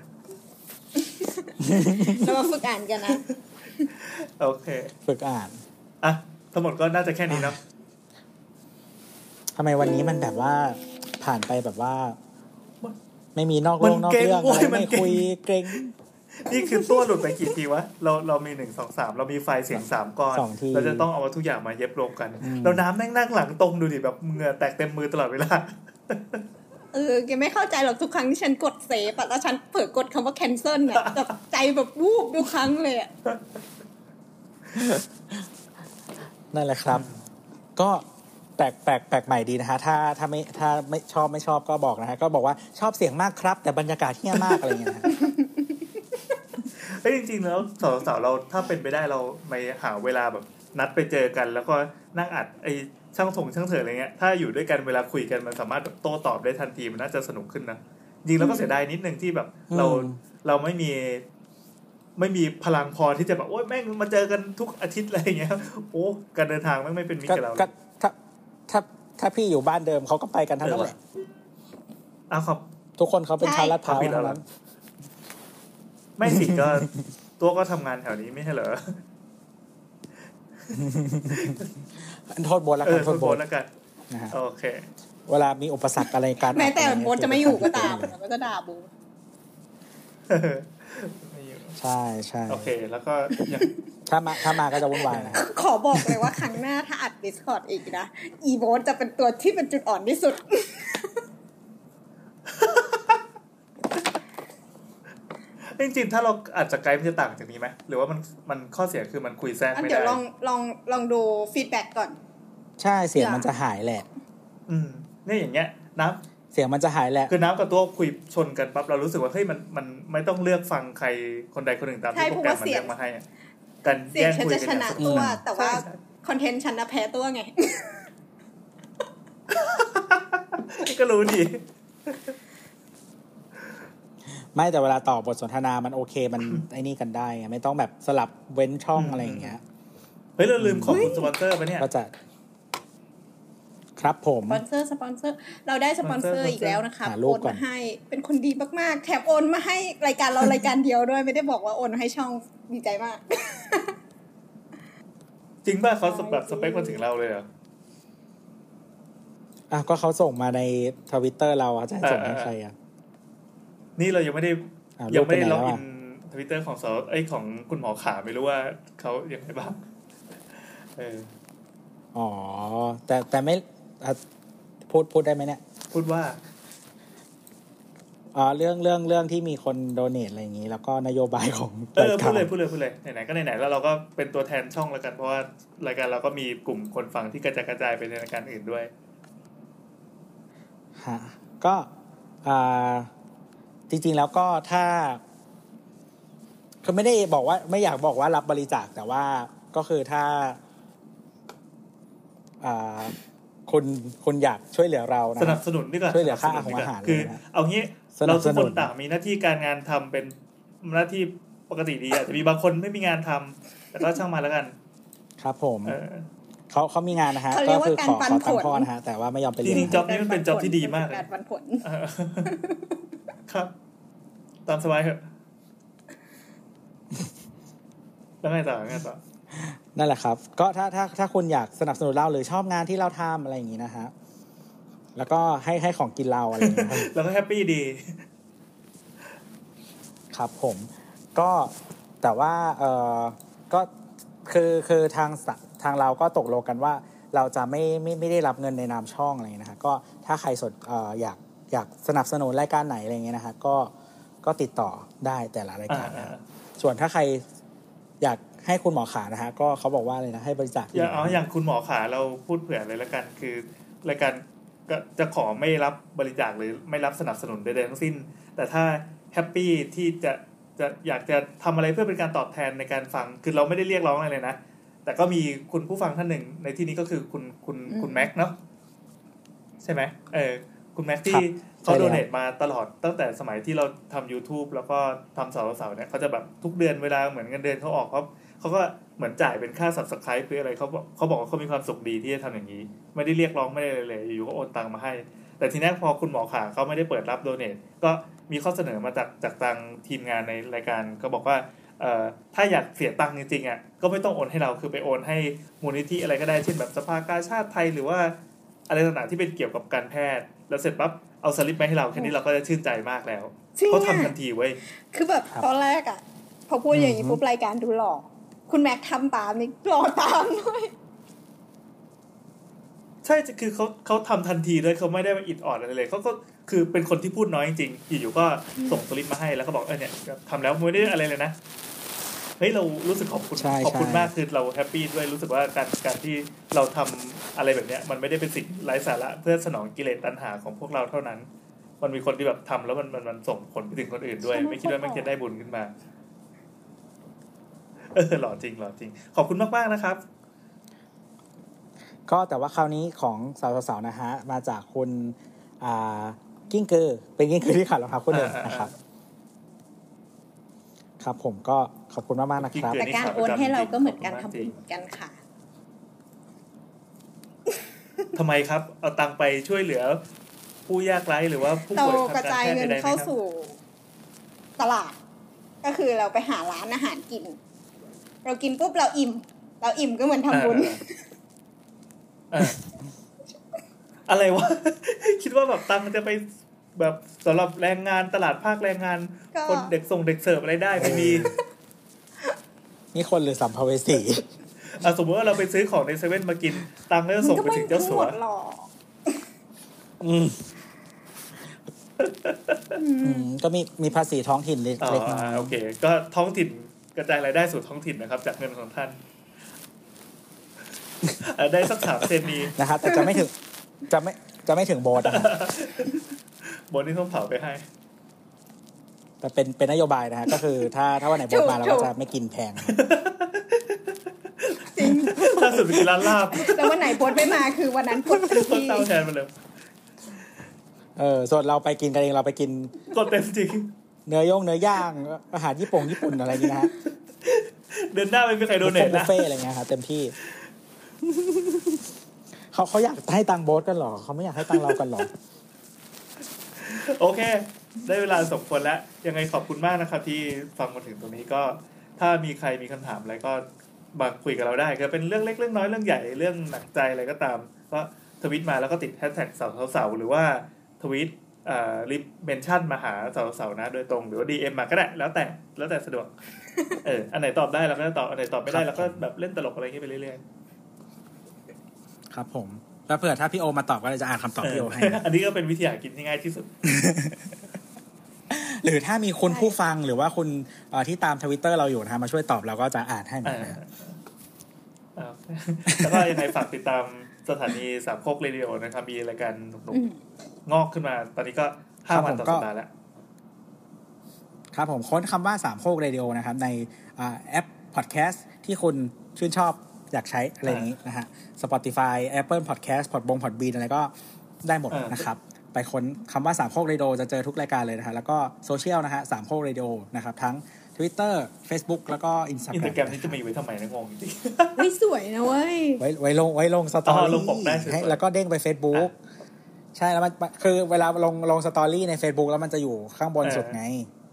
เรามาฝึกอ่านกันนะ โอเค ฝึกอ่าน อะทั้งหมดก็น่าจะแค่นี้เนาะทำไมวันนี้มันแบบว่าผ่านไปแบบว่า ไม่มีนอกมัเรื่อนงนอกเก่งเรื่องโว้อะยไรมันไม่เก่งคุยเกรงนี่คือตัวหลุดไปกี่ทีวะ เราเรามีหนึ่งสองสามเรามีไฟล์เสียงสามก้อนสองทีเราจะต้องเอาทุกอย่างมาเย็บรวมกันอืมเราน้ำแม่งนั่งหลังตรงดูดิแบบเหงื่อแตกเต็มมือตลอดเวลา เออแกไม่เข้าใจหรอกทุกครั้งที่ฉันกดเซฟอะแล้วฉันเผลอกดคำว่า cancel อะแบบใจแบบวูบทุกครั้งเลยอะ นั่นแหละครับ ก็แปลกแปลกแปลกใหม่ดีนะฮะถ้าถ้าไม่ถ้าไม่ชอบไม่ชอบก็บอกนะฮะก็บอกว่าชอบเสียงมากครับ แต่บรรยากาศเฮี้ยมากอะไรอย่างเงี้ยนะฮะเฮ้ยจริงๆแล้วสาวๆเราถ้าเป็นไปได้เราไม่หาเวลาแบบนัดไปเจอกัน แล้วก็นั่งอัดไอช่างถงช่างเถิดอะไรเงี้ยถ้าอยู่ด้วยกันเวลาคุยกันมันสามารถแบบโต้ตอบได้ทันทีมันน่าจะสนุกขึ้นนะจริงแล้วก็เสียดายนิดนึงที่แบบเราอืมเราไม่มี ไม่มีพลังพอที่จะแบบโอ้ยแม่งมาเจอกันทุกอาทิตย์อะไรเงี้ยโอ้การเดินทางแม่งไม่เป็นมิตรก็กับเราก็ถ้าถ้าถ้าพี่อยู่บ้านเดิมเขาก็ไปกันทั้งนั้นแหละอ้าวครับ ทุกคนเขาเป็นชาวลาดพร้าวเขาผิดแล้ทั้วงเหรอนั้นไม่สิก็ตัวก็ทำงานแถวนี้ไม่ใช่เหรอโทษโบนละเอกัอนโทโทษษโบโบนนแล้วกันนะฮะโอเค เวลามีอุปสรรคอะไรการแม้แต่อัดอรโบเงี้ยนจะไม่อยู่ก็ตามมันก็จะด่าโบไม่อยู่ ใช่ใช่โอเค แล้วก็ยังถ้ามาถ้ามาก็จะวุ่นวายนะขอบอกเลยว่าครั้งหน้าถ้าอัด Discord อีกนะ อีโบนจะเป็นตัวที่เป็นจุดอ่อนที่สุด จริงๆ ถ้าเราอาจจะไกด์มันจะต่างจากนี้ไหมหรือว่ามันมันข้อเสียคือมันคุยแทรกงั้นไม่ได้เดี๋ยวลองลองลองดู feedback ก่อน ใช่เสียงมันจะหายแหละ อืมเนี่ยอย่างเงี้ยน้เสียงมันจะหายแหละำคือน้ำกับตัวคุยชนกันปั๊บเรารู้สึกว่าเฮ้ยมันมันไม่ต้องเลือกฟังใครคนใดคนหนึ่งตามใช่ที่โปรแกรมเพมันราะว่าเสีเลืยงอกมาให้อะการเสียแย่งงฉันคุยจะกันชอย่างนะสนุกตัวอืมแต่ว่าใช่ใช่คอนเทนต์ฉันนะแพ้ตัวไง ก็รู้ดีไม่แต่เวลาตอบบทสนทนามันโอเคมันไอ้นี่กันได้ไงไม่ต้องแบบสลับเว้นช่องอืมอะไรอย่างเงี้ยเฮ้ยเราลืมขอบคุณสปอนเซอร์ไปะเนี่ยก็จะ ครับผมสปอนเซอร์สปอนเซอร์ เราได้สปอนเซอร์สปอนเซอร์อีกแล้วนะคะหารูโอปนก่อนมาให้เป็นคนดีมากๆ แถมโอนมาให้รายการเรารายการเดียวด้วยไม่ได้บอกว่าโอนมาให้ช่องดีใจมาก จริงป่ะเขาแบบสเปคมาถึงเราเลยเหรออะก็เขาส่งมาในทวิตเตอร์เราอะจะให้ส่งให้เออใครอะนี่เรายังไม่ได้อะยังไม่ได้รูล็ปอกไปไหนอิแล้วนอะทวิตเตอร์ของสอไอยของคุณหมอขาไม่รู้ว่าเขายังไงบ้างเอออ๋อแต่แต่ไม่ อะพูดพูดได้ไหมเนี่ยพูดว่าอ๋อเรื่องเรื่องเรื่องที่มีคนโดเนทอะไรอย่างนี้ แล้วก็นโยบายของเอราอยพูกาดรเลยพูดเลยพูดเลยไหนๆก็ไหนๆแล้วเราก็เป็นตัวแทนช่องแล้วกันเพราะว่ารายการเราก็มีกลุ่มคนฟังที่กระจายกระจายไปในรายการอื่นด้วยฮะก็อ่าจริงๆแล้วก็ถ้าคือไม่ได้บอกว่า ไม่อยากบอกว่ารับบริจาคแต่ว่าก็คือถ้าอ่า คุณคุณอยากช่วยเหลือเรานะสนับสนุนดีกว่าช่วยเหลือค่าสนับสนุนดีกว่อาหารคือเลยนะเอางี้สนัเราบสทุกนุคนนต่างมีหน้าที่การงานทำเป็นหน้าที่ปกติดีอาจจะมีบางคนไม่มีงานทำแต่ก็ช่างมาแล้วกัน ครับผมเออเขาเขามีงานนะฮะเขาเรีก็ยกว่าคือขอการปัขอนตังผลค์พ่อนะฮะแต่ว่าไม่ยอมไปจเรียนริงๆจ็อบนี้มันเป็นจ็อบที่ดีมากเลยการปันผลเออครับ ตามสบายเถอะแล้วไงต่อไงต่อ นั่นแหละครับ ก็ถ้าถ้าถ้าคุณอยากสนับสนุนเราหรือชอบงานที่เราทำอะไรอย่างนี้นะฮะแล้วก็ให้ให้ของกินเราอะไรอย่างเงี้ยแล้วก็แฮปปี้ดี ครับผม ก็แต่ว่าเออก็คือคือทางสะทางเราก็ตกลงกันว่า เราจะไม่ไม่ไม่ได้รับเงินในนามช่องอะไรอย่างเงี้ยนะฮะก็ถ้าใครสนเอออยากอยากสนับสนุนรายการไหนอะไรอย่างเงี้ยนะฮะก็ก็ติดต่อได้แต่ละรายการนะฮะส่วนถ้าใครอยาก ให้คุณหมอขานะฮะก็เขาบอกว่าเลยนะให้บริจาคอย่างเอาอย่างคุณหมอขาเราพูดเผื่อเลยแล้วกัน คือรายการก็จะขอไม่รับบริจาคหรือไม่รับสนับสนุนใดๆทั้งสิ้น แต่ถ้าแฮปปี้ที่จะจะอยากจะทำอะไรเพื่อเป็นการตอบแทนในการฟัง คือเราไม่ได้เรียกร้องอะไรเลยนะ แต่ก็มีคุณผู้ฟังท่านหนึ่งในที่นี้ก็คือคุณคุณอืมคุณแม็กซ์เนาะใช่ไหมเออ คุณแม็กซ์ที่เขาโดเนทมาตลอดตั้งแต่สมัยที่เราทำ YouTube แล้วก็ทำเสาเสาเนี่ยเขาจะแบบทุกเดือนเวลาเหมือนเงินเดือนเขาออกเขา เขาก็เหมือนจ่ายเป็นค่า subscribe หรืออะไรเขาบอกเขาบอกว่าเขามีความสุขดีที่จะทำอย่างนี้ ไม่ได้เรียกร้องไม่ได้อะไรเลยอยู่ก็โอนตังมาให้ แต่ทีนี้พอคุณหมอขาเขาไม่ได้เปิดรับโดเนทก็มีข้อเสนอมาจากจากทางทีมงานในรายการก็บอกว่าเอ่อถ้าอยากเสียตังค์จริงๆอะก็ไม่ต้องโอนให้เราคือไปโอนให้มูลนิธิอะไรก็ได้เช่นแบบสภากาชาติไทยหรือว่าอะไรต่างๆที่เป็นเกี่ยวกับการแพทย์ แล้วเสร็จปั๊บเอาสลิปมาให้เราแค่นี้เราก็จะชื่นใจมากแล้วจริงเขาอะทำทันทีเว้ยคือแบบตอนแรกอะพอพูดอย่างนี้ปุ๊บรายการดูหลอก คุณแม็กทำตามนี่หลอกตามด้วยใช่คือเขาเขาทำทันทีเลยเขาไม่ได้มาอิดออดอะไรเลยเขาก็คือเป็นคนที่พูดน้อยจริงๆอยู่ๆก็ส่งสลิปมาให้แล้วก็บอกเออเนี่ยทำแล้วไม่ได้อะไรเลยนะเฮ้ยเรารู้สึกขอบคุณใช่ขอบคุณใช่มากคือเราแฮปปี้ด้วยรู้สึกว่าการการที่เราทำอะไรแบบเนี้ย มันไม่ได้เป็นสิ่งไร้สาระเพื่อสนองกิเลสตัณหาของพวกเราเท่านั้น มันมีคนที่แบบทำแล้วมันมันมันส่งผลไปถึงคนอื่นด้วย ไม่คิดว่ามันจะได้บุญขึ้นมา เออหล่อจริงหล่อจริง ขอบคุณมากๆนะครับ ก็แต่ว่าคราวนี้ของสาวๆนะฮะ มาจากคุณอ่ากิ้งกือเป็นกิ้งกือที่ขาดรองเท้าคู่หนึ่งนะครับ ครับผมก็ขอบคุณมากๆนะครับ แต่การโอนให้เราก็เหมือนการทำบุญเหมือนกันค่ะทำไมครับ เอาตังค์ไปช่วยเหลือ ผู้ยากไร้หรือว่าผู้เราป่วยทางกระการจายแพทย์เงินใดๆไหมเข้าครับสู่ตลาด ก็คือเราไปหาร้านอาหารกิน เรากินปุ๊บเราอิ่ม เราอิ่มก็เหมือนทำบุญเอออะไรวะ คิดว่าแบบตังค์จะไปแบบสำหรับแรงงานตลาดภาคแรงงานก็คนเด็กส่งเด็กเสิร์ฟอะไรได้ไม่มี นี่คนหรือสัมภเวสีอะสมมติว่าเราไปซื้อของในเซเว่นมากิน ตังค์ก็จะมันส่งก็ไปไม่ถึงเจ้าทั้งสัหวมดหรอกอืมอืมก็มีมีภาษีท้องถิ่นเล็กอ๋อเล็กน้อยอ่าโอเค ก็ท้องถิ่น กระจายรายได้สู่ท้องถิ่นนะครับ จากเงินของท่านอะได้สักสามเซนดีนะครับแต่จะไม่ถึงจะไม่จะไม่ถึงโบสนะฮะบนนี้ต้องเผาไปให้ แต่เป็นเป็นนโยบายนะฮะก็คือถ้าถ้าวันไหนโบสมาเราก็จะไม่กินแพงนะครับจริงล่าสุดไปกินร้านลาบแล้ววันไหนโพสต์ไม่มาคือวันนั้นกดทันคนทีเต้าแทนมาเลยเออส่วนเราไปกินกันเองเราไปกินกดเต็มจริง เนื้อย่างเนื้อย่างอาหารญี่ปุ่งญี่ปุ่นอะไรอย่างนี้นะฮะเดือนหน้าไม่มีใครโดบุฟเนเฟ่ทบุนะฟเฟ่อะไรเงี้ยครับเต็มที่ เขาเขาอยากให้ตังค์โบสกันเหรอเขาไม่อยากให้ตังค์เรากันเหรอโอเค ได้เวลาสมควรแล้ว ยังไงขอบคุณมากนะครับที่ฟังมาถึงตรงนี้ก็ ถ้ามีใครมีคำถามอะไรก็มาคุยกับเราได้ก็เป็นเรื่องเล็กเรื่องน้อยเรื่องใหญ่เรื่องหนักใจอะไรก็ตาม ก็ทวิตมาแล้วก็ติดแฮชแท็กเสาเสาเสาหรือว่าทวิตอ่า reply mention มาหาเสาเสาเสานะ โดยตรงหรือว่า DM มาก็ได้ แล้วแต่แล้วแต่สะดวก เอออันไหนตอบได้เราก็จะตอบอันไหนตอบไม่ได้เราก็แบบเล่นตลกอะไรอย่างเงี้ยไปเรื่อยๆครับผมแล้วเผื่อถ้าพี่โอมาตอบก็เลยจะอ่านคำตอบพี่โอให้นะอันนี้ก็เป็นวิธีหากินที่ง่ายที่สุด หรือถ้ามีคุณผู้ฟังหรือว่าคุณเอ่อที่ตามทวิตเตอร์เราอยู่นะฮะมาช่วยตอบเราก็จะอ่านให้เหมือนอ่ากันอ่าแล้วก็ยังไงฝากติดตามสถานีสามโคกเรดิโอนะครับ มีรายการหนุกอืมๆ งอกขึ้นมา ตอนนี้ก็ห้าครับวันผมต่อก็สัปดาห์แล้ว ครับผมค้นคำว่าสามโคกเรดิโอนะครับ ในอ่าแอปพอดแคสต์ที่คุณชื่นชอบอยากใช้อะไรอย่างนี้นะฮะ Spotify Apple Podcast พอดบง Podbean อะไรก็ได้หมดอ่านนะครับ ไปค้นคำว่าสามโคกเรดิโอจะเจอทุกรายการเลยนะฮะ แล้วก็โซเชียลนะฮะสามโคกเรดิโอนะครับ ทั้ง Twitter Facebook แล้วก็อินสตา Instagram แกรมนี่จะมีไว้ทำไมนะงงจริงไม่สวยนะเว้ย ไว้ไว้ลงไว้ลง story ลงปกได้สวยๆให้แล้วก็เด้งไป Facebook ใช่แล้วมันคือเวลาลงลง story ใน Facebook แล้วมันจะอยู่ข้างบนสุดไง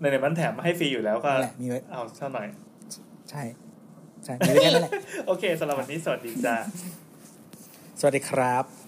ในในมันแถมมาให้ฟรีอยู่แล้วก็นั่นแหละมีไว้เอาเท่าหน่อย ใช่ใช่มีไว้แค่นั้นแหละโอเคสำหรับวันนี้สวัสดีจ้าสวัสดีครับ